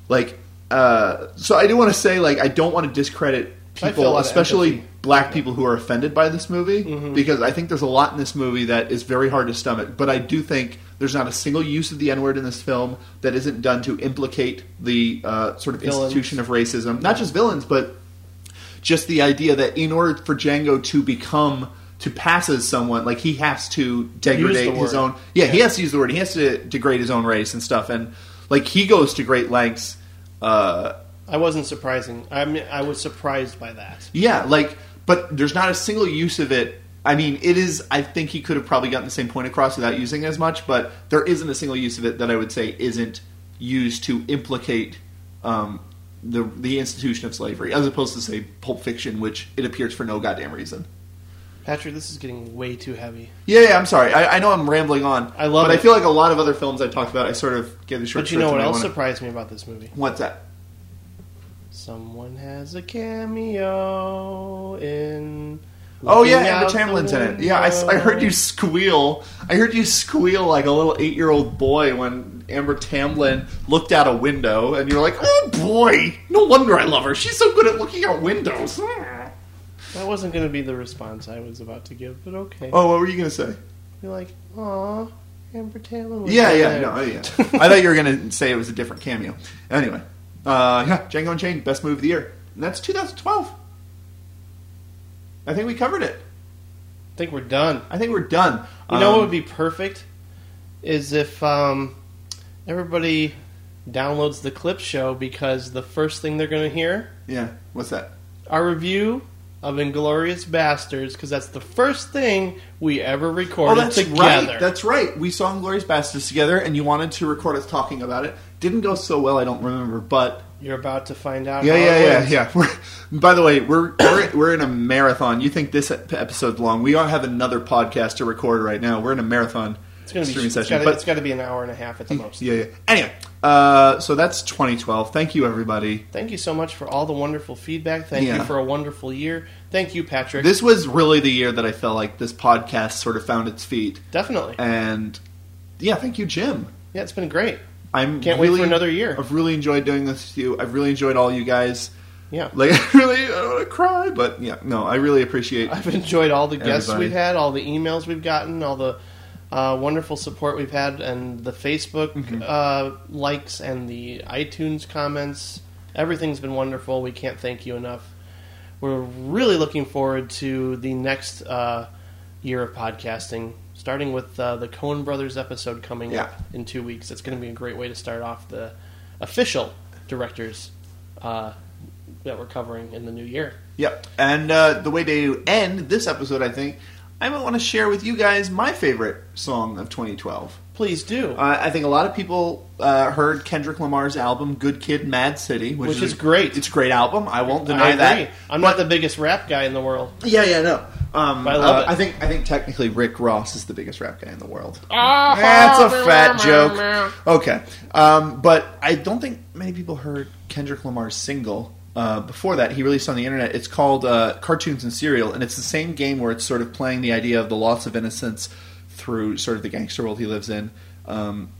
Like uh, so I do want to say like I don't want to discredit I feel a people, especially black people who are offended by this movie, Mm-hmm. because I think there's a lot in this movie that is very hard to stomach. But I do think there's not a single use of the N word in this film that isn't done to implicate the uh, sort of Villains. institution of racism. Not just villains, but just the idea that in order for Django to become to pass as someone, like he has to degrade his own. Yeah, he has to use the word. He has to degrade his own race and stuff, and like he goes to great lengths. Uh, I wasn't surprising. I mean, I was surprised by that. yeah, like, but there's not a single use of it. I mean, it is. I think he could have probably gotten the same point across without using as much, but there isn't a single use of it that I would say isn't used to implicate um, the the institution of slavery, as opposed to say Pulp Fiction, which it appears for no goddamn reason. Patrick, this is getting way too heavy. Yeah, yeah. I'm sorry. I, I know I'm rambling on. I love but it. I feel like a lot of other films I talked about, I sort of gave the short. But you know what else wanna- surprised me about this movie? What's that? Someone has a cameo in Oh yeah, Looking Amber out the Tamblyn's in it. Yeah, I heard you squeal. I heard you squeal like a little eight-year-old boy when Amber Tamblyn looked out a window, and you're like, "Oh boy, no wonder I love her. She's so good at looking out windows." That wasn't going to be the response I was about to give, but okay. Oh, what were you gonna say? You're like, aw, Amber Tamblyn. was Yeah, yeah, there." no, yeah. I thought you were gonna say it was a different cameo. Anyway, uh, yeah, Django Unchained, best movie of the year, and that's 2012. I think we covered it. I think we're done. I think we're done. You know what Um, would be perfect is if um, everybody downloads the clip show because the first thing they're going to hear Yeah, what's that? our review of Inglourious Basterds because that's the first thing we ever Oh, recorded that's together. right. That's right. We saw Inglourious Basterds together, and you wanted to record us talking about it. Didn't go so well. I don't remember, but You're about to find out. yeah, how yeah, it yeah, went. yeah. We're, by the way, we're, we're we're in a marathon. You think this ep- episode's long? We all have another podcast to record right now. We're in a marathon It's going to be. streaming It's session, got but to be an hour and a half at the most. yeah, yeah. Anyway, uh, so that's 2012. Thank you, everybody. Thank you so much for all the wonderful feedback. Thank Yeah. you for a wonderful year. Thank you, Patrick. This was really the year that I felt like this podcast sort of found its feet, Definitely. and yeah, thank you, Jim. Yeah, it's been great. I'm Can't wait for another year. I've really enjoyed doing this with you. I've really enjoyed all you guys. Yeah. Like, I really, I don't want to cry, but yeah, no, I really appreciate. I've enjoyed all the guests Everybody. we've had, all the emails we've gotten, all the uh, wonderful support we've had, and the Facebook Mm-hmm. uh, likes and the iTunes comments. Everything's been wonderful. We can't thank you enough. We're really looking forward to the next uh, year of podcasting, starting with uh, the Coen Brothers episode coming Yeah. up in two weeks. It's going to be a great way to start off the official directors uh, that we're covering in the new year. Yep. And uh, the way to end this episode, I think, I might want to share with you guys my favorite song of 2012. Please do. Uh, I think a lot of people uh, heard Kendrick Lamar's album "Good Kid, Mad City," which, Which is great. It's a great album. I won't deny I that. I'm not the biggest rap guy in the world. Yeah, yeah, no. Um, I love uh, it. I think I think technically Rick Ross is the biggest rap guy in the world. That's a fat joke. Okay, um, but I don't think many people heard Kendrick Lamar's single. Uh, before that, he released on the internet. It's called uh, "Cartoons and Cereal, and it's the same game where it's sort of playing the idea of the loss of innocence through sort of the gangster world he lives in. Um,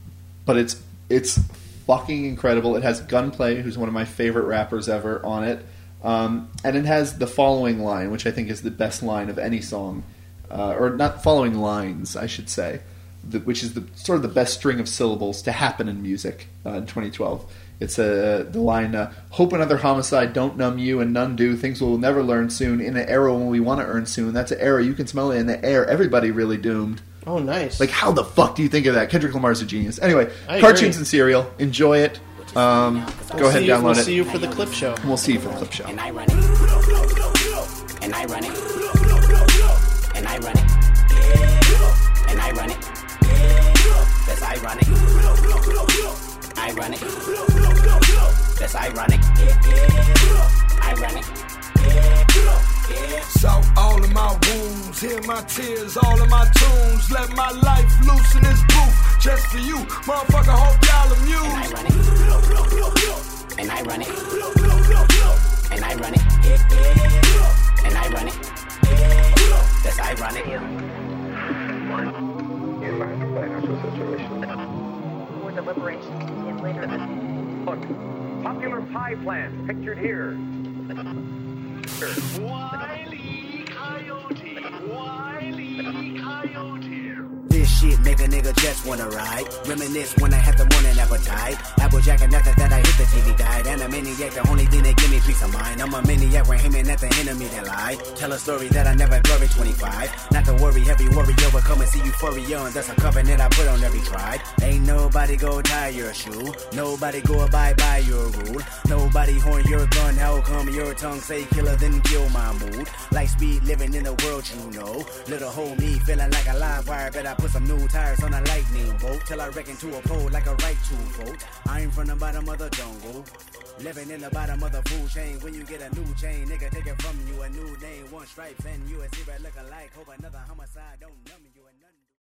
but it's it's fucking incredible. It has Gunplay, who's one of my favorite rappers ever, on it, um, and it has the following line, which I think is the best line of any song, uh, or not following lines, I should say, the, which is the sort of the best string of syllables to happen in music uh, in 2012. It's uh, the line, uh, "Hope another homicide don't numb you, and none do. Things we'll never learn soon. In an era when we want to earn soon. That's an era you can smell it in the air. Everybody really doomed." Oh, nice. Like, how the fuck do you think of that? Kendrick Lamar's a genius. Anyway, I cartoons agree. and cereal. Enjoy it. Um, go ahead, see you, download we'll it. see you for the clip show. We'll see you for the clip show. And I run it. And I run it. And I run it. And I run it. That's ironic. I run it. That's ironic. I run it. Salt all of my wounds, hear my tears, all of my tunes. Let my life loose in this booth, just for you. Motherfucker, hope y'all And I amused. run it. And I run it. And I run it. And I run it. That's ironic. for deliberation in later Popular pie plant pictured here. This shit make a nigga just wanna ride. Reminisce when I had the morning appetite. Applejack and after that I hit the TV guide. And a maniac, the only thing that give me peace of mind. I'm a maniac, we're aiming at the enemy that lie. Tell a story that I never blurry 25. Not to worry, heavy warrior will come and see euphoria. And that's a covenant I put on every tribe. Ain't nobody go tie your shoe. Nobody go abide by your rule. Nobody horn your gun. How come your tongue say killer then kill my mood? Like speed living in the world you know. Little hole me feeling like a live wire. Bet I put some new tires on a lightning bolt. Till I reckon to a pole like a right to vote. I'm from the bottom of the jungle. Living in the bottom of the food chain. When you get a new chain, nigga take it from you. A new name, one stripe, and you a zebra look alike. Hope another homicide don't numb you.